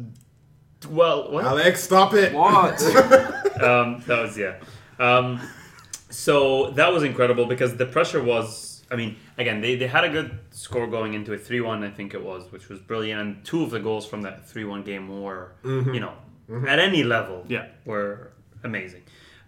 [SPEAKER 2] well, what?
[SPEAKER 4] Alex, stop it.
[SPEAKER 1] What?
[SPEAKER 2] um, that was yeah. Um, so that was incredible because the pressure was. I mean, again, they, they had a good score going into a three one, I think it was, which was brilliant. And two of the goals from that three one game were, you know, at any level,
[SPEAKER 1] Yeah.
[SPEAKER 2] were amazing.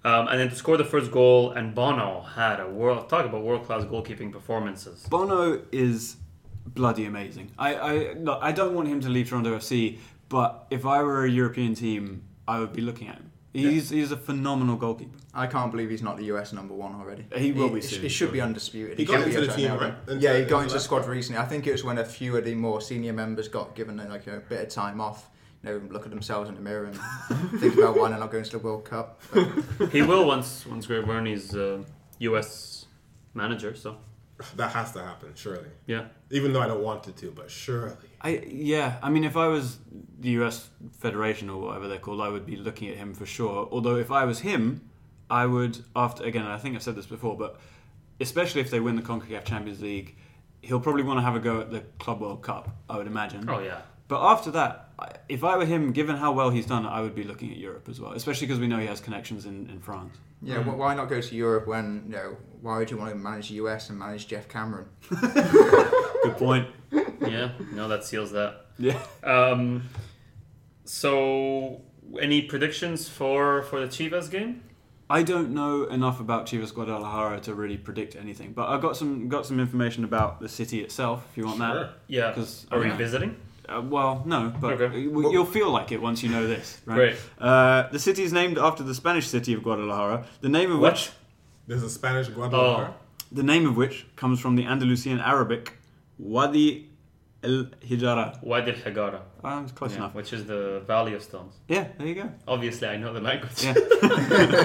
[SPEAKER 2] Um, and then to score the first goal, and Bono had a world talk about world class goalkeeping performances.
[SPEAKER 1] Bono is bloody amazing. I I look, I don't want him to leave Toronto FC, but if I were a European team, I would be looking at him. He's he's a phenomenal goalkeeper.
[SPEAKER 3] I can't believe he's not the US number one already.
[SPEAKER 1] He will be soon,
[SPEAKER 3] he should be undisputed.
[SPEAKER 4] He got
[SPEAKER 3] should be
[SPEAKER 4] into the
[SPEAKER 3] a
[SPEAKER 4] team,
[SPEAKER 3] Toronto.
[SPEAKER 4] right?
[SPEAKER 3] Yeah, he got
[SPEAKER 4] into
[SPEAKER 3] into the squad
[SPEAKER 4] squad.
[SPEAKER 3] recently. I think it was when a few of the more senior members got given like a bit of time off. You know, look at themselves in the mirror and think about why they're not going to the World Cup. But
[SPEAKER 2] he will once once Greg Vanney's uh, U.S. manager. So
[SPEAKER 4] That has to happen, surely.
[SPEAKER 2] yeah,
[SPEAKER 4] Even though I don't want it to, but surely.
[SPEAKER 1] I yeah. I mean, if I was the US Federation or whatever they're called, I would be looking at him for sure. Although if I was him, I would after again. I think I've said this before, but especially if they win the Concacaf Champions League, he'll probably want to have a go at the Club World Cup. I would imagine.
[SPEAKER 2] oh yeah.
[SPEAKER 1] But after that, if I were him, given how well he's done, I would be looking at Europe as well, especially because we know he has connections in, in France.
[SPEAKER 3] Yeah, wh why not go to Europe when, you know, why would you want to manage the US and manage Geoff Cameron?
[SPEAKER 1] Good point.
[SPEAKER 2] yeah, no, that seals that.
[SPEAKER 1] Yeah.
[SPEAKER 2] Um, so, any predictions for for the Chivas game?
[SPEAKER 1] I don't know enough about Chivas Guadalajara to really predict anything, but I got some got some information about the city itself. If you want
[SPEAKER 4] Sure.
[SPEAKER 1] that,
[SPEAKER 2] Yeah,
[SPEAKER 1] 'Cause-
[SPEAKER 2] are we
[SPEAKER 1] yeah.
[SPEAKER 2] visiting?
[SPEAKER 1] Uh, well, no, but
[SPEAKER 2] Okay.
[SPEAKER 1] you- you'll feel like it once you know this, right?
[SPEAKER 2] Great.
[SPEAKER 1] Uh, the city is named after the Spanish city of Guadalajara. The name of which
[SPEAKER 2] What?
[SPEAKER 4] There's a Spanish Guadalajara.
[SPEAKER 2] Oh,
[SPEAKER 1] the name of which comes from the Andalusian Arabic Wadi el Hijara.
[SPEAKER 2] Wadi al Hagara,
[SPEAKER 1] it's close
[SPEAKER 2] yeah,
[SPEAKER 1] enough.
[SPEAKER 2] which is the Valley of Stones.
[SPEAKER 1] Yeah, there you go.
[SPEAKER 2] Obviously, I know the language.
[SPEAKER 1] Yeah.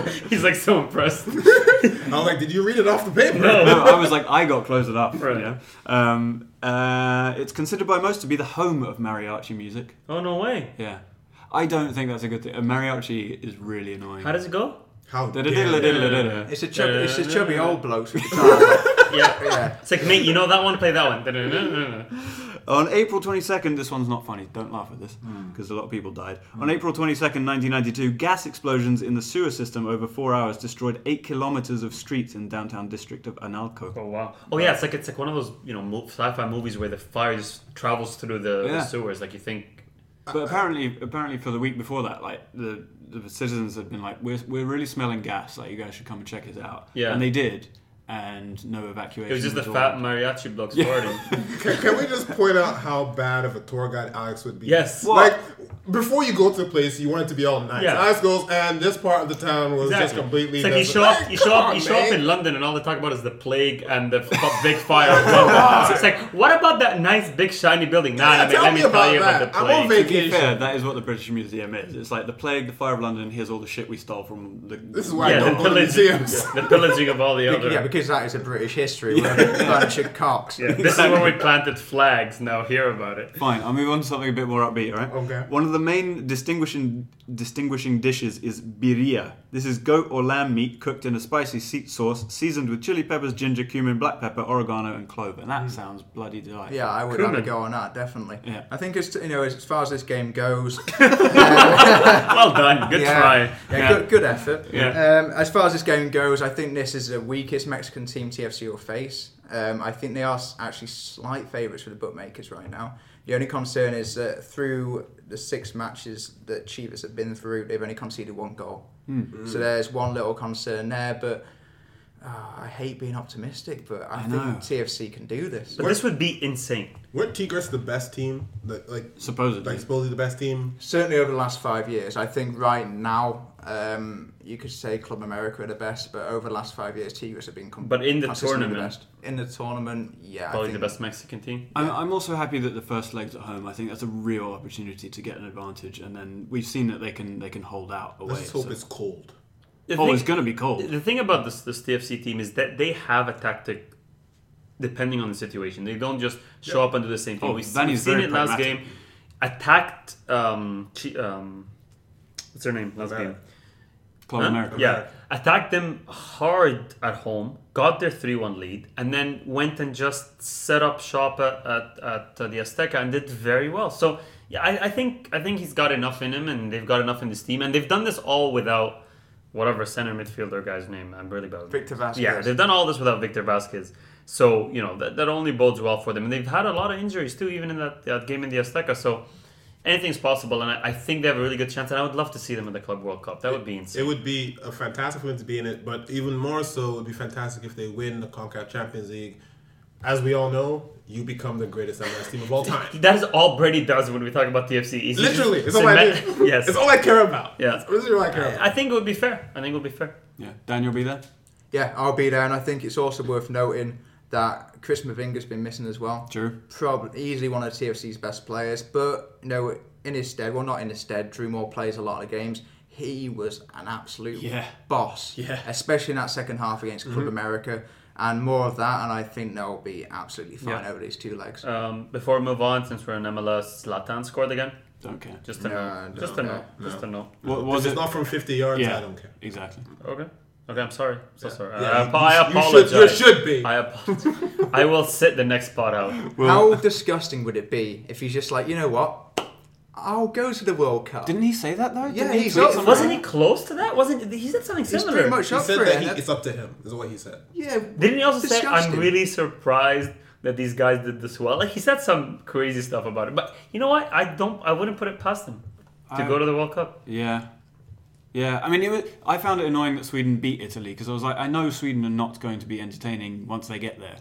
[SPEAKER 2] He's like so impressed.
[SPEAKER 4] I was like, did you read it off the paper?
[SPEAKER 2] No.
[SPEAKER 1] no, I was like, I got close enough.
[SPEAKER 2] Right.
[SPEAKER 1] You know? um, uh, it's considered by most to be the home of mariachi music.
[SPEAKER 2] Oh no way!
[SPEAKER 1] Yeah. I don't think that's a good thing. A mariachi is really annoying.
[SPEAKER 2] How does it go?
[SPEAKER 4] How.
[SPEAKER 3] It's a chubby, it's a chubby old bloke with guitar.
[SPEAKER 2] Yeah,
[SPEAKER 3] yeah.
[SPEAKER 2] it's like mate, you know that one? Play that one.
[SPEAKER 1] On April 22nd, this one's not funny, don't laugh at this, hmm. because a lot of people died. Hmm. On April 22nd, 1992, gas explosions in the sewer system over four hours destroyed eight kilometers of streets in downtown district of Analco.
[SPEAKER 2] Oh wow! Oh yeah, it's like it's like one of those you know mo- sci-fi movies where the fire just travels through the, the
[SPEAKER 1] Yeah.
[SPEAKER 2] sewers. Like you think,
[SPEAKER 1] But apparently, apparently for the week before that, like the, the citizens had been like, we're, we're really smelling gas, like you guys should come and check it out.
[SPEAKER 2] Yeah.
[SPEAKER 1] And they did, and no evacuation.
[SPEAKER 2] it was just the fat mariachi blokes
[SPEAKER 1] Yeah.
[SPEAKER 2] farting.
[SPEAKER 4] Can, can we just point out how bad of a tour guide Alex would be?
[SPEAKER 2] Yes.
[SPEAKER 4] Like, before you go to the place, you want it to be all nice.
[SPEAKER 2] Yeah.
[SPEAKER 4] Alex goes, and this part of the town was just
[SPEAKER 2] Exactly.
[SPEAKER 4] completely.
[SPEAKER 2] It's like you show up,
[SPEAKER 4] Like,
[SPEAKER 2] you show up,
[SPEAKER 4] on,
[SPEAKER 2] you show up in London, and all they talk about is the plague and the f- big fire. So it's like, what about that nice big shiny building? Nah,
[SPEAKER 4] Yeah,
[SPEAKER 2] let me,
[SPEAKER 4] tell
[SPEAKER 2] let
[SPEAKER 4] me
[SPEAKER 2] me tell
[SPEAKER 4] about
[SPEAKER 2] you about
[SPEAKER 4] that.
[SPEAKER 2] the
[SPEAKER 4] I'm on vacation.
[SPEAKER 1] fair, that is what the British Museum is. It's like the plague, the fire of London. Here's all the shit we stole from the.
[SPEAKER 4] This is why
[SPEAKER 2] yeah, the
[SPEAKER 4] don't go to
[SPEAKER 2] pillaging,
[SPEAKER 4] museums.
[SPEAKER 2] the pillaging of all the other.
[SPEAKER 3] Yeah, because that is a British history. We're a bunch of cocks.
[SPEAKER 2] Yeah, this is where we planted flags. Now hear about it.
[SPEAKER 1] Fine, I'll move on to something a bit more upbeat, all right?
[SPEAKER 4] Okay.
[SPEAKER 1] One of the main distinguishing distinguishing dishes is birria. This is goat or lamb meat cooked in a spicy seat sauce, seasoned with chili peppers, ginger, cumin, black pepper, oregano, and clove. And that sounds bloody delightful.
[SPEAKER 3] Yeah, I would have a go on that definitely.
[SPEAKER 1] Yeah.
[SPEAKER 3] I think as you know, as far as this game goes,
[SPEAKER 2] Well done, good
[SPEAKER 3] yeah,
[SPEAKER 2] try.
[SPEAKER 3] Yeah,
[SPEAKER 2] Yeah.
[SPEAKER 3] Good, good effort.
[SPEAKER 2] Yeah.
[SPEAKER 3] Um, as far as this game goes, I think this is the weakest Mexican team TFC will face. Um, I think they are actually slight favourites for the bookmakers right now. The only concern is that through the six matches that Chivas have been through, they've only conceded one goal.
[SPEAKER 1] Hmm.
[SPEAKER 3] So there's one little concern there, but. ah, I hate being optimistic, but I,
[SPEAKER 1] I
[SPEAKER 3] think
[SPEAKER 1] know.
[SPEAKER 3] TFC can do this.
[SPEAKER 2] But this would be insane.
[SPEAKER 4] Weren't Tigres the best team? The, like,
[SPEAKER 1] Supposedly.
[SPEAKER 4] like supposedly the best team.
[SPEAKER 3] Certainly over the last five years. I think right now, um, you could say Club America are the best, but over the last five years, Tigres have been com-
[SPEAKER 2] But in the
[SPEAKER 3] consistently
[SPEAKER 2] tournament-
[SPEAKER 3] best. In the tournament, yeah. I
[SPEAKER 2] Probably the best Mexican team.
[SPEAKER 1] I'm, I'm also happy that the first leg's at home. I think that's a real opportunity to get an advantage, and then we've seen that they can they can hold out away.
[SPEAKER 4] Let's hope
[SPEAKER 1] so-
[SPEAKER 4] it's cold.
[SPEAKER 2] The
[SPEAKER 1] oh,
[SPEAKER 2] thing-
[SPEAKER 1] it's going to be cold.
[SPEAKER 2] The thing about this this TFC team is that they have a tactic depending on the situation. They don't just show up and do the same thing.
[SPEAKER 1] Oh,
[SPEAKER 2] We've,
[SPEAKER 1] Vanney's
[SPEAKER 2] we've seen
[SPEAKER 1] very
[SPEAKER 2] it last game. Attacked um, Chi- um what's her name last game?
[SPEAKER 1] Club
[SPEAKER 2] Huh?
[SPEAKER 1] America.
[SPEAKER 2] Yeah, attacked them hard at home, got their three-one lead, and then went and just set up shop at, at, at uh, the Azteca and did very well. So yeah, I, I think I think he's got enough in him, and they've got enough in this team, and they've done this all without whatever center midfielder guy's name. I'm really bad.
[SPEAKER 3] Victor Vasquez.
[SPEAKER 2] Yeah, they've done all this without Victor Vasquez. So you know that, that only bodes well for them, and they've had a lot of injuries too, even in that, that game in the Azteca. So anything's possible, and I, I think they have a really good chance. And I would love to see them in the Club World Cup. That would be insane.
[SPEAKER 4] It would be a fantastic for them to be in it, but even more so, it would be fantastic if they win the CONCACAF Champions League. As we all know, you become the greatest MLS team of all time.
[SPEAKER 2] That is all Brady does when we talk about TFC. He's
[SPEAKER 4] Literally,
[SPEAKER 2] just
[SPEAKER 4] it's all I do.
[SPEAKER 2] Yes,
[SPEAKER 4] It's all I care about.
[SPEAKER 2] Yeah.
[SPEAKER 4] It's literally all I care about.
[SPEAKER 2] I think it would be fair. I think it would be fair.
[SPEAKER 1] Yeah. Daniel, be there.
[SPEAKER 3] Yeah, I'll be there, and I think it's also worth noting that Chris Mavinga's been missing as well.
[SPEAKER 1] True.
[SPEAKER 3] Probably easily one of TFC's best players, but you know, in his stead, well, not in his stead, Drew Moore plays a lot of games. He was an absolute
[SPEAKER 1] Yeah.
[SPEAKER 3] boss,
[SPEAKER 1] Yeah.
[SPEAKER 3] especially in that second half against Club
[SPEAKER 2] Mm-hmm.
[SPEAKER 3] America, and more of that. And I think they'll be absolutely fine
[SPEAKER 2] Yeah.
[SPEAKER 3] over these two legs.
[SPEAKER 2] Um, before we move on, since we're in MLS, Zlatan scored again.
[SPEAKER 1] Don't care.
[SPEAKER 2] Just to
[SPEAKER 3] No,
[SPEAKER 2] know.
[SPEAKER 3] I
[SPEAKER 2] Just
[SPEAKER 3] don't
[SPEAKER 2] to know.
[SPEAKER 3] care.
[SPEAKER 2] Just to know.
[SPEAKER 1] What
[SPEAKER 4] If
[SPEAKER 1] was
[SPEAKER 4] it's
[SPEAKER 1] it?
[SPEAKER 4] not from 50 yards,
[SPEAKER 1] yeah.
[SPEAKER 4] I don't care.
[SPEAKER 1] Exactly.
[SPEAKER 2] Okay. Okay, I'm sorry. I'm So sorry.
[SPEAKER 4] Yeah,
[SPEAKER 2] I,
[SPEAKER 4] you-
[SPEAKER 2] apo- I
[SPEAKER 4] you should-
[SPEAKER 2] apologize.
[SPEAKER 4] you should be.
[SPEAKER 2] I apologize. I will sit the next spot out.
[SPEAKER 3] How disgusting would it be if he's just like, you know what? I'll go to the World Cup.
[SPEAKER 1] Didn't he say that though?
[SPEAKER 3] Yeah,
[SPEAKER 1] Didn't he
[SPEAKER 3] he's
[SPEAKER 1] tweet
[SPEAKER 3] up-
[SPEAKER 1] something?
[SPEAKER 2] Wasn't he close to that? Wasn't he said something
[SPEAKER 3] He's
[SPEAKER 2] similar?
[SPEAKER 3] pretty much
[SPEAKER 4] He
[SPEAKER 3] up
[SPEAKER 4] said
[SPEAKER 3] for
[SPEAKER 4] that
[SPEAKER 3] it.
[SPEAKER 4] he, it's up to him. Is what he said.
[SPEAKER 3] yeah.
[SPEAKER 2] Didn't he also say, "I'm really surprised that these guys did this well"? Like he said some crazy stuff about it. But you know what? I don't. I wouldn't put it past him to
[SPEAKER 1] I-
[SPEAKER 2] go to the World Cup.
[SPEAKER 1] Yeah. Yeah, I mean, it was, I found it annoying that Sweden beat Italy because I was like, I know Sweden are not going to be entertaining once they get there.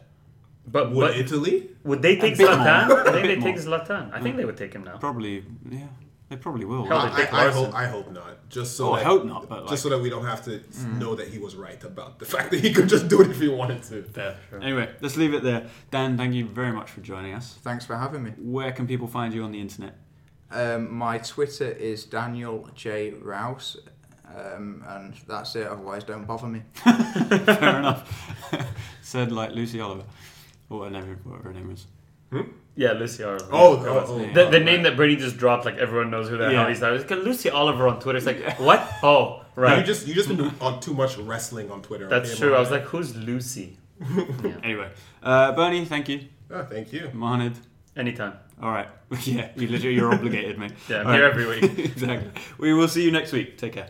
[SPEAKER 2] But
[SPEAKER 4] Would
[SPEAKER 2] but
[SPEAKER 4] Italy?
[SPEAKER 2] would they take
[SPEAKER 1] bit.
[SPEAKER 2] Zlatan? I
[SPEAKER 1] A
[SPEAKER 2] think they take. Zlatan. I think they would take him now.
[SPEAKER 1] Probably, yeah, they probably will.
[SPEAKER 2] Hell,
[SPEAKER 4] I,
[SPEAKER 2] they
[SPEAKER 4] I, I hope. I hope not. Just so
[SPEAKER 1] Oh, I hope not, but, like-
[SPEAKER 4] just so that we don't have to know that he was right about the fact that he could just do it if he wanted to.
[SPEAKER 2] Yeah, sure.
[SPEAKER 1] Anyway, let's leave it there. Dan, thank you very much for joining us.
[SPEAKER 3] Thanks for having me.
[SPEAKER 1] Where can people find you on the internet?
[SPEAKER 3] Um, my Twitter is Daniel J Rouse, um, and that's it. Otherwise, don't bother me.
[SPEAKER 1] Fair enough. Said like Lucy Oliver, or whatever, whatever her name is.
[SPEAKER 2] Yeah, Lucy Oliver.
[SPEAKER 4] Oh,
[SPEAKER 2] That
[SPEAKER 4] oh,
[SPEAKER 2] was-
[SPEAKER 4] oh,
[SPEAKER 2] the, the
[SPEAKER 4] oh,
[SPEAKER 2] name that Brady just dropped, like everyone knows who the
[SPEAKER 1] Yeah.
[SPEAKER 2] hell he's. It's Lucy Oliver on Twitter. It's like what? Oh, right.
[SPEAKER 4] You just you just been on too much wrestling on Twitter.
[SPEAKER 2] That's
[SPEAKER 4] okay,
[SPEAKER 2] true. I was like, who's Lucy? yeah.
[SPEAKER 1] Anyway, uh, Bernie, thank you.
[SPEAKER 4] oh, thank you.
[SPEAKER 1] Mohamed,
[SPEAKER 2] Anytime.
[SPEAKER 1] all right. yeah, you literally, you're obligated, mate.
[SPEAKER 2] Yeah, I'm
[SPEAKER 1] All
[SPEAKER 2] here
[SPEAKER 1] right.
[SPEAKER 2] every week.
[SPEAKER 1] exactly. We will see you next week. Take care.